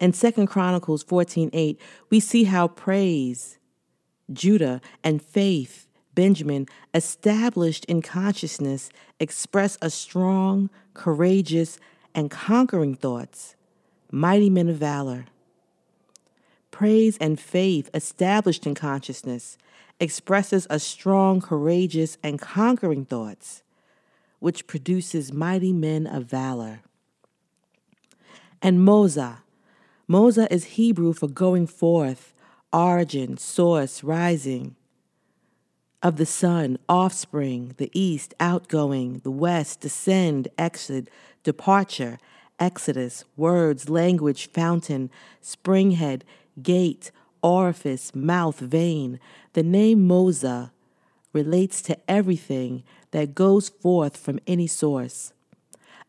In 2 Chronicles 14:8, we see how praise, Judah, and faith, Benjamin, established in consciousness, express a strong, courageous, and conquering thoughts, mighty men of valor. Praise and faith, established in consciousness, expresses a strong, courageous, and conquering thoughts, which produces mighty men of valor. And Moza. Moza is Hebrew for going forth, origin, source, rising. Of the sun, offspring, the east, outgoing, the west, descend, exit, departure, exodus, words, language, fountain, springhead, gate, orifice, mouth, vein. The name Moza relates to everything that goes forth from any source.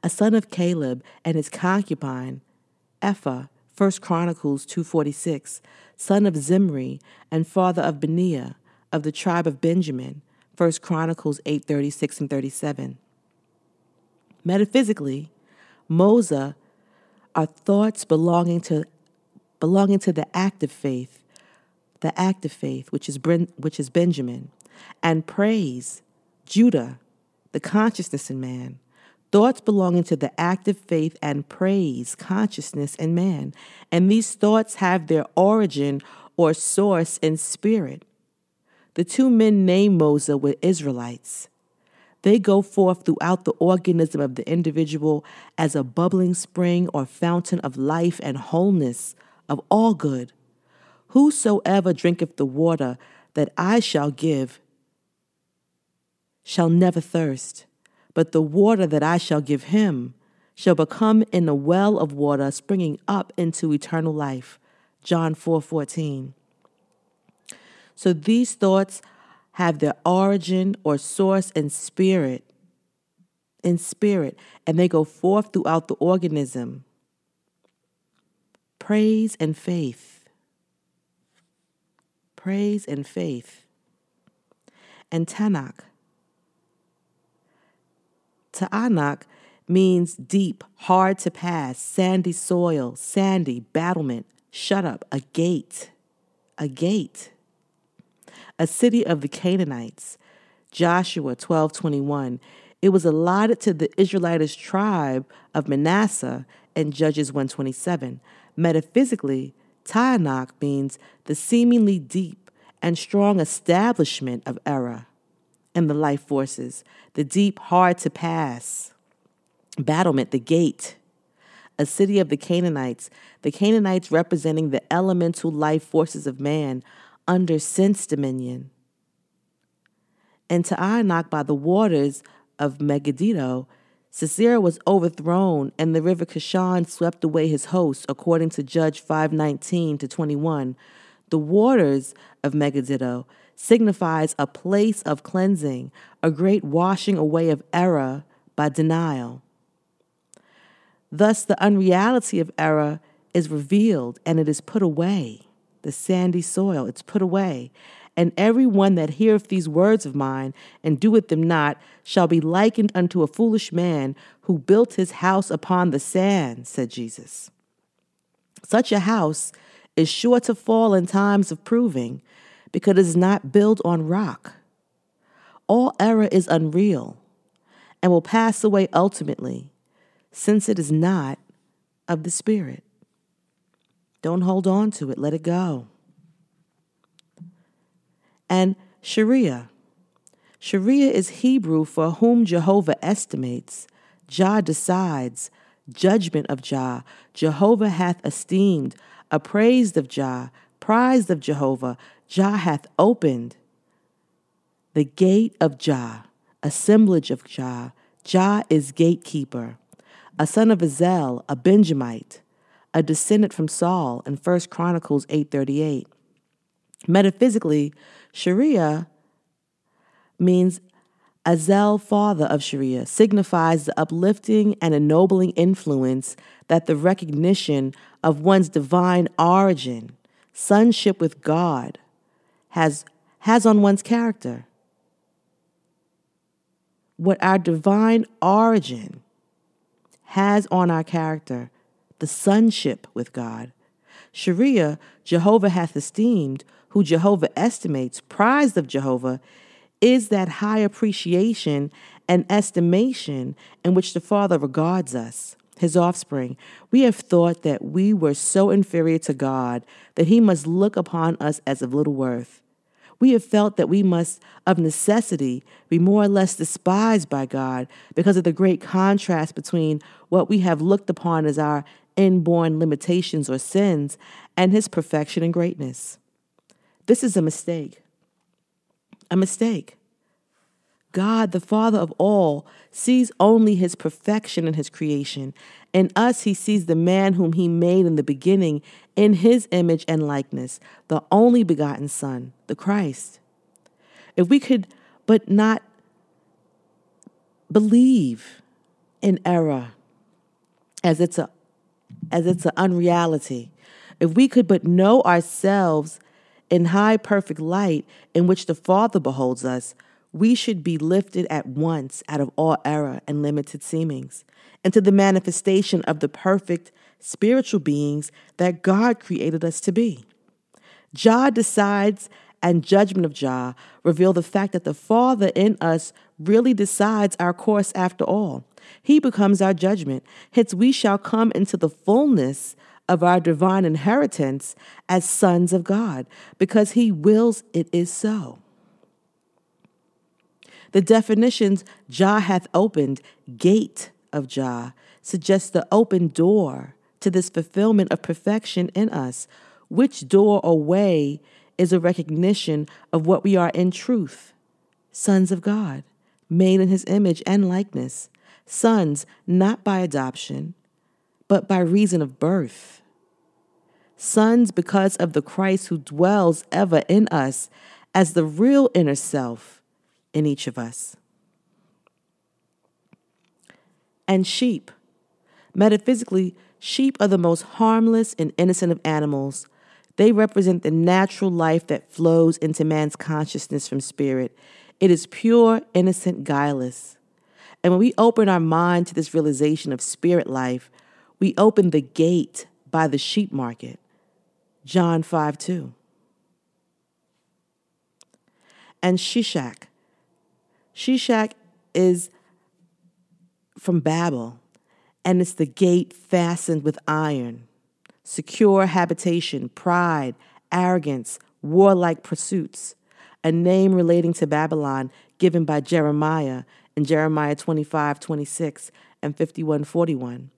A son of Caleb and his concubine, Ephah, 1 Chronicles 2.46, son of Zimri and father of Beniah, of the tribe of Benjamin, 1 Chronicles 8.36 and 37. Metaphysically, Moza are thoughts belonging to belonging to the active faith, the active faith, which is which is Benjamin, and praise, Judah, the consciousness in man. Thoughts belonging to the active faith and praise, consciousness in man. And these thoughts have their origin or source in spirit. The two men named Moza were Israelites. They go forth throughout the organism of the individual as a bubbling spring or fountain of life and wholeness of all good. Whosoever drinketh the water that I shall give shall never thirst, but the water that I shall give him shall become in a well of water springing up into eternal life. John 4 14. So these thoughts have their origin or source in spirit, in spirit, and they go forth throughout the organism. Praise and faith. Praise and faith. And Taanach. Taanach means deep, hard to pass, sandy soil, sandy, battlement, shut up, a gate, a gate. A city of the Canaanites, Joshua 12:21. It was allotted to the Israelitish tribe of Manasseh in Judges 127. Metaphysically, Taanach means the seemingly deep and strong establishment of error and the life forces, the deep, hard to pass, battlement, the gate, a city of the Canaanites, the Canaanites representing the elemental life forces of man under sense dominion. And to Taanach by the waters of Megiddo, Sisera was overthrown, and the river Kishon swept away his hosts, according to Judge 519 to 21. The waters of Megiddo signifies a place of cleansing, a great washing away of error by denial. Thus, the unreality of error is revealed and it is put away. The sandy soil, it's put away. And every one that heareth these words of mine and doeth them not shall be likened unto a foolish man who built his house upon the sand, said Jesus. Such a house is sure to fall in times of proving because it is not built on rock. All error is unreal and will pass away ultimately, since it is not of the Spirit. Don't hold on to it, let it go. And Sheariah. Sheariah is Hebrew for whom Jehovah estimates, Jah decides, judgment of Jah, Jehovah hath esteemed, appraised of Jah, prized of Jehovah, Jah hath opened. The gate of Jah, assemblage of Jah, Jah is gatekeeper, a son of Azel, a Benjamite, a descendant from Saul in 1 Chronicles 8:38. Metaphysically, Sheariah means Azel, father of Sheariah, signifies the uplifting and ennobling influence that the recognition of one's divine origin, sonship with God, has, has on one's character. What our divine origin has on our character, the sonship with God. Sheariah, Jehovah hath esteemed, who Jehovah estimates, prized of Jehovah, is that high appreciation and estimation in which the Father regards us, his offspring. We have thought that we were so inferior to God that he must look upon us as of little worth. We have felt that we must, of necessity, be more or less despised by God because of the great contrast between what we have looked upon as our inborn limitations or sins and his perfection and greatness. This is a mistake. A mistake. God, the Father of all, sees only his perfection in his creation. In us, he sees the man whom he made in the beginning in his image and likeness, the only begotten Son, the Christ. If we could but not believe in error as it's a as it's an unreality, if we could but know ourselves in high perfect light in which the Father beholds us, we should be lifted at once out of all error and limited seemings into the manifestation of the perfect spiritual beings that God created us to be. Jah decides and judgment of Jah reveal the fact that the Father in us really decides our course after all. He becomes our judgment. Hence, we shall come into the fullness of our divine inheritance as sons of God, because He wills it is so. The definitions Jah hath opened, gate of Jah, suggests the open door to this fulfillment of perfection in us. Which door or way is a recognition of what we are in truth sons of God, made in His image and likeness, sons not by adoption, but by reason of birth. Sons because of the Christ who dwells ever in us as the real inner self in each of us. And sheep. Metaphysically, sheep are the most harmless and innocent of animals. They represent the natural life that flows into man's consciousness from spirit. It is pure, innocent, guileless. And when we open our mind to this realization of spirit life, we open the gate by the sheep market. John 5 2. And Shishak. Shishak is from Babel, and it's the gate fastened with iron. Secure habitation, pride, arrogance, warlike pursuits. A name relating to Babylon given by Jeremiah in Jeremiah 25 26 and 51 41.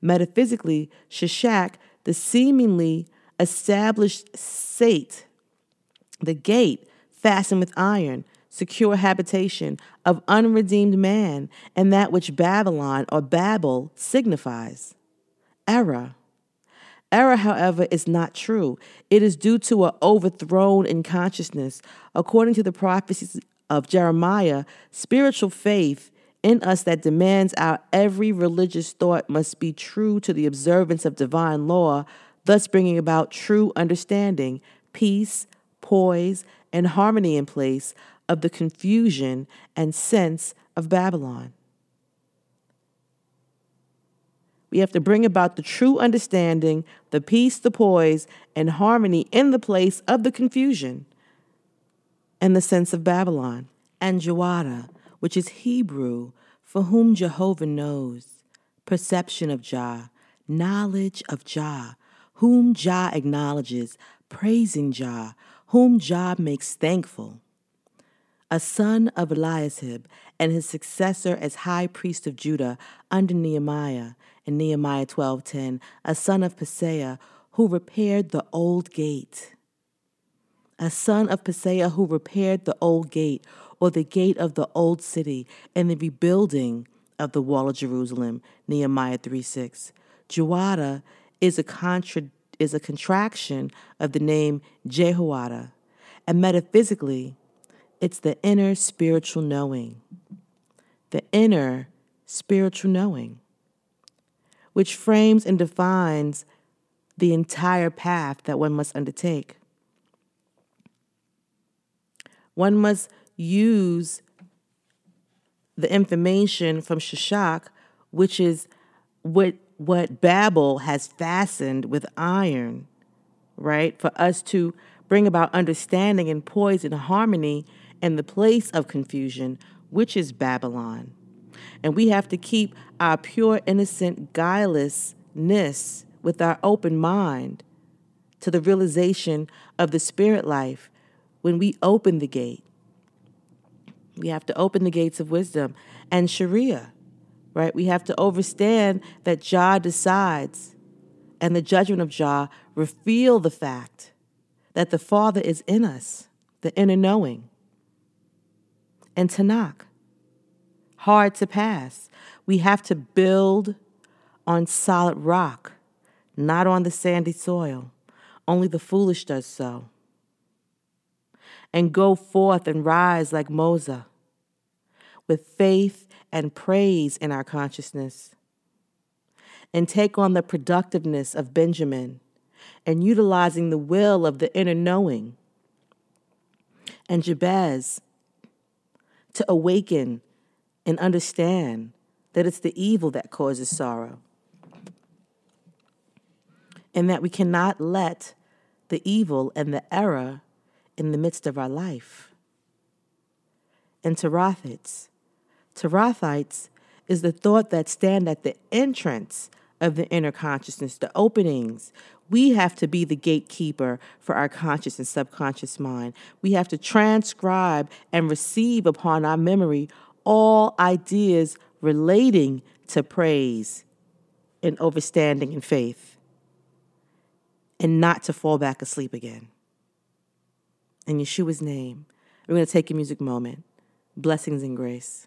Metaphysically, Shishak, the seemingly established sate, the gate fastened with iron, secure habitation of unredeemed man, and that which Babylon or Babel signifies. Error. Error, however, is not true. It is due to an overthrown in consciousness. According to the prophecies of Jeremiah, spiritual faith in us that demands our every religious thought must be true to the observance of divine law, thus bringing about true understanding, peace, poise, and harmony in place of the confusion and sense of Babylon. We have to bring about the true understanding, the peace, the poise, and harmony in the place of the confusion and the sense of Babylon. And Joiada, which is Hebrew for whom Jehovah knows, perception of Jah, knowledge of Jah, whom Jah acknowledges, praising Jah, whom Jah makes thankful. A son of Eliashib and his successor as high priest of Judah under Nehemiah in Nehemiah 12:10, a son of Paseah who repaired the old gate. A son of Paseah who repaired the old gate or the gate of the old city and the rebuilding of the wall of Jerusalem, Nehemiah 3:6. Joiada is a contra- is a contraction of the name Jehoiada, and metaphysically, it's the inner spiritual knowing. The inner spiritual knowing, which frames and defines the entire path that one must undertake. One must use the information from Shishak, which is what what Babel has fastened with iron, right? For us to bring about understanding and poise and harmony in the place of confusion, which is Babylon. And we have to keep our pure, innocent, guilelessness with our open mind to the realization of the spirit life when we open the gate. We have to open the gates of wisdom and Sheariah, right? We have to understand that Jah decides and the judgment of Jah reveal the fact that the Father is in us, the inner knowing. And Taanach, hard to pass. We have to build on solid rock, not on the sandy soil. Only the foolish does so. And go forth and rise like Moza, with faith and praise in our consciousness. And take on the productiveness of Benjamin and utilizing the will of the inner knowing. And Jabez to awaken and understand that it's the evil that causes sorrow. And that we cannot let the evil and the error in the midst of our life. And Tirathites. Tirathites is the thought that stand at the entrance of the inner consciousness, the openings. We have to be the gatekeeper for our conscious and subconscious mind. We have to transcribe and receive upon our memory all ideas relating to praise and overstanding and faith, and not to fall back asleep again. In Yeshua's name, we're going to take a music moment. Blessings and grace.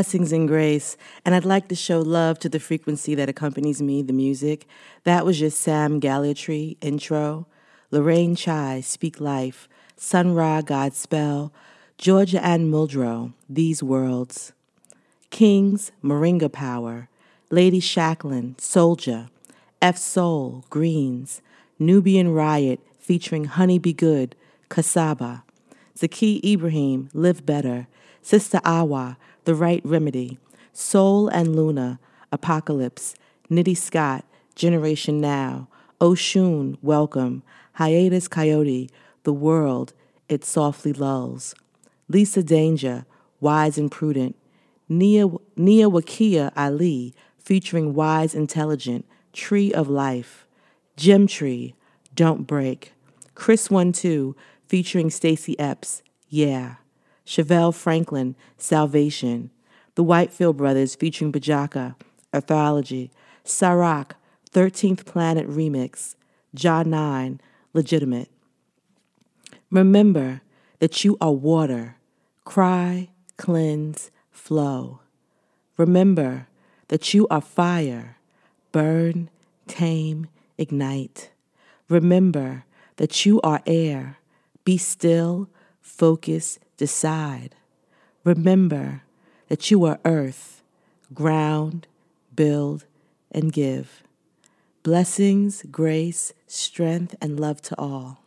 Blessings and grace, and I'd like to show love to the frequency that accompanies me, the music. That was just Sam Galliotry intro, Lorraine Chai, Speak Life, Sun Ra, Godspell, Georgia Ann Muldrow, These Worlds, Kings, Moringa Power, Lady Shacklin, Soldier, F Soul, Greens, Nubian Riot featuring Honey Be Good, Kasaba, Zaki Ibrahim, Live Better, Sister Awa, The Right Remedy, Soul and Luna, Apocalypse, Nitty Scott, Generation Now, Oshun, Welcome, Hiatus Kaiyote, The World, It Softly Lulls, Lisa Danger, Wise and Prudent, Nia, Nia Wakia Ali, featuring Wise Intelligent, Tree of Life, Gem Tree, Don't Break, Chris One Two, featuring Stacy Epps, Yeah, Chevelle Franklin, Salvation, The Whitefield Brothers featuring Bajaka, Arthology, Sarak, 13th Planet Remix, John 9, Legitimate. Remember that you are water. Cry, cleanse, flow. Remember that you are fire. Burn, tame, ignite. Remember that you are air. Be still, focus, decide. Remember that you are earth. Ground, build, and give. Blessings, grace, strength, and love to all.